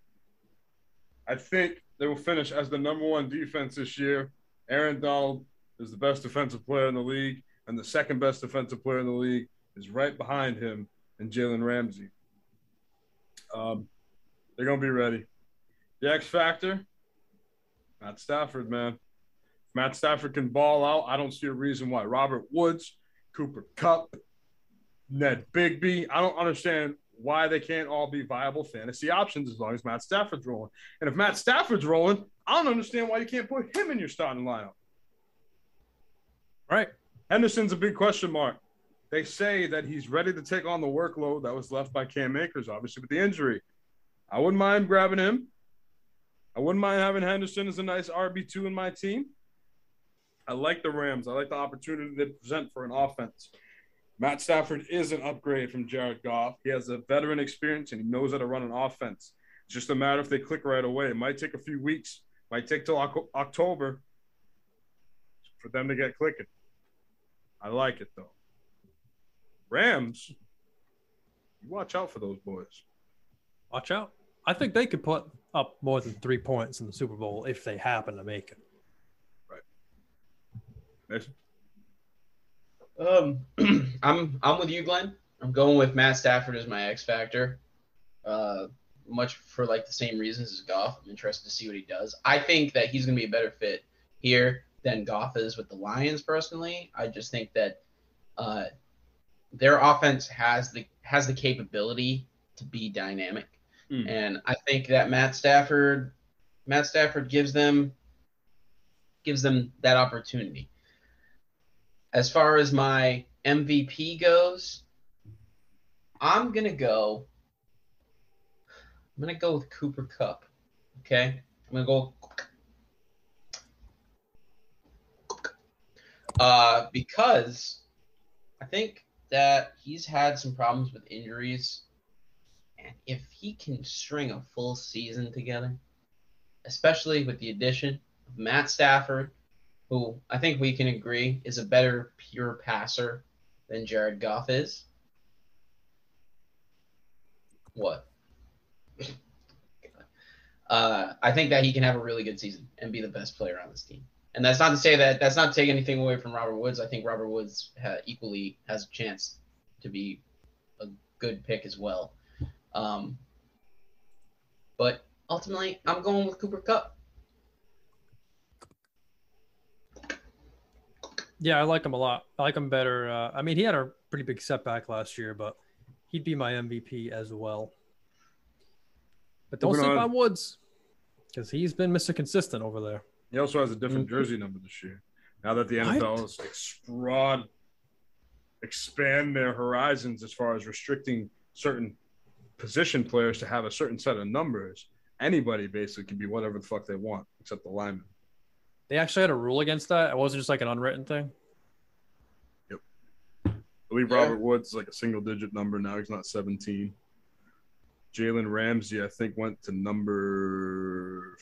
I think they will finish as the number one defense this year. Aaron Donald is the best defensive player in the league, and the second best defensive player in the league is right behind him and Jalen Ramsey. Um, they're gonna be ready. The X factor, Matt Stafford, man. Matt Stafford can ball out, I don't see a reason why. Robert Woods, Cooper Kupp, Ned Bigby. I don't understand why they can't all be viable fantasy options as long as Matt Stafford's rolling. And if Matt Stafford's rolling, I don't understand why you can't put him in your starting lineup. Right. Henderson's a big question mark. They say that he's ready to take on the workload that was left by Cam Akers, obviously with the injury. I wouldn't mind grabbing him. I wouldn't mind having Henderson as a nice RB2 in my team. I like the Rams. I like the opportunity they present for an offense. Matt Stafford is an upgrade from Jared Goff. He has a veteran experience and he knows how to run an offense. It's just a matter if they click right away. It might take a few weeks, might take till October for them to get clicking. I like it though. Rams, watch out for those boys. Watch out. I think they could put up more than three points in the Super Bowl if they happen to make it. Um, I'm I'm with you, Glenn. I'm going with Matt Stafford as my X factor. Uh, much for like the same reasons as Goff. I'm interested to see what he does. I think that he's going to be a better fit here than Goff is with the Lions. Personally, I just think that uh, their offense has the has the capability to be dynamic, mm. and I think that Matt Stafford Matt Stafford gives them gives them that opportunity as far as my MVP goes, I'm gonna go. I'm gonna go with Cooper Kupp. Okay, I'm gonna go. Uh, because I think that he's had some problems with injuries, and if he can string a full season together, especially with the addition of Matt Stafford who I think we can agree is a better pure passer than Jared Goff is. What? uh, I think that he can have a really good season and be the best player on this team. And that's not to say that that's not to take anything away from Robert Woods. I think Robert Woods ha- equally has a chance to be a good pick as well. Um, but ultimately, I'm going with Cooper Kupp. Yeah, I like him a lot. I like him better. Uh, I mean, he had a pretty big setback last year, but he'd be my MVP as well. But don't sleep on Woods because he's been Mr. Consistent over there. He also has a different mm-hmm. jersey number this year. Now that the NFL has expand, expand their horizons as far as restricting certain position players to have a certain set of numbers, anybody basically can be whatever the fuck they want except the lineman. They actually had a rule against that. It wasn't just like an unwritten thing. Yep. I believe yeah. Robert Woods is like a single digit number now. He's not 17. Jalen Ramsey, I think, went to number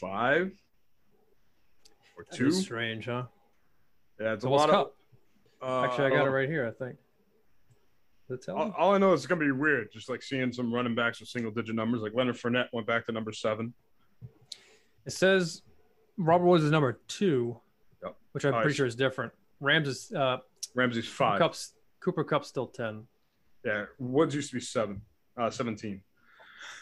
five or that two. strange, huh? Yeah, it's a lot Cup. of. Uh, Actually, I got it right here. I think. All, all, I know is it's gonna be weird, just like seeing some running backs with single digit numbers. Like Leonard Fournette went back to number seven. It says Robert Woods is number two, yep. which I'm pretty sure is different. Rams is uh, Ramsey's five. Cooper Kupp's, Cooper Kupp's still ten. Yeah, Woods used to be seven, uh, 17.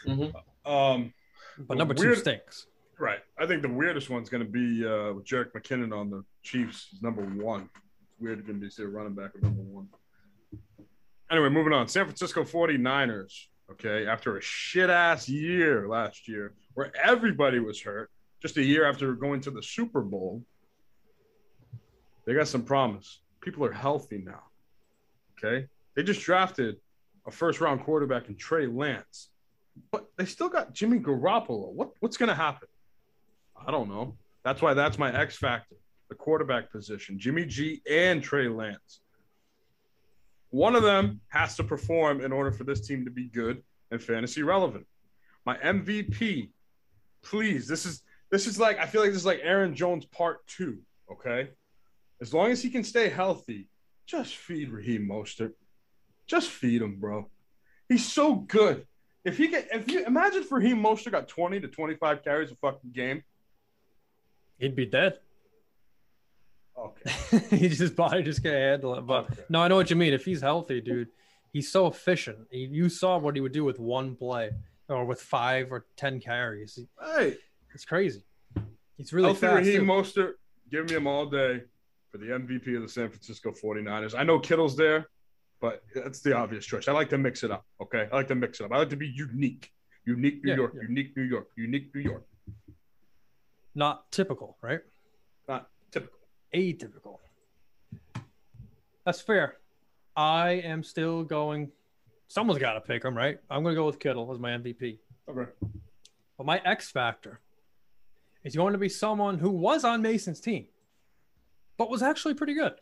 Mm-hmm. Um, but number weird, two stinks. Right. I think the weirdest one's going to be uh, with Jerick McKinnon on the Chiefs. He's number one. It's weird going to be a running back at number one. Anyway, moving on. San Francisco 49ers. Okay, after a shit ass year last year where everybody was hurt, just a year after going to the Super Bowl, they got some promise. People are healthy now. Okay. They just drafted a first round quarterback in Trey Lance, but they still got Jimmy Garoppolo. What, what's going to happen? I don't know. That's why that's my X factor the quarterback position Jimmy G and Trey Lance. One of them has to perform in order for this team to be good and fantasy relevant. My MVP, please, this is this is like I feel like this is like Aaron Jones part two. Okay, as long as he can stay healthy, just feed Raheem Mostert. Just feed him, bro. He's so good. If he get, if you imagine if Raheem Mostert got twenty to twenty five carries a fucking game, he'd be dead. Okay. He's just body just can't handle it. But okay. no, I know what you mean. If he's healthy, dude, he's so efficient. He, you saw what he would do with one play or with five or ten carries. Hey, it's crazy. He's really Healthy fast. Raheem Mostert, give me him all day for the MVP of the San Francisco 49ers. I know Kittle's there. but that's the obvious choice. I like to mix it up. Okay, I like to mix it up. I like to be unique, unique New Yeah, York, yeah. unique New York, unique New York. Not typical, right? Not typical. Atypical. That's fair. I am still going. Someone's got to pick him, right? I'm going to go with Kittle as my MVP. Okay. But my X factor is going to be someone who was on Mason's team, but was actually pretty good.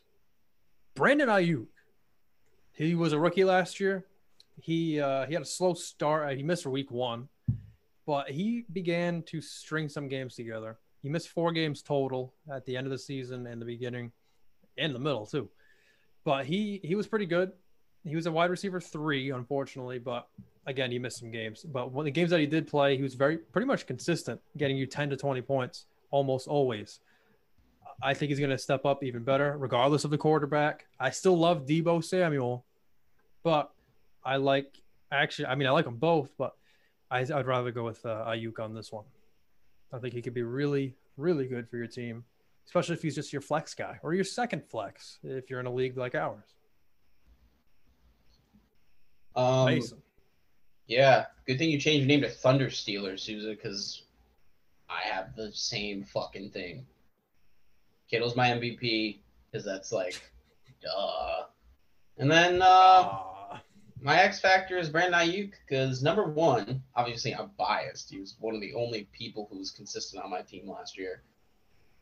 Brandon Aiyuk. He was a rookie last year. He uh, he had a slow start. He missed week one, but he began to string some games together. He missed four games total at the end of the season and the beginning, and the middle too. But he he was pretty good. He was a wide receiver three, unfortunately, but again, he missed some games. But when the games that he did play, he was very pretty much consistent, getting you 10 to 20 points almost always. I think he's going to step up even better, regardless of the quarterback. I still love Deebo Samuel, but I like actually, I mean, I like them both, but I, I'd rather go with uh, Aiyuk on this one. I think he could be really, really good for your team, especially if he's just your flex guy or your second flex if you're in a league like ours. Um, Mason. Yeah, good thing you changed your name to Thunder Steelers, Sousa, because I have the same fucking thing. Kittle's my MVP because that's like, duh. And then uh, my X factor is Brandon Aiyuk because number one, obviously I'm biased. He was one of the only people who was consistent on my team last year.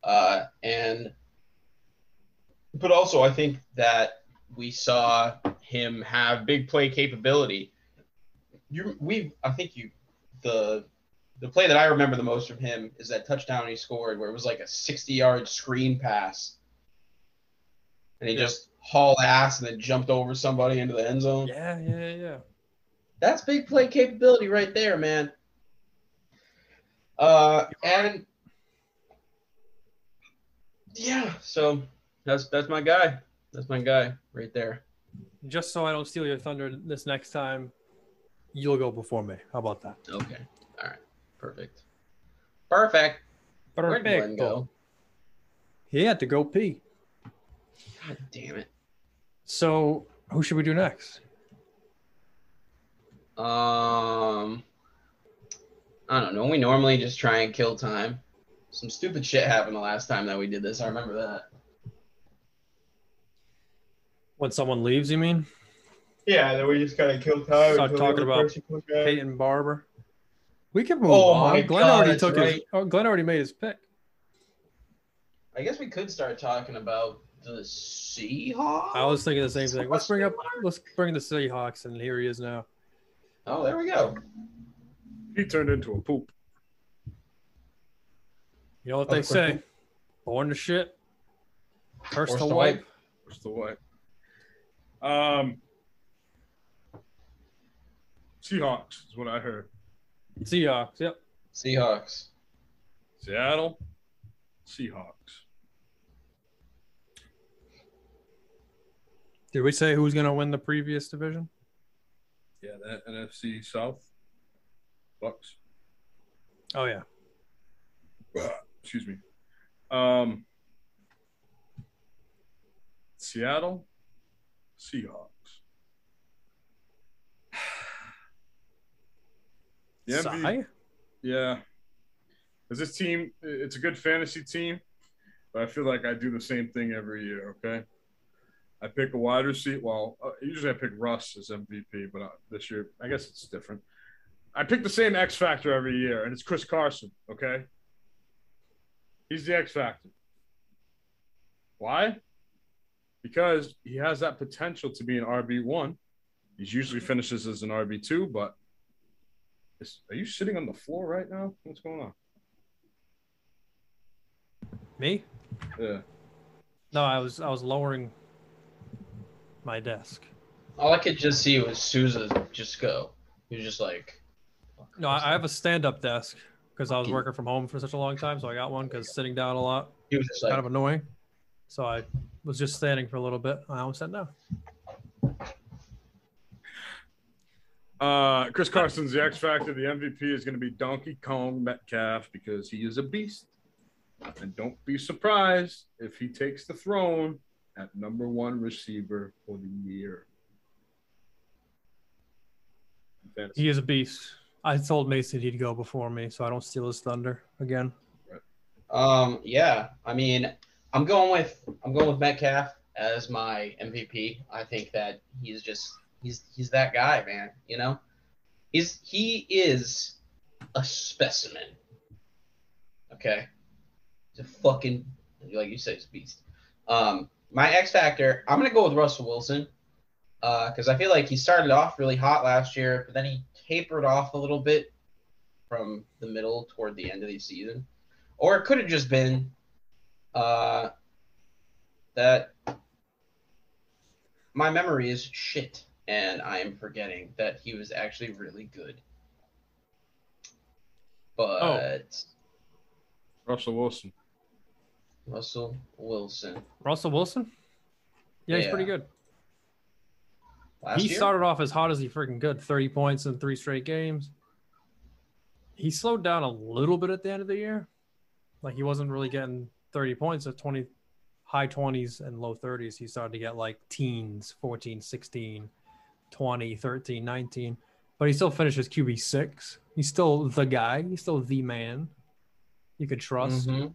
Uh, and but also I think that we saw him have big play capability. You we I think you the the play that I remember the most from him is that touchdown he scored where it was like a 60 yard screen pass. And he Yeah. just hauled ass and then jumped over somebody into the end zone. Yeah, yeah, yeah. That's big play capability right there, man. Uh, and yeah, so that's that's my guy. That's my guy right there. Just so I don't steal your thunder this next time, you'll go before me. How about that? Okay, all right, perfect, perfect. Perfect. go? He had to go pee. God damn it. So who should we do next? Um, I don't know. We normally just try and kill time. Some stupid shit happened the last time that we did this. I remember that. When someone leaves, you mean? Yeah, then we just kind of kill time. Start talking about person comes back. Peyton Barber. We can move Oh on. my Glenn God, already that's took his. Oh, Glenn already made his pick. I guess we could start talking about the Seahawks. I was thinking the same thing. Let's bring up. Let's bring the Seahawks, and here he is now. Oh, there we go. He turned into a poop. You know what they say? Born to shit. First to to wipe. wipe. to wipe. Um, Seahawks is what I heard. Seahawks. Yep. Seahawks. Seattle, Seahawks. Did we say who's going to win the previous division? Yeah, that NFC South. Bucs. Oh yeah. Excuse me. Um, Seattle, Seahawks. The MVP Yeah. Because this team, it's a good fantasy team, but I feel like I do the same thing every year, okay? I pick a wide receiver. Well, uh, usually I pick Russ as MVP, but uh, this year, I guess it's different. I pick the same X Factor every year, and it's Chris Carson, okay? He's the X Factor. Why? Because he has that potential to be an RB1. He usually finishes as an RB2, but is, are you sitting on the floor right now? What's going on? Me? Yeah. No, I was I was lowering my desk. All I could just see was Souza just go. He was just like, No, I I have a stand-up desk because I was working from home for such a long time, so I got one because sitting down a lot he was just kind like, of annoying. So I was just standing for a little bit. I almost sat down. Uh, Chris Carson's the X Factor. The MVP is going to be Donkey Kong Metcalf because he is a beast. And don't be surprised if he takes the throne at number one receiver for the year. fantasy. He is a beast. I told Mason he'd go before me, so I don't steal his thunder again. Um, yeah, I mean, I'm going with I'm going with Metcalf as my MVP. I think that he's just he's he's that guy, man. You know, he's he is a specimen. Okay, he's a fucking like you said, he's beast. Um, my X factor, I'm gonna go with Russell Wilson because I feel like he started off really hot last year, but then he tapered off a little bit from the middle toward the end of the season or it could have just been uh, that my memory is shit and I am forgetting that he was actually really good. But oh. Russell Wilson. Russell Wilson. Russell Wilson? Yeah, he's Yeah. pretty good. Last he year? started off as hot as he freaking good 30 points in three straight games. He slowed down a little bit at the end of the year. Like he wasn't really getting 30 points at 20 high 20s and low 30s. He started to get like teens, 14, 16, 20, 13, 19. But he still finishes QB six. He's still the guy. He's still the man. You could trust. Mhm.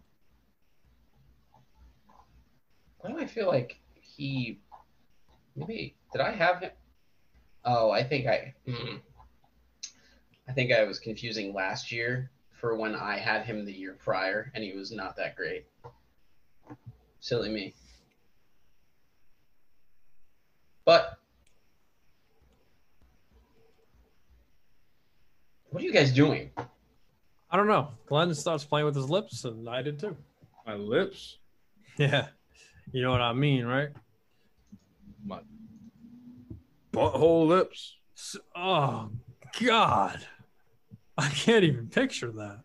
Why do I feel like he maybe did I have him? Oh, I think I hmm. I think I was confusing last year for when I had him the year prior and he was not that great. Silly me. But what are you guys doing? I don't know. Glenn starts playing with his lips, and I did too. My lips. Yeah. You know what I mean, right? My butthole lips. S- Oh God, I can't even picture that,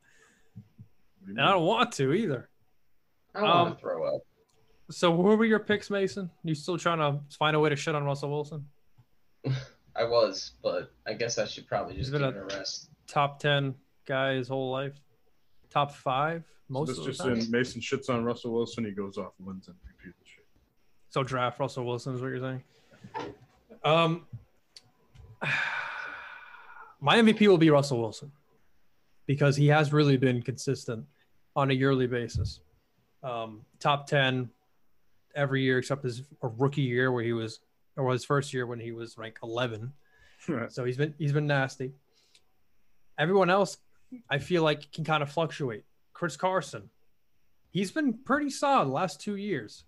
do and I don't want to either. I don't want Um, to throw up. So, who were your picks, Mason? You still trying to find a way to shit on Russell Wilson? I was, but I guess I should probably just He's give been it a rest. Top ten guy his whole life, top five most this of the just time. in Mason shits on Russell Wilson. He goes off and wins MVP this year. So draft Russell Wilson is what you're saying. Um, my MVP will be Russell Wilson because he has really been consistent on a yearly basis. Um, top ten every year except his rookie year where he was, or his first year when he was ranked 11. So he's been he's been nasty. Everyone else, I feel like can kind of fluctuate. Chris Carson, he's been pretty solid the last two years,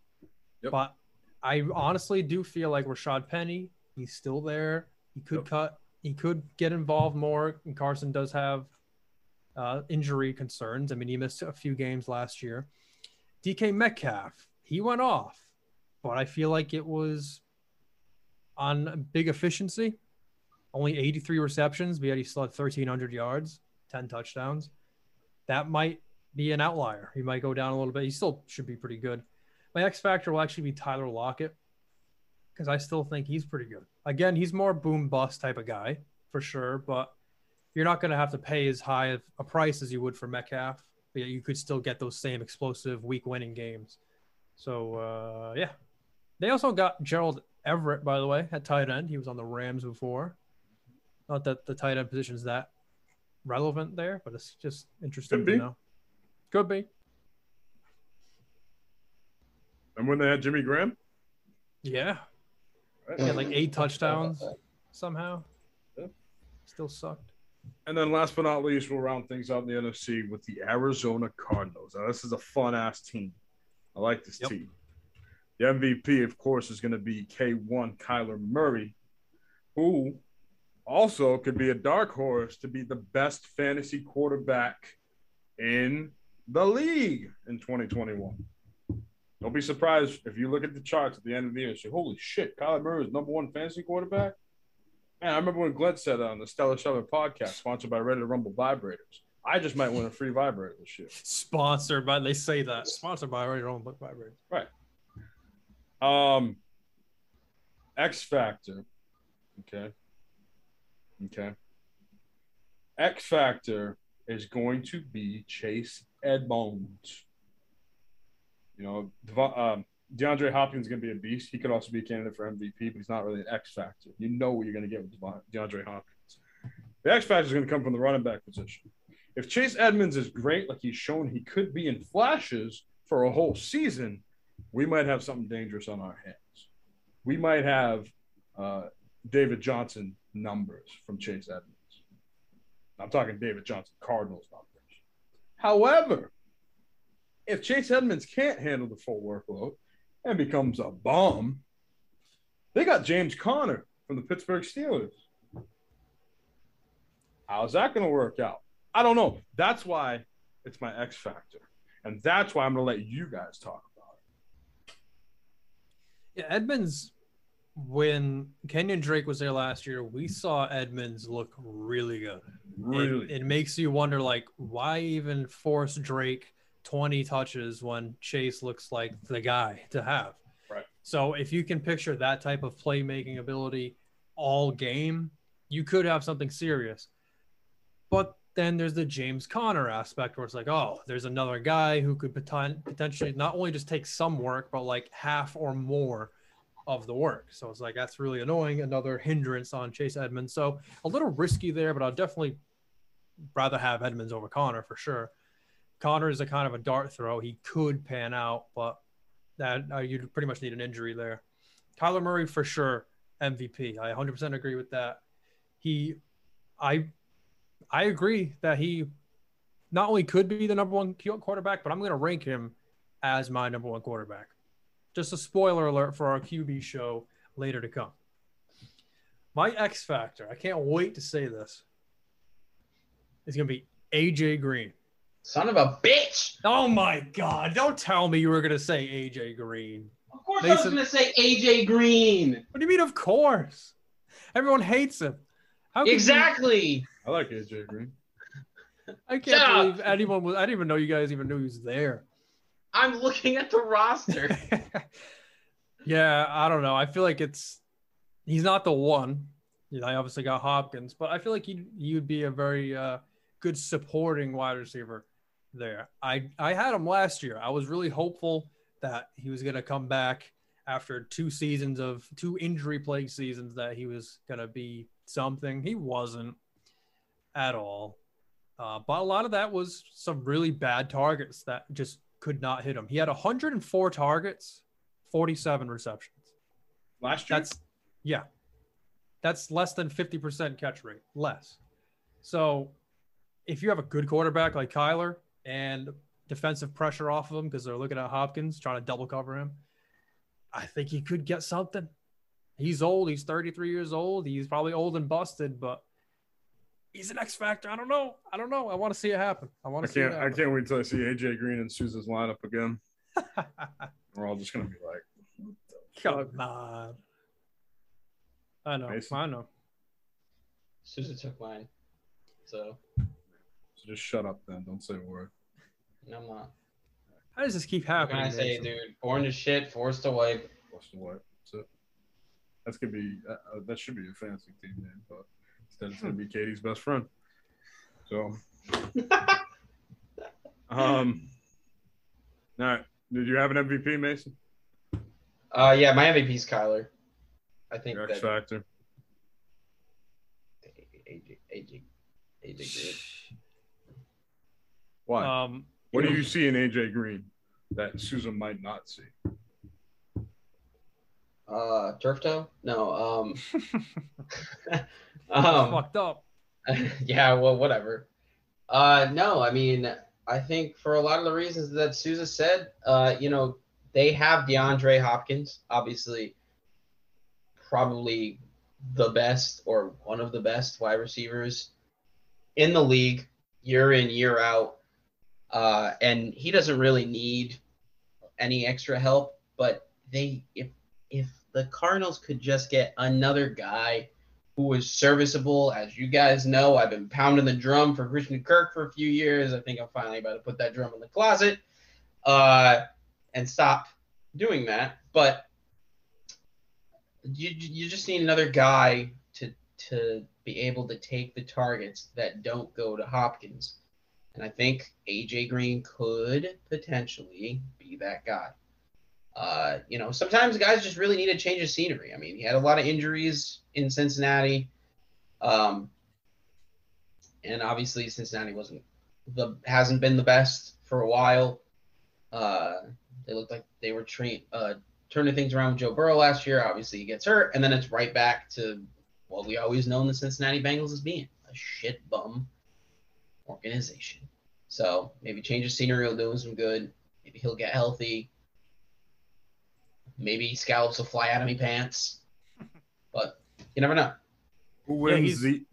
Yep. but I honestly do feel like Rashaad Penny, he's still there. He could Yep. cut. He could get involved more. And Carson does have uh, injury concerns. I mean, he missed a few games last year. DK Metcalf, he went off, but I feel like it was on big efficiency. Only 83 receptions, but yet he still had 1,300 yards, 10 touchdowns. That might be an outlier. He might go down a little bit. He still should be pretty good. My X factor will actually be Tyler Lockett because I still think he's pretty good. Again, he's more boom bust type of guy for sure, but you're not going to have to pay as high of a price as you would for Metcalf. But you could still get those same explosive week winning games. So uh, yeah, they also got Gerald Everett by the way at tight end. He was on the Rams before. Not that the tight end position is that relevant there, but it's just interesting Could to be. know. Could be. And when they had Jimmy Graham, Yeah. right? He had like eight touchdowns somehow. Yeah. Still sucked. And then last but not least, we'll round things out in the NFC with the Arizona Cardinals. Now, this is a fun ass team. I like this Yep. team. The MVP, of course, is going to be K1 Kyler Murray, who also could be a dark horse to be the best fantasy quarterback in the league in 2021. Don't be surprised if you look at the charts at the end of the year and say, holy shit, Kyler Murray is number one fantasy quarterback. Man, I remember when Glenn said that on the Stellar Shepherd podcast, sponsored by Ready to Rumble Vibrators. I just might win a free vibrator this year. Sponsored by they say that. Sponsored by Ready to Rumble Vibrators. Right. Um, X Factor. Okay. Okay. X Factor is going to be Chase Edmonds. You know, um, DeAndre Hopkins is going to be a beast. He could also be a candidate for MVP, but he's not really an X Factor. You know what you're going to get with DeAndre Hopkins. The X factor is going to come from the running back position. If Chase Edmonds is great, like he's shown he could be in flashes for a whole season, we might have something dangerous on our hands. We might have uh, David Johnson numbers from Chase Edmonds. I'm talking David Johnson Cardinals numbers. However, if Chase Edmonds can't handle the full workload and becomes a bum, they got James Conner from the Pittsburgh Steelers. How's that going to work out? I don't know. That's why it's my X factor. And that's why I'm going to let you guys talk about it. Yeah, Edmonds, when Kenyon Drake was there last year, we saw Edmonds look really good. Really? It, it makes you wonder, like, why even force Drake 20 touches when Chase looks like the guy to have? Right. So if you can picture that type of playmaking ability all game, you could have something serious. But then there's the James Conner aspect where it's like, oh, there's another guy who could poten- potentially not only just take some work, but like half or more of the work. So it's like that's really annoying. Another hindrance on Chase Edmonds. So a little risky there, but I'd definitely rather have Edmonds over Conner for sure. Conner is a kind of a dart throw. He could pan out, but that uh, you'd pretty much need an injury there. Kyler Murray for sure MVP. I 100% agree with that. He, I I agree that he not only could be the number one quarterback, but I'm going to rank him as my number one quarterback. Just a spoiler alert for our QB show later to come. My X factor, I can't wait to say this, is going to be AJ Green. Son of a bitch! Oh my God. Don't tell me you were going to say AJ Green. Of course, I was going to say AJ Green. What do you mean, of course? Everyone hates him. How could you- Exactly. I like AJ Green. I can't Shut up. believe anyone was. I didn't even know you guys even knew he was there. I'm looking at the roster. yeah, I don't know. I feel like it's he's not the one. You know, I obviously got Hopkins, but I feel like he would be a very uh, good supporting wide receiver there. I I had him last year. I was really hopeful that he was going to come back after two seasons of two injury plagued seasons that he was going to be something. He wasn't at all. Uh, but a lot of that was some really bad targets that just could not hit him. He had 104 targets, 47 receptions. Last year? That's yeah. That's less than 50% catch rate, less. So if you have a good quarterback like Kyler and defensive pressure off of him because they're looking at Hopkins trying to double cover him, I think he could get something. He's old. He's 33 years old. He's probably old and busted, but he's an X factor. I don't know. I don't know. I want to see it happen. I want I to see it can't. I happen. can't wait until I see AJ Green and Sousa's lineup again. We're all just gonna be like, Come on. I know. Mason? I know. Susan took mine. So, so just shut up then. Don't say a word. no, I'm not. How does this keep What can happening? I say, Mason? dude? Born to shit, forced to wipe. Forced to what? That's it. That's gonna be. Uh, uh, that should be a fantasy team name, but instead it's gonna be Katie's best friend. So, um, all right. Did you have an MVP, Mason? Uh, yeah, my MVP's Kyler. I think Your that X Factor. AJ, AJ, AJ Green. Why? Um, what do you see in AJ Green that Susan might not see? Uh, turf toe? No. Um. um. fucked up. yeah. Well, whatever. Uh, no. I mean, I think for a lot of the reasons that Sousa said, uh, you know, they have DeAndre Hopkins, obviously, probably the best or one of the best wide receivers in the league, year in year out. Uh, and he doesn't really need any extra help, but they if if the Cardinals could just get another guy who was serviceable, as you guys know, I've been pounding the drum for Christian Kirk for a few years. I think I'm finally about to put that drum in the closet uh, and stop doing that. But you you just need another guy to to be able to take the targets that don't go to Hopkins. And I think AJ Green could potentially be that guy. Uh, you know, sometimes guys just really need a change of scenery. I mean, he had a lot of injuries in Cincinnati. Um, and obviously Cincinnati wasn't the hasn't been the best for a while. Uh, they looked like they were tra- uh, turning things around with Joe Burrow last year. Obviously, he gets hurt, and then it's right back to what we always known the Cincinnati Bengals as being a shit bum organization. So maybe change of scenery will do him some good. Maybe he'll get healthy. Maybe scallops will fly out of me pants. But you never know. Who wins he's- the?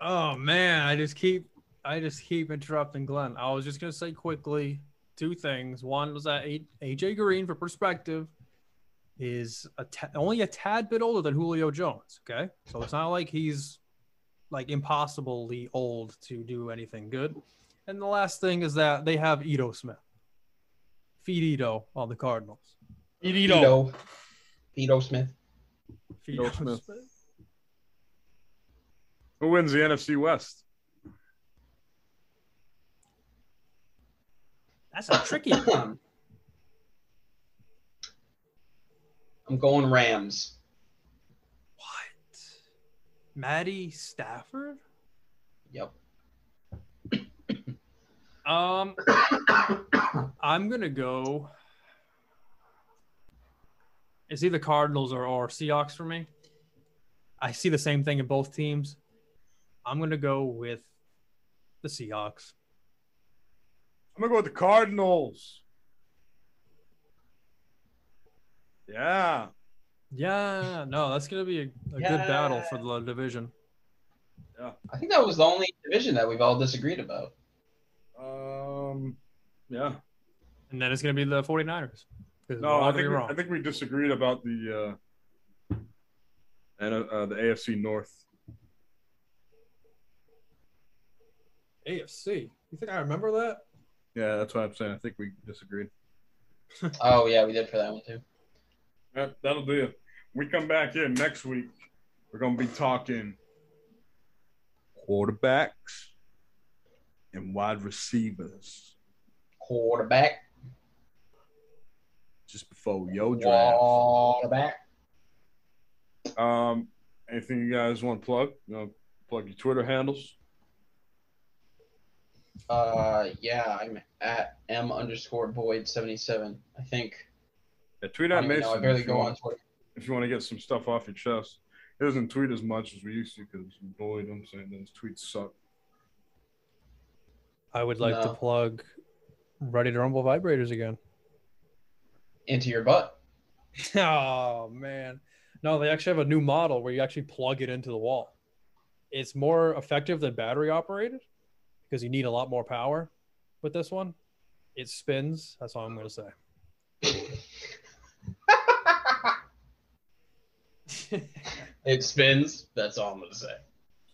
Oh man, I just keep I just keep interrupting Glenn. I was just gonna say quickly two things. One was that AJ Green, for perspective, is a ta- only a tad bit older than Julio Jones. Okay, so it's not like he's like impossibly old to do anything good. And the last thing is that they have Ito Smith. Feed Ito on the Cardinals. Ito. Ito Smith. Feed Ito Smith. Who wins the NFC West? That's a tricky. one. I'm going Rams. what? Matty Stafford? Yep. Um, I'm gonna go. It's either Cardinals or, or Seahawks for me. I see the same thing in both teams. I'm gonna go with the Seahawks. I'm gonna go with the Cardinals. Yeah, Yeah, no, that's gonna be a, a good battle for the division. Yeah. I think that was the only division that we've all disagreed about. um, yeah. And then it's gonna be the 49ers. 'Cause we're No, I think we, wrong. I think we disagreed about the uh, and uh, the AFC North. AFC. You think I remember that? Yeah, that's what I'm saying. I think we disagreed. Oh yeah, we did for that one too. That, that'll do it. We come back in next week. We're gonna be talking quarterbacks and wide receivers Quarterback. just before yo draft. Quarterback. Um, anything you guys want to plug? You know, plug your Twitter handles. Uh, yeah, I'm at m underscore boyd seventy seven. I think. Yeah, tweet at don't even know. I barely if you, go on want, Twitter. if you want to get some stuff off your chest. He doesn't tweet as much as we used to because Boyd, I'm saying that his tweets suck. I would like to plug Ready to Rumble vibrators again. Into your butt. Oh man. No, they actually have a new model where you actually plug it into the wall. It's more effective than battery operated because you need a lot more power with this one. It spins. That's all I'm going to say. it spins. That's all I'm gonna say.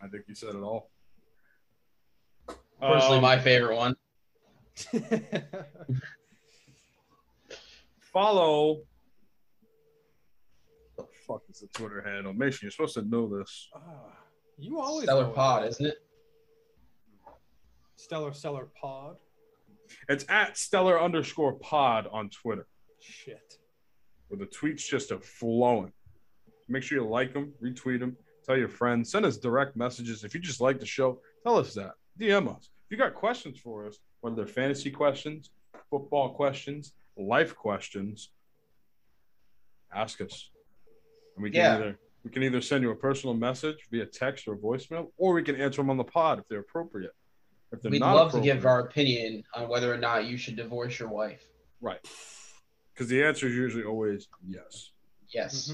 I think you said it all. Personally, Um, my favorite one. follow. The fuck is the Twitter handle? Mason, you're supposed to know this. Ah, you always Stellar know Pod, that. isn't it? Stellar Stellar Pod. It's at stellar underscore pod on Twitter, Shit. where the tweets just are flowing. Make sure you like them, retweet them, tell your friends, send us direct messages. If you just like the show, tell us that. DM us. If you got questions for us, whether they're fantasy questions, football questions, life questions, ask us. And we can Yeah. either we can either send you a personal message via text or voicemail, or we can answer them on the pod if they're appropriate. If they're We'd love to give our opinion on whether or not you should divorce your wife. right. Because the answer is usually always yes. Yes.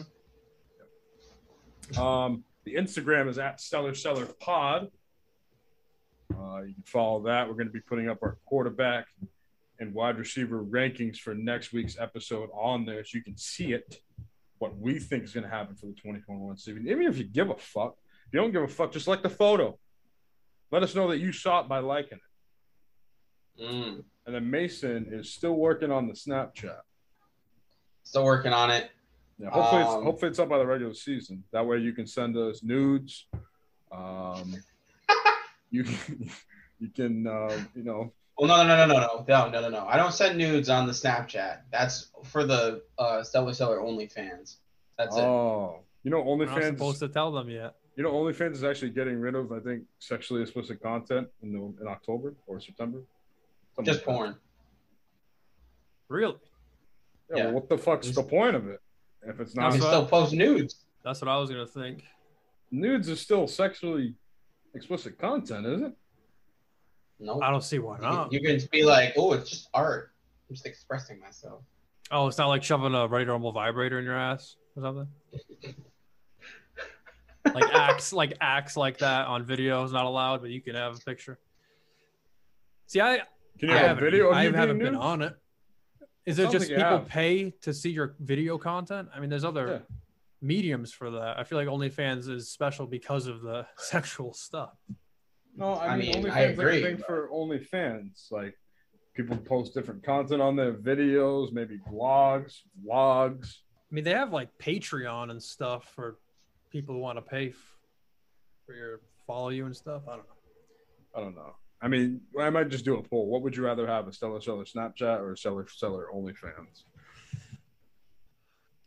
Mhm. Um, the Instagram is at Stellar Seller Pod. Uh, you can follow that. We're going to be putting up our quarterback and wide receiver rankings for next week's episode on there, so you can see it. What we think is going to happen for the 2021 season. Even if you give a fuck, if you don't give a fuck, just like the photo. Let us know that you saw it by liking it. Mm. And then Mason is still working on the Snapchat. Still working on it. Yeah, hopefully, it's, Um, hopefully it's up by the regular season. That way, you can send us nudes. Um, you can, you can, uh, you know, Well, no, no, no, no, no, no, no, no, no. I don't send nudes on the Snapchat. That's for the uh, Stellar Seller only fans. That's it. oh, you know, We're not supposed to tell them yet. You know, OnlyFans is actually getting rid of, I think, sexually explicit content in the, in October or September. Just like that. porn. Really? Yeah, Yeah. Well, what the fuck's the point of it if it's not? can That's still post nudes. That's what I was gonna think. Nudes are still sexually explicit content, isn't it? No. I don't see why not. You can just be like, oh, it's just art. I'm just expressing myself. Oh, it's not like shoving a right normal vibrator in your ass or something. like acts like acts like that on video is not allowed, but you can have a picture. See, I Can you I have a haven't, video of I you haven't been nude? on it. Is It it sounds just like people have. pay to see your video content? I mean, there's other Yeah. Mediums for that. I feel like OnlyFans is special because of the sexual stuff. No, I, I mean, mean, OnlyFans I agree, thing but- for OnlyFans. Like people post different content on their videos, maybe blogs, vlogs. I mean, they have like Patreon and stuff for people who want to pay f- for your follow you and stuff. I don't know. I don't know. I mean, I might just do a poll. What would you rather have, a Stellar Seller Snapchat or a Stellar Seller OnlyFans?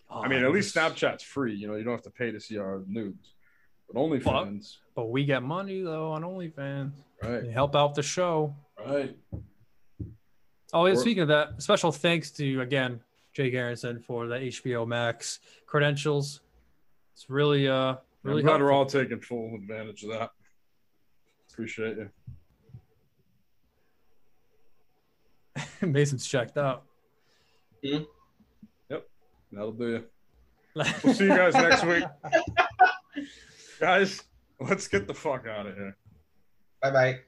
I mean, at least Oh, Snapchat's free. You know, you don't have to pay to see our nudes. But OnlyFans, But we get money though on OnlyFans. right? They help out the show. Right. Oh, yeah, Or- speaking of that, special thanks to again Jake Aronson for the HBO Max credentials. It's really uh really I'm glad we're all taking full advantage of that. Appreciate you. Mason's checked out. That'll do you. We'll see you guys next week. guys, let's get the fuck out of here. Bye bye.